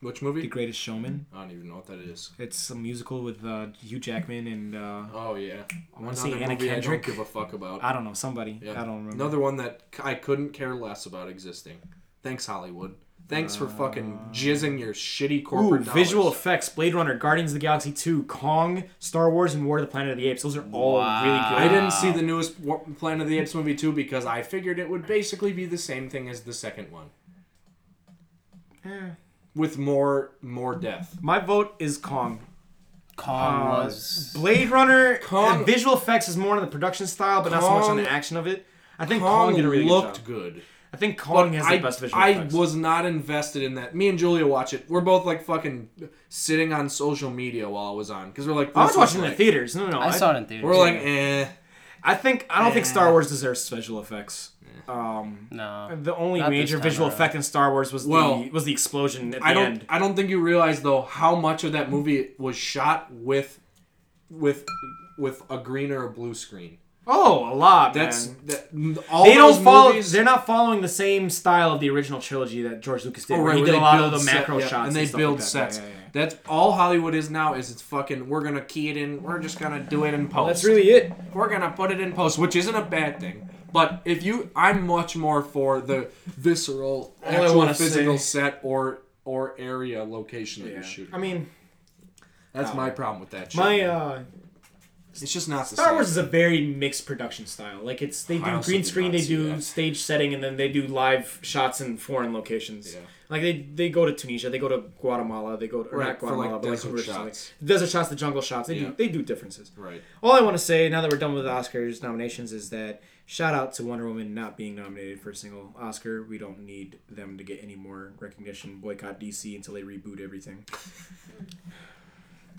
Which movie? The? Greatest Showman. I don't even know what that is. It's a musical with uh, Hugh Jackman and uh, Oh yeah. I want to see Anna movie Kendrick. I don't give a fuck about. I don't know somebody. Yeah. I don't remember. Another one that I couldn't care less about existing. Thanks Hollywood. Thanks for fucking jizzing your shitty Ooh, corporate dollars. visual effects: Blade Runner, Guardians of the Galaxy 2, Kong, Star Wars, and War of the Planet of the Apes. Those are all really good. I didn't see the newest Wa- Planet of the Apes movie too because I figured it would basically be the same thing as the second one Eh. With more more death. My vote is Kong. Kong Uh, was. Blade Runner. Kong- the visual effects is more on the production style, but not so much on Kong- the action of it. I think Kong, Kong did a really looked good job. good. I think Kong But has I, the best visual effects. I effects. was not invested in that. Me and Julia watch it. We're both like fucking sitting on social media while it was on because we're like. I was this watching it is in like- theaters. No, no, no. I saw it in theaters. We're like, eh. I think I don't think Eh. Star Wars deserves special effects. Um, No. the only Not major visual around. effect in Star Wars was Well, the was the explosion at the I don't. end. I don't think you realize though how much of that movie was shot with, with, with a green or a blue screen. Oh, a lot. That's man. that. All they those don't follow. movies, They're not following the same style of the original trilogy that George Lucas did. Oh, where right, he where did a they lot of build the set- macro yeah, shots and they stuff build like that. sets. Yeah, yeah, yeah. That's all Hollywood is now. Is it's fucking. We're gonna key it in. We're just gonna do it in post. That's really it. We're gonna put it in post, which isn't a bad thing. But if you, I'm much more for the visceral, All I actual wanna physical set or or area location that you're shooting. I mean, That's my problem with that. Shit. my uh, it's just not the Star same. Wars is a very mixed production style. Like it's they I do also green did screen, not they see do that. stage setting, and then they do live shots in foreign locations. Yeah. Like they they go to Tunisia, they go to Guatemala, they go to or Right, not for, Guatemala, like, but like desert shots. desert shots, the jungle shots. They Yeah. do they do differences. right. All I want to say now that we're done with the Oscars nominations is that shout out to Wonder Woman not being nominated for a single Oscar. We don't need them to get any more recognition. Boycott DC until they reboot everything.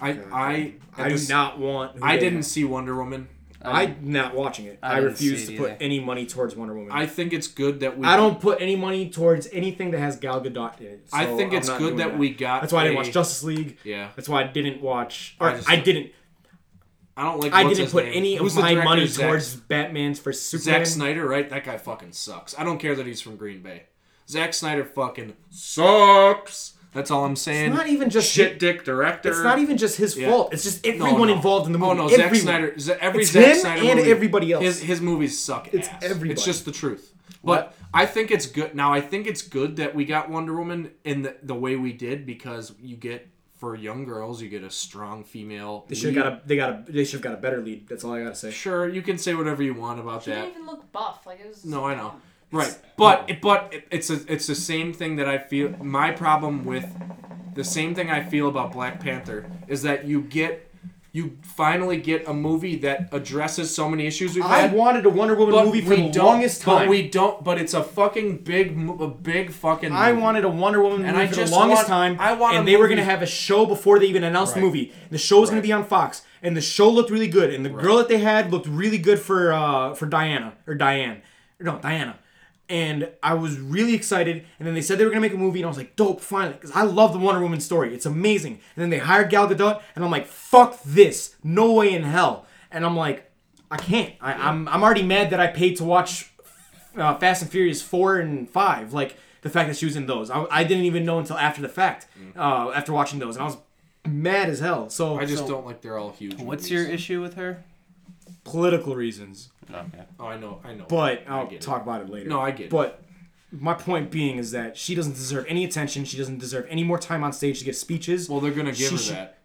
I I I at do s- not want. I didn't have. see Wonder Woman. I'm not watching it. I I, didn't refuse see to it put either. any money towards Wonder Woman. I think it's good that we. I don't put any money towards anything that has Gal Gadot in it. I so think I'm it's not good doing that we got. That's why I didn't a- watch Justice League. Yeah, That's why I didn't watch. I Or I, just- didn't. I don't like. I didn't put name? any Who's of my money Zack- towards Batman's for Superman. Zack Snyder, right? That guy fucking sucks. I don't care that he's from Green Bay. Zack Snyder fucking sucks. That's all I'm saying. It's not even just shit dick director. It's not even just his Yeah. fault. It's just everyone no. involved in the oh, movie. Oh no, Zack Snyder. Z- Every It's Zack him Snyder and movie, everybody else. His his movies suck. It's ass. everybody. It's just the truth. But I think it's good. Now I think it's good that we got Wonder Woman in the, the way we did because you get for young girls you get a strong female. They should have got a. They got a. They should have got a better lead. That's all I gotta say. Sure, you can say whatever you want about She that. didn't even look buff. Like it was. No, I know. Right, but but it, it's a, it's the same thing that I feel. My problem with the same thing I feel about Black Panther is that you get you finally get a movie that addresses so many issues we've I had. wanted a Wonder Woman movie for the longest time. But we don't. But it's a fucking big, a big fucking. I movie. wanted a Wonder Woman And movie I for the longest want- time. I want and they were gonna have a show before they even announced the Right. movie. The show was gonna be on Fox, and the show looked really good. And the girl that they had looked really good for uh, for Diana or Diane, no Diana. And I was really excited. And then they said they were gonna make a movie, and I was like, dope, finally, because I love the Wonder Woman story. It's amazing. And then they hired Gal Gadot, and I'm like, fuck this, no way in hell. And I'm like, I can't. I, I'm I'm already mad that I paid to watch uh, Fast and Furious four and five. Like the fact that she was in those, I, I didn't even know until after the fact. Uh, after watching those, and I was mad as hell. So I just so- don't like they're all huge. What's movies. your issue with her? Political reasons, oh, Okay. Oh, I know, I know. but I I'll get it. talk about it later. No, I get it. But my point being is that she doesn't deserve any attention. She doesn't deserve any more time on stage to give speeches. Well, they're gonna give She her should- that.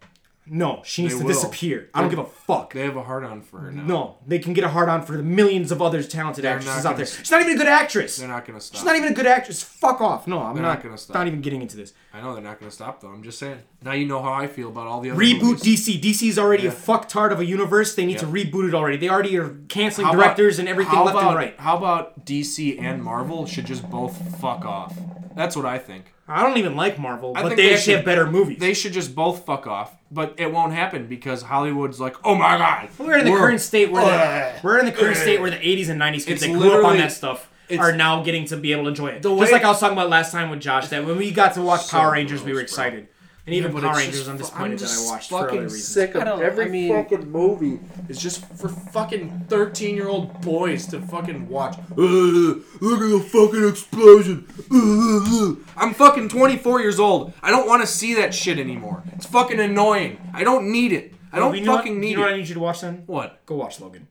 No, she needs They to will. disappear. I don't give a fuck. They have a hard on for her now. No, they can get a hard on for the millions of other talented They're actresses out there. She's not even a good actress. They're not gonna stop. She's not even a good actress. Fuck off. No, I'm not, not gonna stop. Not even getting into this. I know they're not gonna stop though. I'm just saying. Now you know how I feel about all the other Reboot movies. DC. DC's already Yeah. a fucktard of a universe. They need to reboot it already. They already are canceling about- directors and everything left about, and right. How about DC and Marvel should just both fuck off? That's what I think. I don't even like Marvel, I but think they, they actually should- have better movies. They should just both fuck off. But it won't happen because Hollywood's like, oh my god. we're in the current state where Ugh. the, we're in the current state where the 80s and 90s kids It's that grew up on literally- that stuff it's- are now getting to be able to enjoy it. The Just way- like I was talking about last time with Josh, that when we got to watch So Power Rangers, we gross, were bro. excited. And even but Power it's Rangers, just I'm fu- disappointed that just I watched for other fucking reasons. sick of I don't- every I mean- fucking movie is just for fucking 13 year old boys to fucking watch. Uh, look at the fucking explosion. Uh. I'm fucking 24 years old. I don't want to see that shit anymore. It's fucking annoying. I don't need it. I don't You know what- fucking need it. You know what I need you to watch then? What? Go watch Logan.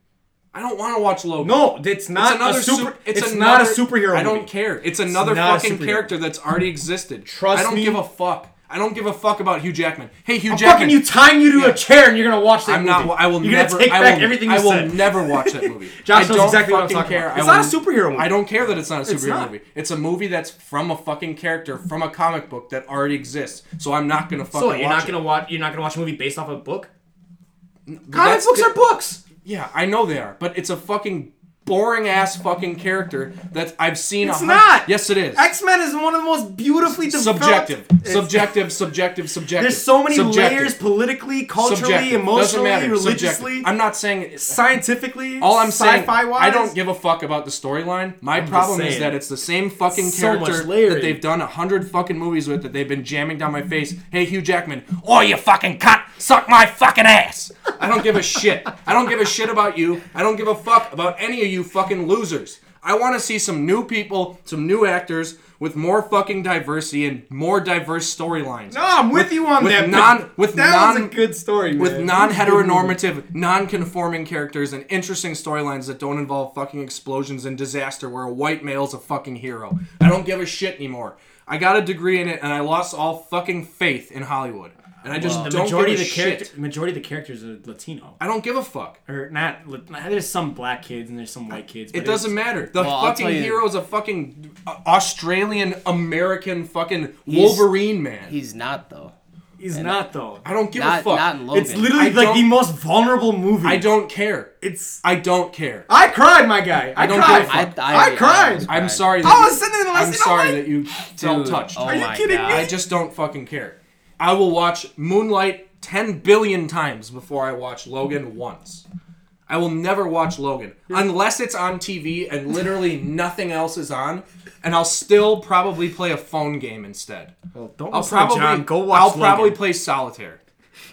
I don't want to watch Logan. No, it's not It's another a super. sup- it's another, not a superhero. I don't movie. care. It's another not a fucking character that's already existed. Trust me. I don't me. give a fuck. I don't give a fuck about Hugh Jackman. Hey, Hugh I'm Jackman. fucking you tying you to Yeah. a chair and you're gonna watch that movie. I'm movie. not. I will You're never. gonna take I back will, everything you I will said. never watch that movie. Josh I knows don't exactly what I'm talking care. about. It's not a superhero movie. I don't care that it's not a It's superhero not. movie. It's a movie that's from a fucking character from a comic book that already exists. So I'm not gonna fucking So you're watch not gonna watch. You're not gonna watch a movie based off a book. it. Comic books are books. Yeah, I know they are, but it's a fucking boring ass fucking character that I've seen. It's a hun- not. Yes, it is. X Men is one of the most beautifully developed. subjective, It's- subjective, subjective, subjective. There's so many subjective. layers politically, culturally, Subjective. Emotionally, religiously, Subjective. I'm not saying it- scientifically. All I'm saying, sci-fi wise. I don't give a fuck about the storyline. My just problem is that it's the same fucking character layering. that they've done a hundred fucking movies with that they've been jamming down my face. Hey, Hugh Jackman, oh you fucking cunt, suck my fucking ass. I don't give a shit. I don't give a shit about you. I don't give a fuck about any of you fucking losers. I want to see some new people, some new actors with more fucking diversity and more diverse storylines. No, I'm with, you on with that. but non- with that non- was a good story, with man. non-heteronormative, non-conforming characters and interesting storylines that don't involve fucking explosions and disaster where a white male's a fucking hero. I don't give a shit anymore. I got a degree in it and I lost all fucking faith in Hollywood. And I just the don't majority give of a the shit. character, majority of the characters are Latino, I don't give a fuck. or not. There's some black kids and there's some white kids. It doesn't matter. The Well, fucking tell you- hero's a fucking uh, Australian American fucking Wolverine man. He's not though. He's not though. I don't give Not a fuck. not in Logan. It's literally I like the most vulnerable movie. I don't care. It's. I don't care. I cried, my guy. I, don't cried. give a I, fuck. I, I cried. I'm sorry. That I was sitting there and I I'm "Oh sorry that you felt touched. Oh Are you my kidding me? I just don't fucking care. I will watch Moonlight 10 billion times before I watch Logan once. I will never watch Logan unless it's on TV and literally nothing else is on, and I'll still probably play a phone game instead. Well, don't I'll listen to probably John. Go watch I'll probably play solitaire.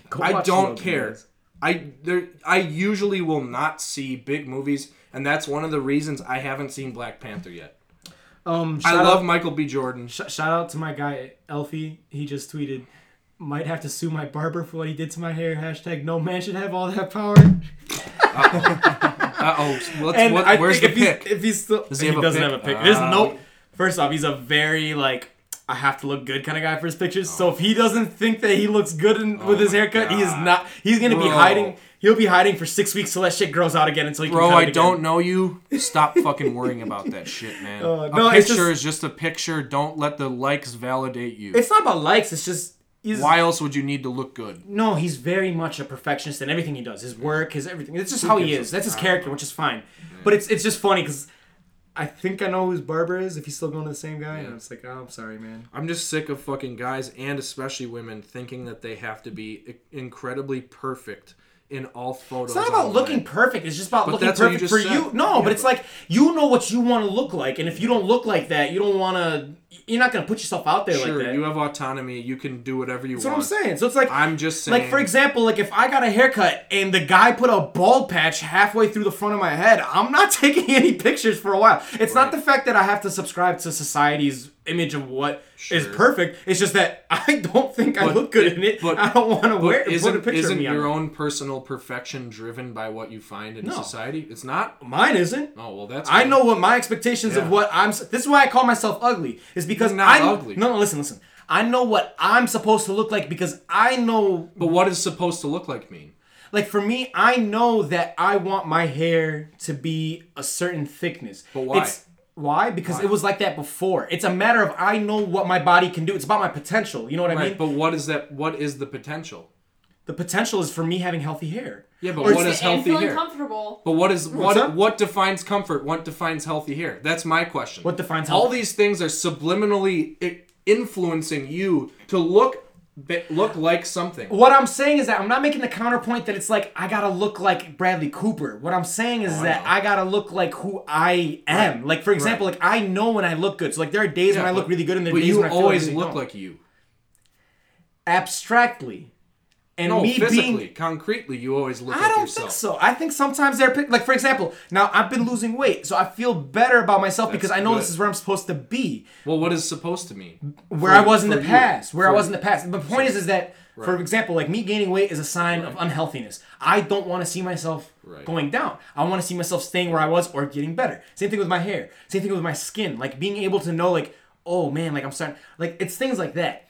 Go I watch don't Logan, care. guys. I there I usually will not see big movies, and that's one of the reasons I haven't seen Black Panther yet. Um, I love Out, Michael B. Jordan. sh- shout out to my guy Elfie. He just tweeted, "Might have to sue my barber for what he did to my hair." Hashtag No man should have all that power. Uh oh. What's, And what, I where's think the if pick? He's, if he's still, Does he he, have doesn't pick? have a pick. There's Ah. no. First off, he's a very like I have to look good kind of guy for his pictures. So if he doesn't think that he looks good in, with his my haircut, he is not. He's gonna be hiding. He'll be hiding for six weeks till that shit grows out again until he can Bro, cut it I again. don't know you. Stop fucking worrying about that shit, man. Uh, a no, it's picture just- is just a picture. Don't let the likes validate you. It's not about likes. It's just he's Why else would you need to look good? no. He's very much a perfectionist in everything he does. His work, his everything. That's just how he is. That's his character, which is fine. But it's it's just funny because. I think I know who his barber is. If he's still going to the same guy, and Yeah. I'm like, oh, I'm sorry, man. I'm just sick of fucking guys and especially women thinking that they have to be i- incredibly perfect in all photos. It's not about online. looking perfect. It's just about But looking that's what you perfect just for said. you. No, Yeah, but it's like you know what you want to look like, and if you don't look like that, you don't want to. You're not gonna put yourself out there Sure, like that. you have autonomy. You can do whatever you want. That's what. I'm saying. So it's like I'm just saying. like for example, like if I got a haircut and the guy put a bald patch halfway through the front of my head, I'm not taking any pictures for a while. It's not the fact that I have to subscribe to society's image of what is Sure. perfect. It's just that I don't think I look good it- in it. but- I don't want to But wear put a isn't, picture isn't of me your own personal perfection driven by what you find in No. society? It's not. Mine isn't. Oh well, that's. I good. know what my expectations Yeah. of what I'm. This is why I call myself ugly. Is because not I ugly. no no listen listen. I know what I'm supposed to look like because I know But what is supposed to look like mean? like for me I know that I want my hair to be a certain thickness. But why? It's, why? Because Why? it was like that before. It's a matter of I know what my body can do. It's about my potential. You know what I mean? But what is that? What is the potential? The potential is for me having healthy hair. Yeah, but Or what it's- is and healthy feeling hair? comfortable. But what is What's what up? what defines comfort? What defines healthy hair? That's my question. What defines All these things are subliminally influencing you to look look like something. What I'm saying is that I'm not making the counterpoint that it's like I gotta look like Bradley Cooper. What I'm saying is Oh, that know. I gotta look like who I am. Like for example, like I know when I look good. So like there are days when I look but- really good and there are But days you when I feel always really look don't. like you. abstractly. And No, me physically, being concretely, you always look I don't yourself. think so. I think sometimes they're like for example, now I've been losing weight, so I feel better about myself That's because I know good. this is where I'm supposed to be. Well, what is supposed to mean? where For- I was in the you. past. Where I For- was in the past. The point is, is that for example, like me gaining weight is a sign of unhealthiness. I don't want to see myself Right. going down. I want to see myself staying where I was or getting better. Same thing with my hair. Same thing with my skin. Like being able to know, like, oh man, like I'm starting. Like it's things like that.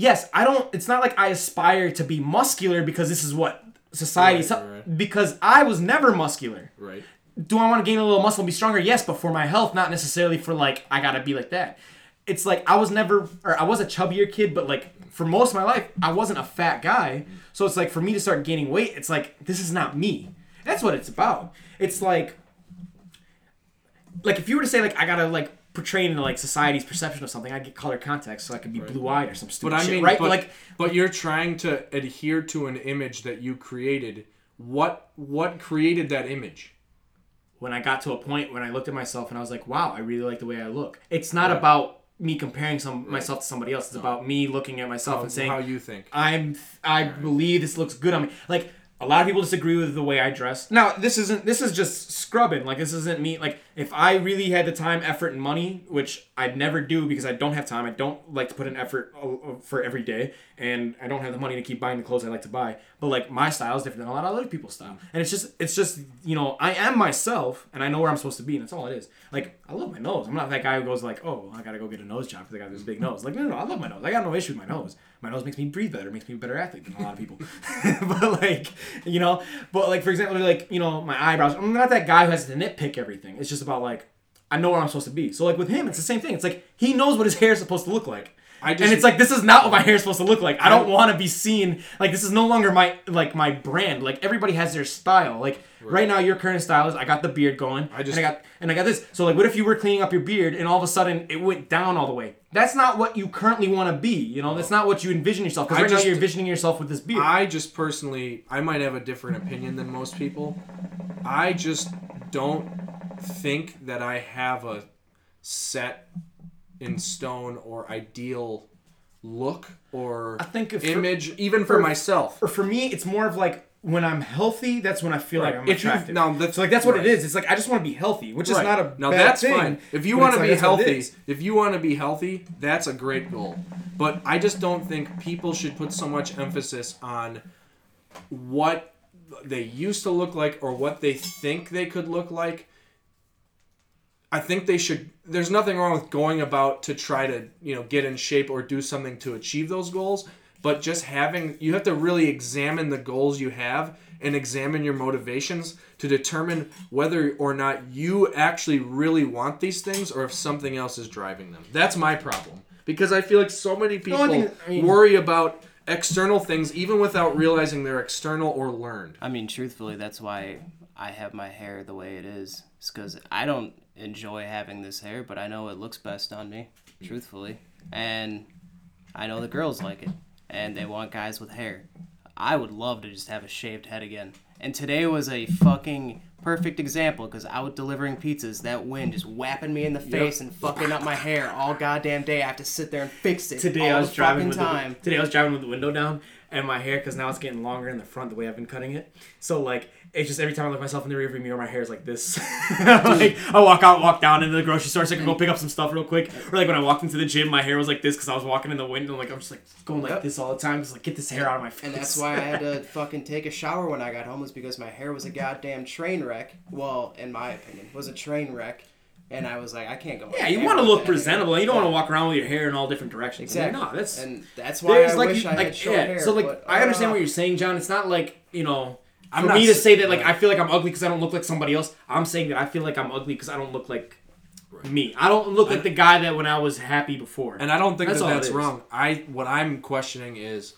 Yes, I don't. It's not like I aspire to be muscular because this is what society. Right, right. Because I was never muscular Right. do I want to gain a little muscle and be stronger? Yes, but for my health, not necessarily for like I gotta be like that. It's like I was never, or I was a chubbier kid, but like for most of my life, I wasn't a fat guy. So it's like for me to start gaining weight, it's like this is not me. That's what it's about. It's like, like if you were to say like I gotta like portray into like society's perception of something, I get color context so I could be blue eyed or some stupid But I shit, mean, right? but, like but you're trying to adhere to an image that you created. What what created that image? when I got to a point when I looked at myself and I was like, wow, I really like the way I look. It's not Right. about me comparing some myself to somebody else. It's about me looking at myself How, and saying, how you think? I'm I believe this looks good on me. Like a lot of people disagree with the way I dress. Now, this isn't this is just scrubbing. Like this isn't me like if I really had the time, effort, and money, which I'd never do because I don't have time, I don't like to put in effort uh, for every day, and I don't have the money to keep buying the clothes I like to buy. But like my style is different than a lot of other people's style, and it's just, it's just, you know, I am myself, and I know where I'm supposed to be, and that's all it is. Like I love my nose. I'm not that guy who goes like, oh, I gotta go get a nose job because I got this big nose. Like no, no, no, I love my nose. I got no issue with my nose. My nose makes me breathe better, makes me a better athlete than a lot of people. but like, you know, but like for example, like you know, my eyebrows. I'm not that guy who has to nitpick everything. It's just about like I know where I'm supposed to be. So like with him, it's the same thing. It's like he knows what his hair is supposed to look like. I just- and it's like this is not what my hair is supposed to look like. I don't want to be seen like this is no longer my like my brand. Like everybody has their style. Like right, now, your current style is I got the beard going. I just- and I got and I got this. So like, what if you were cleaning up your beard and all of a sudden it went down all the way? That's not what you currently want to be. You know, that's not what you envision yourself. Because right just- now you're envisioning yourself with this beard. I just personally, I might have a different opinion than most people. I just don't think that I have a set in stone or ideal look or I think for- image, even for for- myself. or for me, it's more of like when I'm healthy, that's when I feel like I'm If attractive. now that's- so like that's what right. it is. It's like I just want to be healthy, which is not a now bad that's thing, fine. If you want to like, be healthy, if you want to be healthy, that's a great goal. But I just don't think people should put so much emphasis on what they used to look like or what they think they could look like. I think they should. There's nothing wrong with going about to try to you know get in shape or do something to achieve those goals. But just having you have to really examine the goals you have and examine your motivations to determine whether or not you actually really want these things or if something else is driving them. That's my problem because I feel like so many people only thing- I mean- worry about external things even without realizing they're external or learned. I mean, truthfully, that's why I have my hair the way it is. It's because I don't enjoy having this hair, but I know it looks best on me, truthfully. And I know the girls like it, and they want guys with hair. I would love to just have a shaved head again. And today was a fucking perfect example because out delivering pizzas, that wind just whapping me in the face and fucking up my hair all goddamn day. I have to sit there and fix it today all I was driving with time. The, today I was driving with the window down and my hair because now it's getting longer in the front the way I've been cutting it. So like it's just every time I look myself in the rearview mirror, my hair is like this. like I walk out, walk down into the grocery store so I can go pick up some stuff real quick. Or like when I walked into the gym, my hair was like this because I was walking in the wind and like I'm just like going like Yep. this all the time, just like get this hair out of my face. And that's why I had to fucking take a shower when I got home was because my hair was a goddamn train wreck. Well, in my opinion, was a train wreck. And I was like, I can't go. yeah, you want to look presentable. and You don't want to walk around with your hair in all different directions. Exactly. No, that's and that's why I like wish you- I like had short yeah. hair. so like but, I understand uh, what you're saying, John. It's not like you know. I'm for not me to say that like. I feel like I'm ugly because I don't look like somebody else. I'm saying that I feel like I'm ugly because I don't look like me. I don't look like the guy that when I was happy before. And I don't think That's that that's wrong. I what I'm questioning is,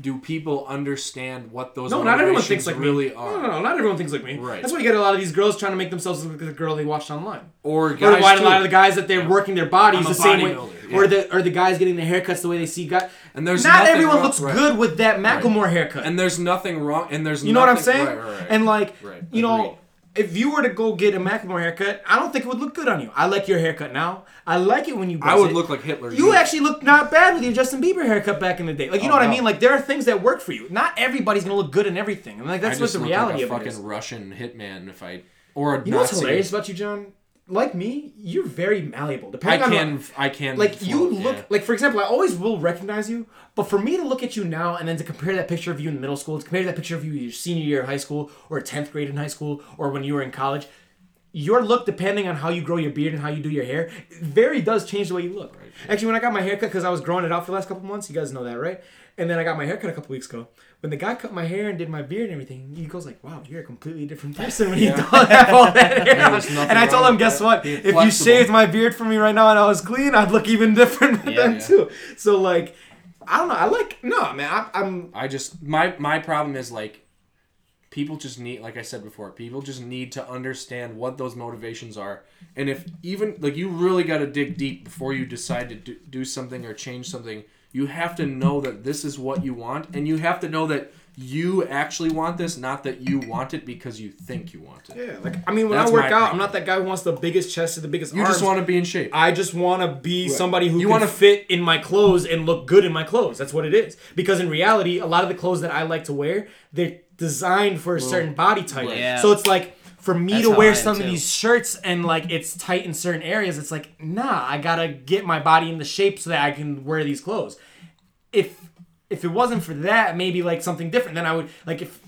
do people understand what those no, not everyone thinks like really me. are? No, no, no, not everyone thinks like me. Right. That's why you get a lot of these girls trying to make themselves look like the girl they watched online. Or Or guys why a lot of the guys that they're working their bodies the same way, bodybuilder, or the or the guys getting their haircuts the way they see guys. And there's not everyone wrong- looks right. good with that Macklemore haircut. and there's nothing wrong. And there's You know what I'm saying? Right, right, right. And like, Right. you know, Agreed. If you were to go get a Macklemore haircut, I don't think it would look good on you. I like your haircut now. I like it when you. I would it. look like Hitler. You actually look not bad with your Justin Bieber haircut back in the day. Like you oh, know Oh, what I mean? Like there are things that work for you. Not everybody's gonna look good in everything. I and like that's I what just the look reality like a of it fucking is. Russian hitman if I or a You know what's Nazi. hilarious about you, John? Like me, you're very malleable. I Depending on I can I can like you look yeah. like for example i always will recognize you but for me to look at you now and then to compare that picture of you in middle school to compare that picture of you your senior year of high school or 10th grade in high school or when you were in college your look depending on how you grow your beard and how you do your hair very does change the way you look actually when i got my haircut because i was growing it out for the last couple months you guys know that right and then i got my haircut a couple weeks ago when the guy cut my hair and did my beard and everything he goes like wow you're a completely different person when you don't have all that hair on." there's nothing and i told him guess what if you shaved my beard for me right now and I was clean, I'd look even different Yeah, then yeah. too. So like, I don't know. I like no man. I, I'm I just my my problem is like people just need like I said before, people just need to understand what those motivations are. And if even like you really got to dig deep before you decide to do, do something or change something, you have to know that this is what you want and you have to know that you actually want this, not that you want it because you think you want it. yeah. Like I mean, when That's I work out, problem. I'm not that guy who wants the biggest chest or the biggest You arms. just want to be in shape. I just want to be somebody who You you wanna- want to fit in my clothes and look good in my clothes. That's what it is. Because in reality, a lot of the clothes that I like to wear, they're designed for a certain body type. Yeah. So it's like for me That's to wear some of these shirts and like it's tight in certain areas, it's like nah, I gotta get my body in the shape so that I can wear these clothes. If if it wasn't for that, maybe like something different, then I would like if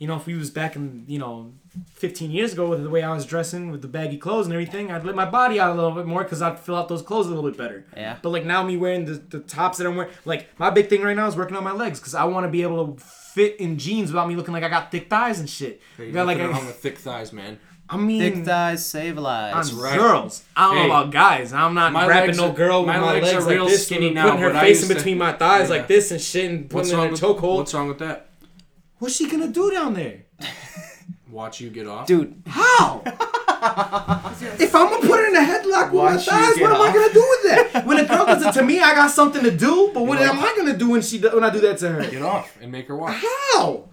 you know if we was back in you know 15 years ago with the way I was dressing with the baggy clothes and everything, I'd let my body out a little bit more because I'd fill out those clothes a little bit better. Yeah. But like now me wearing the, the tops that I'm wearing, like my big thing right now is working on my legs because I want to be able to fit in jeans without me looking like I got thick thighs and shit. Hey, You got like nothing a- wrong with thick thighs, man. I mean, Thick thighs save on lives. right. girls. I don't Hey, know about guys. I'm not my wrapping legs no girl with my my, legs legs, are like real this, skinny and now, putting her face used in to- between my thighs Yeah. like this and shit, and What's putting her wrong in a chokehold. What's wrong with that? What's she gonna do down there? Watch you get off. Dude, How? if I'm gonna put her in a headlock with my Watch you thighs, get what am I off. gonna do with that? When a girl does it to me, I got something to do. But what You am I gonna do when she do- when I do that to her? Get off and make her watch. How?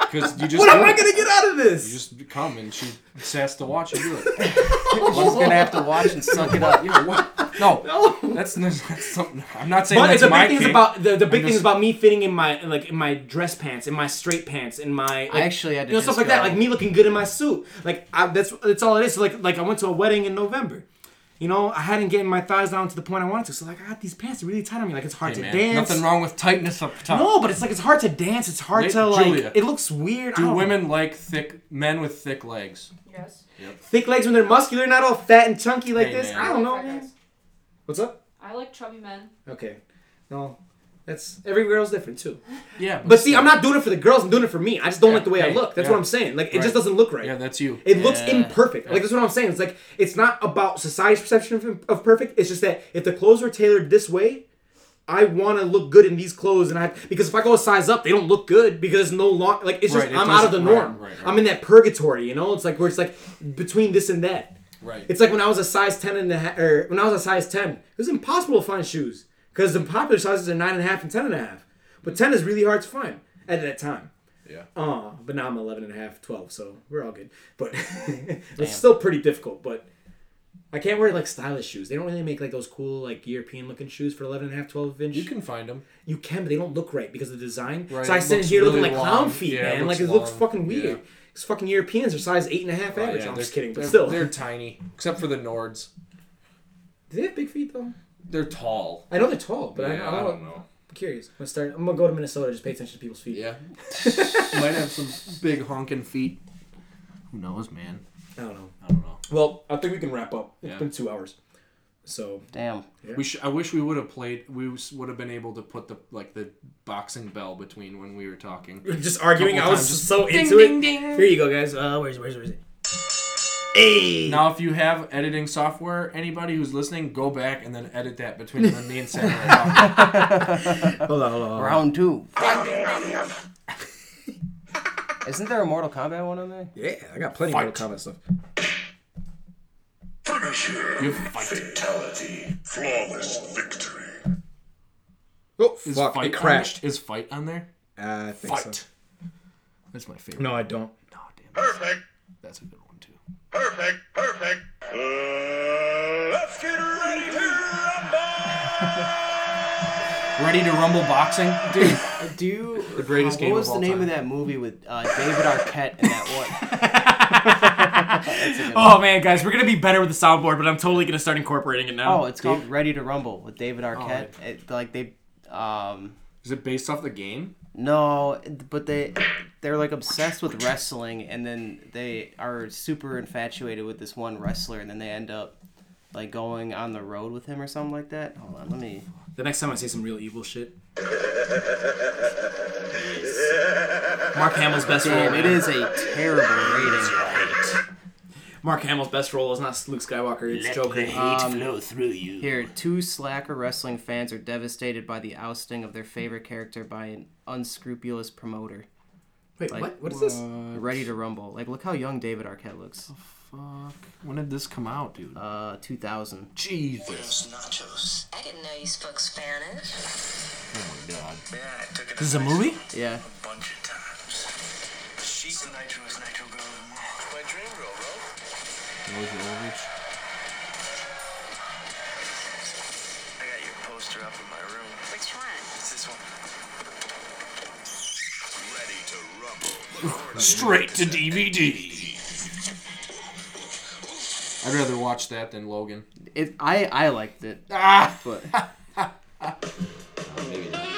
Because you just. What do am I gonna get out of this? You just come and she has to watch you do it. she's gonna have to watch and suck it up. Yeah, what? No, No. that's, that's something. I'm not saying But that's the my big thing is about the, the big thing is about me fitting in my like in my dress pants, in my straight pants, in my like, I actually had to you know stuff like that, like me looking good in my suit. Like I, that's that's all it is. So like like I went to a wedding in November. You know, I hadn't gotten my thighs down to the point I wanted to. So like I got these pants really tight on me. Like it's hard Hey, to man, dance. Nothing wrong with tightness up top. No, but it's like it's hard to dance. It's hard Wait, to like. Julia, it looks weird. Do don't know. women like thick men with thick legs? Yes. thick legs when they're muscular, not all fat and chunky like Hey, this? man. I don't know, man. What's up? I like chubby men. Okay, no, that's every girl's different too. Yeah. But see, I'm not doing it for the girls. I'm doing it for me. I just don't like the way I look. That's yeah. what I'm saying. Like it Right. just doesn't look right. Yeah, that's you. It looks Yeah. imperfect. Like that's what I'm saying. It's like it's not about society's perception of, of perfect. It's just that if the clothes were tailored this way, I want to look good in these clothes, and I because if I go a size up, they don't look good because no long. Like it's just Right, it I'm out of the doesn't- right, norm. right, right. I'm in that purgatory. You know, it's like where it's like between this and that. Right. It's like when I was a size ten and ten and a half, or when I was a size ten, it was impossible to find shoes because the popular sizes are nine and a half and ten and a half, but ten is really hard to find at that time. Yeah. Uh, but now I'm 11 and a half, 12, so we're all good. But it's still pretty difficult. But I can't wear like stylish shoes. They don't really make like those cool like European looking shoes for 11 and a half, 12 inch. You can find them. You can, but they don't look right because of the design. Right, So I it sit looks here looking really like clown long. feet, Yeah, man. looks like it looks fucking weird. Yeah. Because fucking Europeans are size eight and a half average. Oh, yeah, I'm they're- just kidding, but they're- still. They're tiny, except for the Nords. Do they have big feet though? They're tall. I know they're tall, but I, yeah, I, don't know. know. I'm curious. I'm gonna start. I'm gonna go to Minnesota. Just pay attention to people's feet. Yeah. Might have some big honking feet. Who knows, man? I don't know. I don't know. Well, I think we can wrap up. It's Yeah. been two hours. So Damn. We sh- I wish we would have played. We would have been able to put the like the boxing bell between when we were talking. just arguing. Couple I was times, just so into it. Here you go, guys. Uh, where's where's where's it? Hey. Now, if you have editing software, anybody who's listening, go back and then edit that between when me and Sam are. Hold on, hold on. Round two. Isn't there a Mortal Kombat one on there? Yeah, I got plenty Fight. of Mortal Kombat stuff. You fight. Fatality. Flawless victory. Oh Is fuck! fight It crashed. On, is fight on there? I think Fight. so. That's my favorite. No, I don't. Oh, damn. Perfect. That's a good one too. Perfect. Perfect. Uh, let's get ready to rumble. Ready to rumble boxing, dude. Do you? The greatest uh, game What was of all the name time. of that movie with uh, David Arquette in that one? That's a good one. Oh man, guys, we're gonna be better with the soundboard, but I'm totally gonna start incorporating it now. Oh, it's called Ready to Rumble with David Arquette. It, like they, um, Is it based off the game? No, but they they're like obsessed with wrestling, and then they are super infatuated with this one wrestler, and then they end up like going on the road with him or something like that. Hold on, let me. The next time I say some real evil shit. Mark Hamill's best role. Damn, it is a terrible rating. Mark Hamill's best role is not Luke Skywalker. It's Joker. Um, flow through you. Here, two slacker wrestling fans are devastated by the ousting of their favorite character by an unscrupulous promoter. Wait, Like, what? What is this? Ready to Rumble. Like, look how young David Arquette looks. Fuck. When did this come out, dude? Uh, 2000. Jesus. nachos. I didn't know you spoke Spanish. Oh my god. Yeah, I took it This is a movie? Yeah. a bunch of times. She's the nitro is nitro Milla Jovovich. I got your poster up in my room. Which one? It's this one. Ready to rumble. Straight to DVD. I'd rather watch that than Logan. It, I I liked it, Ah, but maybe not.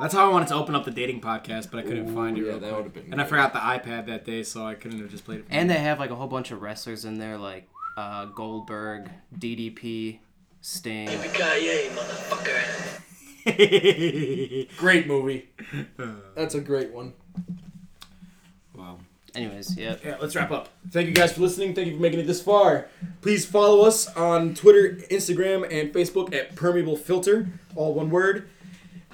That's how I wanted to open up the dating podcast, but I couldn't Ooh, find it. yeah, that would've been And I forgot the iPad that day, so I couldn't have just played it. from and they have like a whole bunch of wrestlers in there, like uh, Goldberg, DDP, Sting. Yippee-ki-yay, motherfucker. Great movie. That's a great one. wow. Anyways, yeah. Yeah, let's wrap up. Thank you guys for listening. Thank you for making it this far. Please follow us on Twitter, Instagram, and Facebook at Permeable Filter, all one word.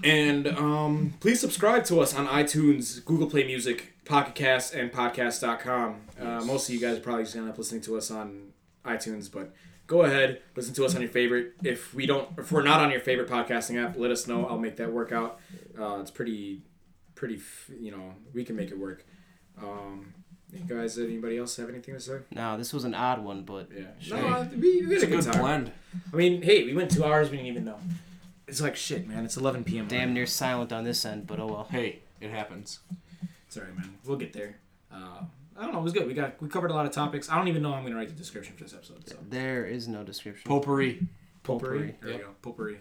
And um, please subscribe to us on iTunes, Google Play Music, Pocket Cast, and Podcast.com. Uh, most of you guys are probably just gonna end up listening to us on iTunes, but go ahead, listen to us on your favorite. If we don't, if we're not on your favorite podcasting app, let us know. I'll make that work out. Uh, it's pretty, pretty. You know, we can make it work. Um, you guys, anybody else have anything to say? No, this was an odd one, but Yeah. Sure. No, we, we It's had a a good good time. blend. I mean, hey, we went two hours. We didn't even know. It's like shit, man. It's 11 p.m. damn near silent on this end. But oh well. Hey, it happens. Sorry, man. We'll get there. Uh, I don't know. It was good. We got we covered a lot of topics. I don't even know how I'm gonna write the description for this episode. So There is no description. Potpourri. potpourri. Potpourri. There Yep. we go. Potpourri.